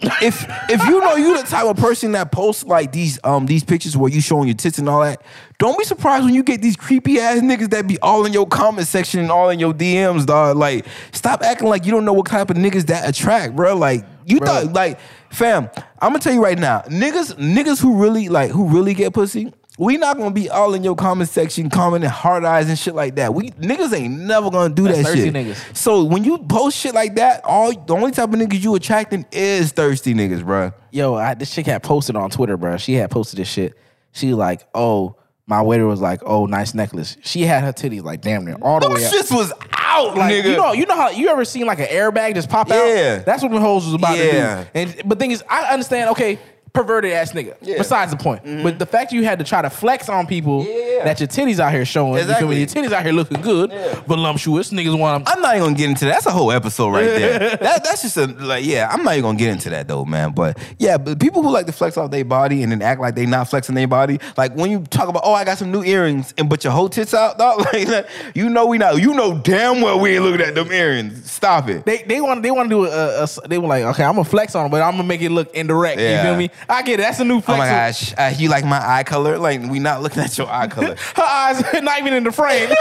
If if you know you the type of person that posts like these um these pictures where you showing your tits and all that, don't be surprised when you get these creepy ass niggas that be all in your comment section and all in your DMs, dog. Like, stop acting like you don't know what type of niggas that attract, bro. Like, you Bro. thought like, fam, I'm gonna tell you right now, niggas, niggas who really like who really get pussy. We not gonna be all in your comment section commenting hard eyes and shit like that. We niggas ain't never gonna do That's that thirsty shit. niggas. So when you post shit like that, all the only type of niggas you attracting is thirsty niggas, bro. Yo, I, this chick had posted on Twitter, bro. She had posted this shit. She like, oh, my waiter was like, oh, nice necklace. She had her titties like damn near all the Them way up. shits was out, Like, nigga. you know, you know how you ever seen like an airbag just pop out? Yeah. That's what the hoes was about Yeah. to do. And but thing is, I understand. Okay, perverted ass nigga. Yeah. Besides the point, but mm-hmm. the fact you had to try to flex on people Yeah. that your titties out here showing, Exactly. you feel me? Your titties out here looking good, voluptuous. Niggas want them. I'm not even gonna get into that. That's a whole episode right there. that, that's just a like, yeah. I'm not even gonna get into that though, man. But yeah, but people who like to flex off their body and then act like they not flexing their body, like when you talk about, oh, I got some new earrings, and but your whole tits out, dog. Like, you know we not. You know damn well we ain't looking at them earrings. Stop it. They they want they want to do a, a they were like okay I'm gonna flex on them but I'm gonna make it look indirect you Yeah. feel me I get it that's a new Oh my gosh, uh, you like my eye color? Like we not looking at your eye color. her eyes not even in the frame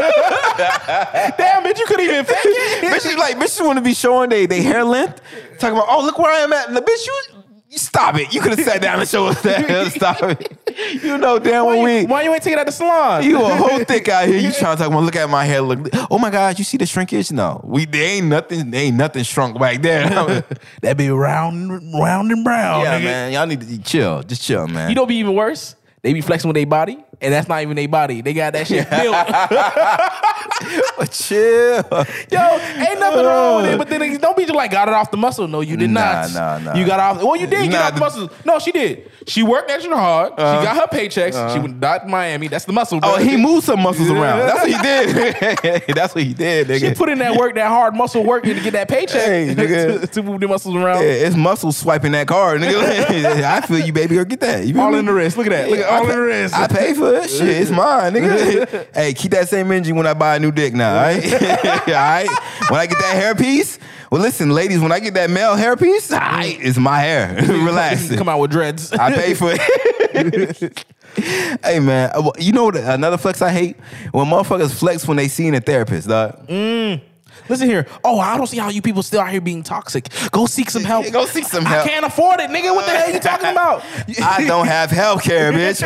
damn bitch you couldn't even fake it bitches like bitches want to be showing they they hair length, talking about oh look where I am at. The bitch you Stop it. You could have sat down and showed us that. Stop it. You know damn well we why you ain't taking it at the salon? you a whole thick out here. You trying to talk about look at my hair. Look, oh my God, you see the shrinkage? No, we there ain't nothing. There ain't nothing shrunk back there. that be round, round and brown. yeah, nigga. man, y'all need to chill. Just chill, man. You know, what be even worse. They be flexing with their body, and that's not even their body. They got that shit built. chill. Yo, ain't nothing wrong with it. But then don't be just like got it off the muscle. No, you did Nah, not. nah, nah. You got off. Well, you did Nah, get off the the- muscle. No, she did. She worked extra hard. she got her paychecks. She went out to Miami. That's the muscle. Bro. Uh-huh. Oh, he moved some muscles around. That's what he did. That's what he did, nigga. She put in that work, that hard muscle work, to get that paycheck Hey, nigga. to, to move the muscles around. Yeah, it's muscles swiping that card, nigga. I feel you, baby. Go get that. You All me? in the wrist. Look at that. Look at I all in pay- the wrist. I pay for it. Shit, it's mine, nigga. hey, keep that same energy when I buy a new dick now, all right? all right? When I get that hairpiece, well, listen, ladies, when I get that male hairpiece, all right, it's my hair. Relax. Come out with dreads. I pay for it. hey, man, uh, you know what? Another flex I hate? When motherfuckers flex when they seen a therapist, dog. Listen here. Oh, I don't see how you people still out here being toxic. Go seek some help. Go seek some help. I can't afford it, nigga. What the hell you talking about? I don't have health care, bitch.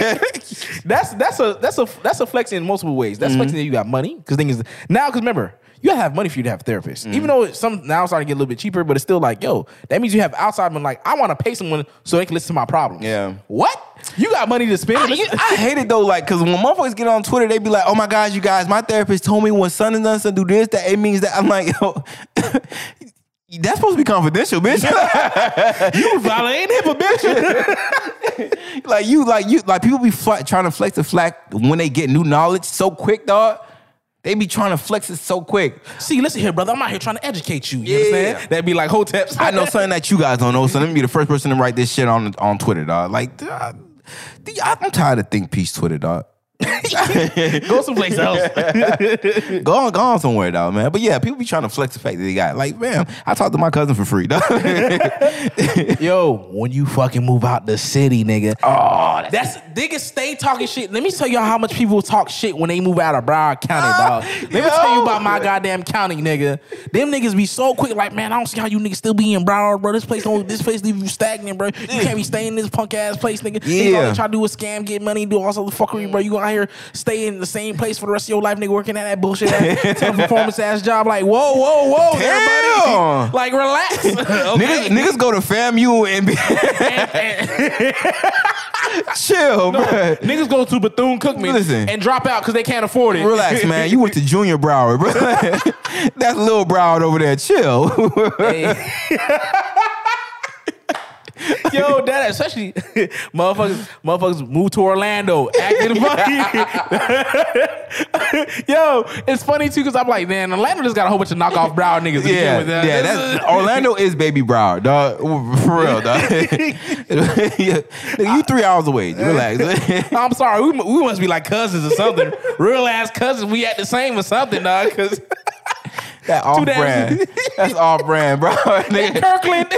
That's that's a that's a that's a flex in multiple ways. That's mm-hmm. flexing that you got money because thing is now because remember you have money for you to have a therapist. Even mm. though it's some now it's starting to get a little bit cheaper, but it's still like yo that means you have outside money. Like I want to pay someone so they can listen to my problems. Yeah. What? You got money to spend? I, you- I hate it though, like, cause when motherfuckers get on Twitter, they be like, "Oh my gosh, you guys, my therapist told me when son and son do this, that it means that." I'm like, yo, that's supposed to be confidential, bitch. you violating HIPAA, bitch. like you, like you, like people be fl- trying to flex the flack when they get new knowledge so quick, dog. They be trying to flex it so quick. See, listen here, brother. I'm out here trying to educate you. You Yeah. understand? That'd be like hoteps. I know something that you guys don't know, so let me be the first person to write this shit on on Twitter, dog. Like, dog, I'm tired of think peace Twitter, dog. Go someplace else. Go on, go on somewhere, dog, man. But yeah, people be trying to flex the fact that they got like, man, I talked to my cousin for free, dog. Yo, when you fucking move out the city, nigga. Oh, that's, niggas stay talking shit. Let me tell y'all how much people talk shit when they move out of Broward County, ah, dog. Let me tell you about my goddamn county, nigga. Them niggas be so quick, like, man, I don't see how you niggas still be in Broward, bro. This place don't, this place leave you stagnant, bro. You can't be staying in this punk ass place, nigga. Niggas all Yeah. they try to do is scam, get money, do all sorts of fuckery, bro. You gonna out here stay in the same place for the rest of your life, nigga, working at that bullshit ass performance ass job. Like, whoa, whoa, whoa, Damn. everybody. Like, relax. niggas, niggas go to FAMU and be chill, bro. Niggas go to Bethune Cookman Listen. and drop out because they can't afford it. Relax, man. You went to Junior Broward, bro. That's Little Broward over there. Chill. Yo, that especially motherfuckers, motherfuckers move to Orlando acting funny. Yo, it's funny too because I'm like, man, Orlando just got a whole bunch of knockoff Broward niggas. yeah, with, uh, yeah. That's, Orlando is baby Broward, dog. For real, dog. Yeah. Nigga, you three hours away. Relax. I'm sorry, we, we must be like cousins or something. Real ass cousins. We act the same or something, dog. Because that off brand. That's off brand, bro. Kirkland.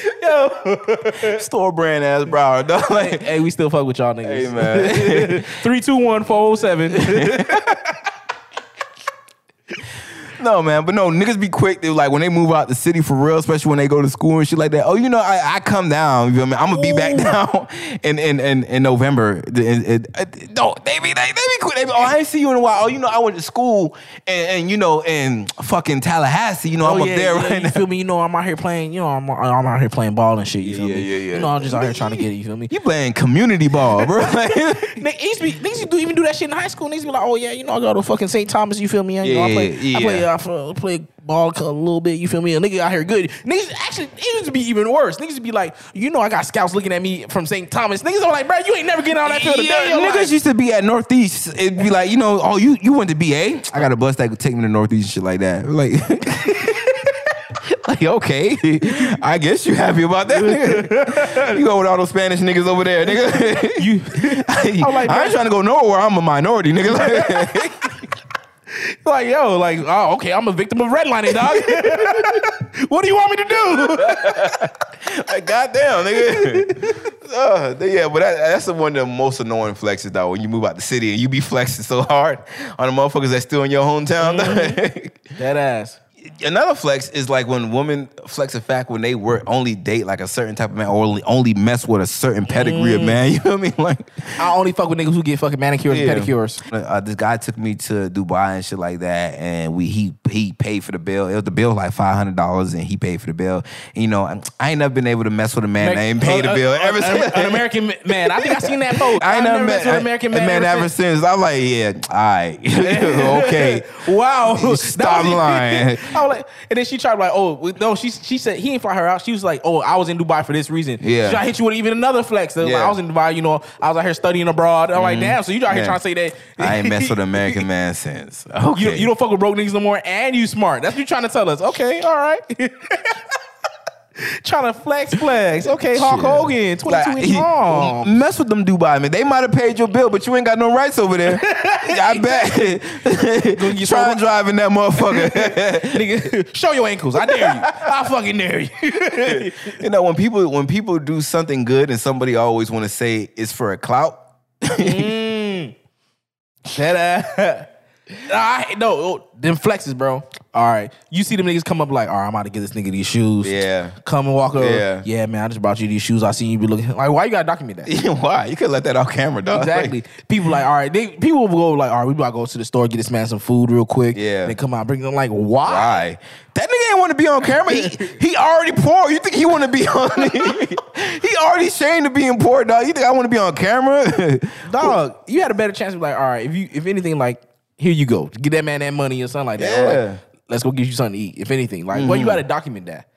Yo, store brand ass Broward, dog. Like, hey, we still fuck with y'all niggas. hey, man. Three two one four zero seven. No, man, but no, niggas be quick. They like when they move out the city for real, especially when they go to school and shit like that. Oh, you know, I, I come down. You feel me? I'm gonna be back down in in in, in November. The- in- in- uh, no, they be they, they be quick. They be, oh, I ain't see you in a while. Oh, you know, I went to school and, and you know in fucking Tallahassee. You know, I'm oh, up there yeah, right you now. feel me? You know, I'm out here playing. You know, I'm I'm out here playing ball and shit. You feel Yeah, me? yeah, yeah. You know, I'm just out here trying to get it. You feel me? You playing community ball, bro. Niggas used to be, niggas used to do, even do that shit in high school. Niggas be like, oh yeah, you know, I go to fucking St. Thomas. You feel me? You know, I Yeah, play, yeah. I play, uh, I play ball a little bit. You feel me? A nigga out here good. Niggas actually, it used to be even worse. Niggas used to be like, you know, I got scouts looking at me from St. Thomas. Niggas are like, bro, you ain't never getting on that field yeah, in niggas life." used to be at Northeast. It'd be like, you know, oh, you you went to BA. I got a bus that could take me to Northeast and shit like that. Like, like okay, I guess you happy about that, nigga. You go with all those Spanish niggas over there, nigga. You, I, like, I ain't trying to go nowhere. I'm a minority, nigga. Like, Like, yo, like, oh, okay, I'm a victim of redlining, dog. what do you want me to do? like goddamn, nigga. Uh, yeah, but that, that's the one of the most annoying flexes, though. When you move out the city and you be flexing so hard on the motherfuckers that's still in your hometown. That ass. Another flex is like when women flex the fact when they work only date like a certain type of man or only, only mess with a certain pedigree of man. You know what I mean? Like I only fuck with niggas who get fucking manicures Yeah. and pedicures. Uh, this guy took me to Dubai and shit like that, and we he he paid for the bill. It was the bill was like five hundred dollars, and he paid for the bill. And, you know, I ain't never been able to mess with a man that ain't paid the Uh, bill uh, ever uh, since. An American man. I think I seen that post. I ain't never met messed with an American man, ever since. I'm like, yeah, all right, okay. Wow. Stop That was- lying. I was like, and then she tried like, oh no, she she said he didn't fly her out. She was like, oh, I was in Dubai for this reason. Yeah. She tried to hit you with even another flex. Yeah. Mm-hmm. I was in Dubai, you know, I was out here studying abroad. I'm like, damn. So you out here trying to say that I ain't messed with an American man since. Okay. you, you don't fuck with broke niggas no more, and you smart. That's what you trying to tell us. Okay, all right. trying to flex, flex. Okay, Hulk Shit. Hogan, 22 Like, inch he- long. Mess with them Dubai man. They might have paid your bill, but you ain't got no rights over there. I bet. you Try and drive in that motherfucker. Nigga, show your ankles. I dare you. I fucking dare you. you know when people when people do something good and somebody always want to say it's for a clout. That uh, I no oh, them flexes, bro. All right, you see them niggas come up like, all right, I'm about to get this nigga these shoes. Yeah. come and walk over. Yeah. Yeah, man, I just brought you these shoes. I seen you be looking like, why you gotta document that? Why? You could let that off camera, dog. Exactly. People like, all right, they people will go like, all right, we about to go to the store, get this man some food real quick. Yeah. They come out, bring them like, why? Why? That nigga ain't want to be on camera. He, he already poor. You think he want to be on? he already ashamed of being poor, dog. You think I want to be on camera? Dog, you had a better chance of be like, all right, if you if anything, like, here you go. Get that man that money or something like that. Or, like, Yeah. Mm-hmm. let's go get you something to eat. If anything. Like, well, you gotta document that.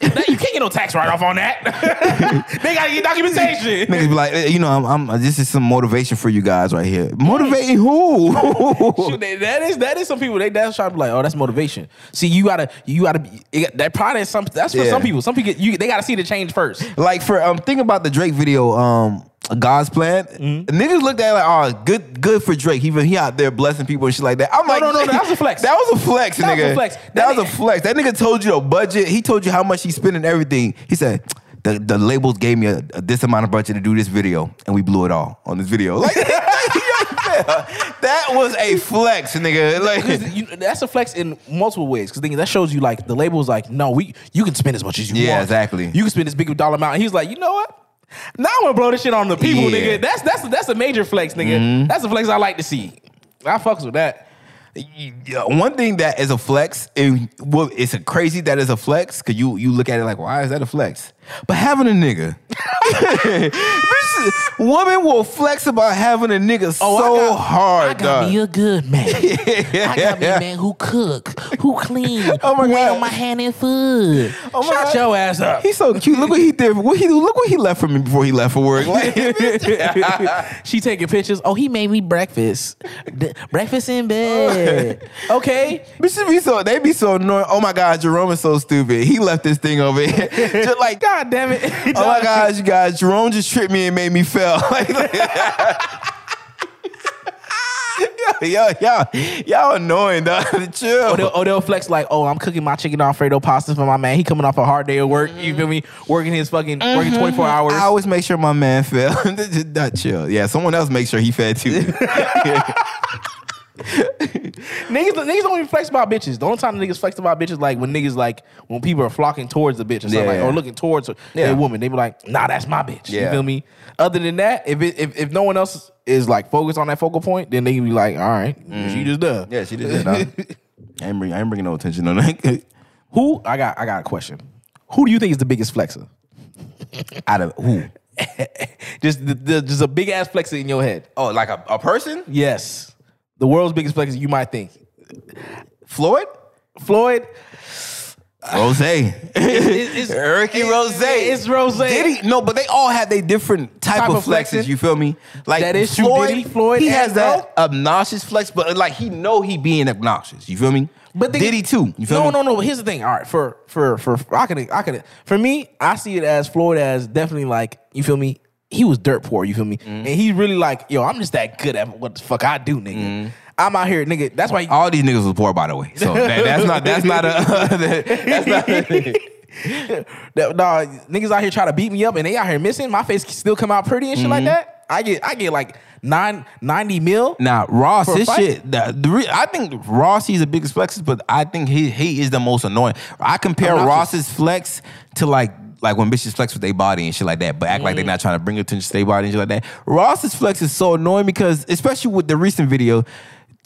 That- you can't get no tax write off on that. they gotta get documentation. Niggas be like, eh, you know, I'm, I'm. This is some motivation for you guys right here. Motivating who? Shoot, they- that is that is some people they that's trying to be like, oh, that's motivation. See, you gotta you gotta be it got- that probably is some that's for Yeah. some people. Some people you they gotta see the change first. like for um, think about the Drake video, um, God's plan. Mm-hmm. Niggas looked at it like, oh, good, good for Drake. He he out there blessing people and shit like that. I'm like, no, no, no, that was a flex. That was a flex, That was nigga. a flex. That, That was a flex. That nigga told you the budget. He told you how much he's spending everything. He said. The, the labels gave me a, a- this amount of budget to do this video, and we blew it all on this video. Like, that was a flex, nigga. Like, you- that's a flex in multiple ways. Because that shows you like the label's like, no, we you can spend as much as you Yeah, want. Yeah, exactly. You can spend this big dollar amount. And he's like, you know what? Now I'm gonna blow this shit on the people, Yeah. Mm-hmm. nigga. That's that's that's a major flex, nigga. That's a flex I like to see. I fucks with that. Yeah, one thing that is a flex, and well, it's a crazy that is a flex because you you look at it like, why is that a flex? But having a nigga, This woman will flex about having a nigga so Oh, I got- hard, I got dog. me a good man. I got me a man who cook, who clean, Oh my who God. on my hand and foot. Oh my Shut God. your ass up. He's so cute. Look what he did. What he look what he left for me before he left for work. Like, she taking pictures. Oh, he made me breakfast. Breakfast in bed. Okay. bitches be so they be so annoying. Oh my god, Jerome is so stupid. He left this thing over here. Just like God damn it. Oh my gosh, you guys, Jerome just tripped me and made me fail. Yo, yo, y'all annoying, dog. Chill. Or they'll, flex like, oh, I'm cooking my chicken Alfredo pasta for my man. He coming off a hard day of work. You feel me? Working his fucking working mm-hmm. 24 hours. I always make sure my man fell. Just not chill. Yeah, someone else make sure he fed too. Niggas, niggas don't even flex about bitches. The only time niggas flex about bitches like when niggas like when people are flocking towards the bitch or something Yeah. like, or looking towards a, Yeah. woman. They be like, nah, that's my bitch. You Yeah. feel me? Other than that, if it, if if no one else is like focused on that focal point, then they be like, all right, mm. she just done. yeah, she that. Dog. I ain't bring, I ain't bringing no attention on that. Who? I got I got a question. Who do you think is the biggest flexer? Out of who? Just the, the, just a big ass flexer in your head. Oh, like a, a person? Yes, the world's biggest flexer. You might think Floyd? Floyd. Ross. it's- Ricky Ross. It's Ross. Diddy, no, but they all have their different type, Type of, of flexes. You feel me? Like That is. Floyd, Diddy, Floyd, he has that Bro. obnoxious flex, but like he know he being obnoxious. You feel me? But the- Diddy too. You feel no, me? no, no. Here's the thing. All right, for for for I can I can for me, I see it as Floyd as definitely like you feel me. He was dirt poor. You feel me? Mm-hmm. And he's really like, yo, I'm just that good at what the fuck I do, nigga. Mm-hmm. I'm out here, nigga. That's why. All these niggas was poor, by the way. So that, that's not that's not a that's not that, nah, niggas out here try to beat me up, and they out here missing. My face still come out pretty and shit like that. I get I get like nine ninety mil. Now Ross, For a his fight? shit. The, the re- I think Ross he's the biggest flexes, but I think he he is the most annoying. I compare Ross's flex to like like when bitches flex with their body and shit like that, but act Mm. like they're not trying to bring attention to their body and shit like that. Ross's flex is so annoying because especially with the recent video.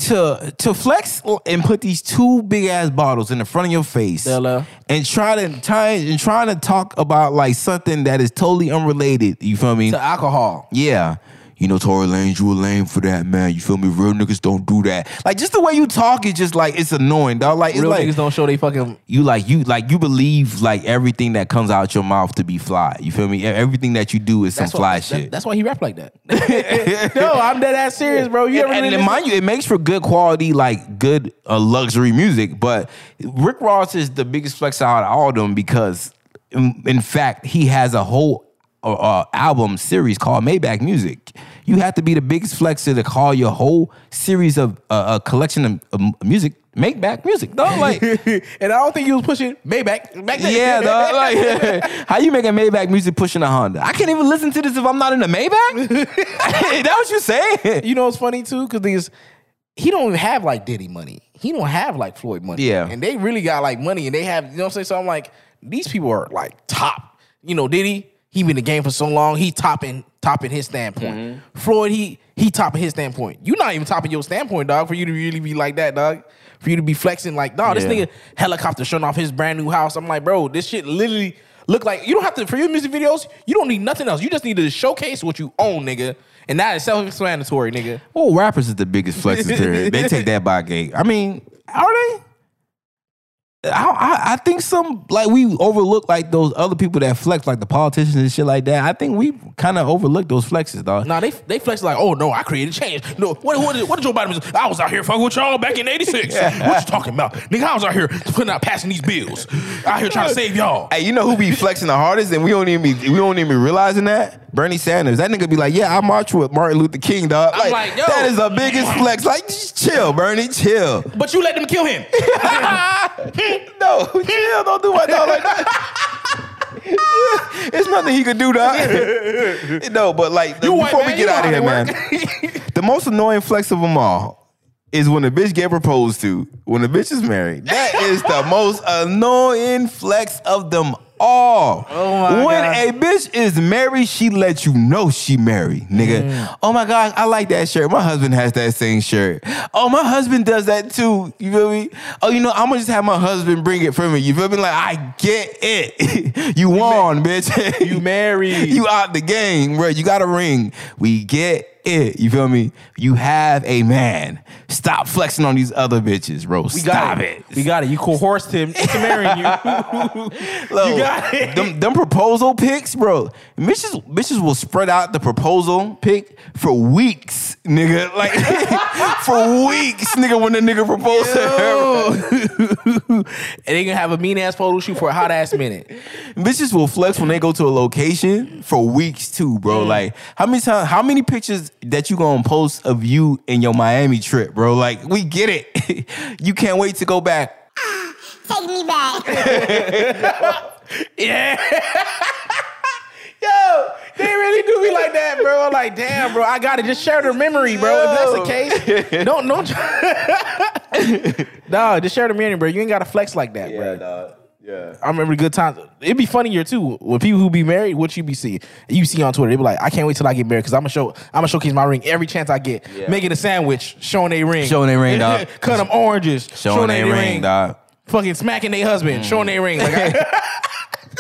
To to flex and put these two big ass bottles in the front of your face Stella. and try to try and trying to talk about like something that is totally unrelated. You feel me? To alcohol. Yeah. You know, Tory Lanez, you a lame for that, man. You feel me? Real niggas don't do that. Like, just the way you talk is just like it's annoying, dog. Like, it's Real like niggas don't show they fucking you like you like you believe like everything that comes out your mouth to be fly. You feel me? Everything that you do is some That's fly why, shit. that's why he rap like that. no, I'm dead ass serious, bro. You ever and, really and mind you, it makes for good quality, like good uh, luxury music. But Rick Ross is the biggest flex out of all of them because, in, in fact, he has a whole uh, album series called Maybach Music. You have to be the biggest flexer to call your whole series of uh, a collection of, of music Maybach Music. Dog, like. and I don't think you was pushing Maybach back then. Yeah, dog. Like, how you making Maybach music pushing a Honda? I can't even listen to this if I'm not in a Maybach. that what you saying? You know what's funny too? Because these he don't even have like Diddy money. He don't have like Floyd money. Yeah. And they really got like money and they have, you know what I'm saying? So I'm like, these people are like top. You know, Diddy, he been in the game for so long, he topping topping his standpoint. Mm-hmm. Floyd, he he topping his standpoint. you not even topping your standpoint, dog, for you to really be like that, dog. For you to be flexing like, dog, this Yeah. nigga helicopter showing off his brand new house. I'm like, bro, this shit literally look like you don't have to for your music videos, you don't need nothing else. You just need to showcase what you own, nigga. And that is self-explanatory, nigga. Well, rappers is the biggest flexes period. They take that by gate. I mean, are they? I, I, I think some like we overlook like those other people that flex like the politicians and shit like that. I think we kind of overlook those flexes, dog. Nah, they they flex like, oh no, I created change. No, what what did, what did Joe Biden? do? I was out here fucking with y'all back in '86. what you talking about, nigga? I was out here putting out passing these bills, out here trying to save y'all. Hey, you know who be flexing the hardest, and we don't even be, we don't even be realizing that Bernie Sanders. That nigga be like, yeah, I march with Martin Luther King, dog. I'm like, yo. that is the biggest flex. Like, just chill, Bernie, chill. But you let them kill him. no, chill, don't do my dog like that. it's nothing he could do, dog. no, but like You before we get out of here, they man, the most annoying flex of them all is when a bitch get proposed to, when a bitch is married. That is the most annoying flex of them all. Oh my when God. a bitch is married, she let you know she married, nigga. Mm. Oh my God, I like that shirt. My husband has that same shirt. Oh, my husband does that too. You feel me? Oh, you know, I'm gonna just have my husband bring it for me. You feel me? Like, I get it. you won, bitch. You married. you out the game, bro. You got a ring. We get it. You feel me? You have a man. Stop flexing on these other bitches, bro. We Stop got it. We got it. You coerced him into marrying you. Look, You got it. Them, them proposal pics, bro. Bitches, bitches will spread out the proposal pic for weeks, nigga. Like for weeks, nigga. When the nigga proposed to her, and they gonna have a mean ass photo shoot for a hot ass minute. bitches will flex when they go to a location for weeks too, bro. Mm. Like how many times, how many pictures that you gonna post of you in your Miami trip, bro? Like we get it. you can't wait to go back. Ah, take me back. Yeah. Yo, they really do me like that, bro. I'm like, damn, bro, I gotta just share the memory, bro. If that's the case, don't don't. no, just share the memory, bro. You ain't gotta flex like that, bro. dog. Yeah. I remember good times. It'd be funnier too with people who be married. What you be seeing? You see on Twitter, they be like, "I can't wait till I get married because I'm gonna show, I'm gonna showcase my ring every chance I get. Yeah. Making a sandwich, showing a ring, Showing they ring, dog. Cut them oranges, Showing they their ring, dog. Fucking smacking their husband, mm. showing their ring. Like, I-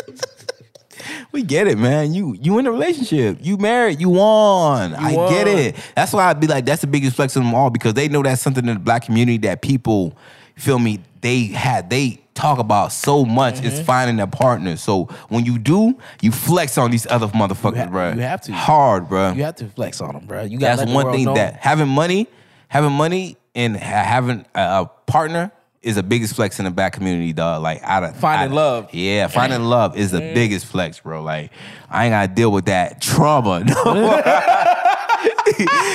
We get it, man. You you in a relationship. You married. You won. I won. get it. That's why I'd be like, that's the biggest flex of them all because they know that's something in the black community that people feel me. They had they talk about so much is Mm-hmm. finding a partner. So when you do, you flex on these other motherfuckers, ha- bro. you have to. hard, bro. you have to flex on them, bro. You got That's one thing that having money, having money, and ha- having a, partner is the biggest flex in the black community, dog. Like out of Finding love. Yeah, finding love is the biggest flex, bro. Like I ain't gotta deal with that trauma.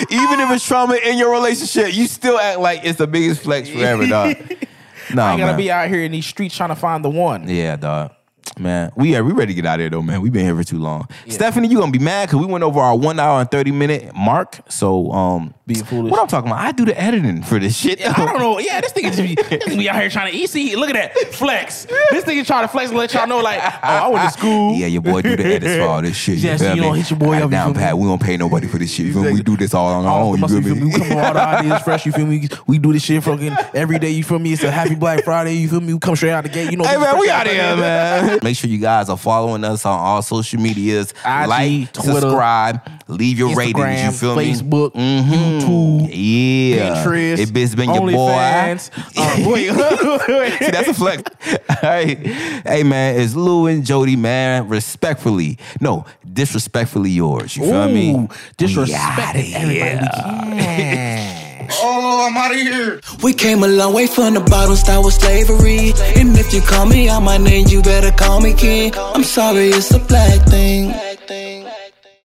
Even if it's trauma in your relationship, you still act like it's the biggest flex forever, dog. Nah, I ain't gotta man. be out here in these streets trying to find the one. yeah, dog. Man, we are we ready to get out of here though, man. We've been here for too long. Stephanie, you gonna be mad because we went over our one hour and thirty minute mark. So um Being foolish. What I'm talking about, I do the editing for this shit. I don't know. Yeah, this thing is be, this nigga be out here trying to eat. See, look at that flex. This nigga trying to flex and let y'all know, like, oh, I went to school. Yeah, your boy do the edits for all this shit. Yeah, so you don't hit your boy up, you down pat. We don't pay nobody for this shit. You feel me? We do this all on our own. You feel me? We come with all the ideas fresh. You feel me? We do this shit fucking every day. You feel me? It's a happy Black Friday. You feel me? We come straight out the gate. You know, Hey man, we out here, man. Make sure you guys are following us on all social medias. IG, like, Twitter, subscribe, leave your ratings. You feel me? Facebook, Mhm. YouTube, Yeah. Pinterest. It has been your boy. OnlyFans. Uh, wait, See, that's a flex. hey, hey, man, it's Lou and Jody, man. Respectfully, no, disrespectfully yours. You feel me? Ooh, We disrespect outta everybody we can. Oh, I'm out of here. We came a long way from the bottom, start with slavery. And if you call me out my name, you better call me king. I'm sorry, it's a black thing.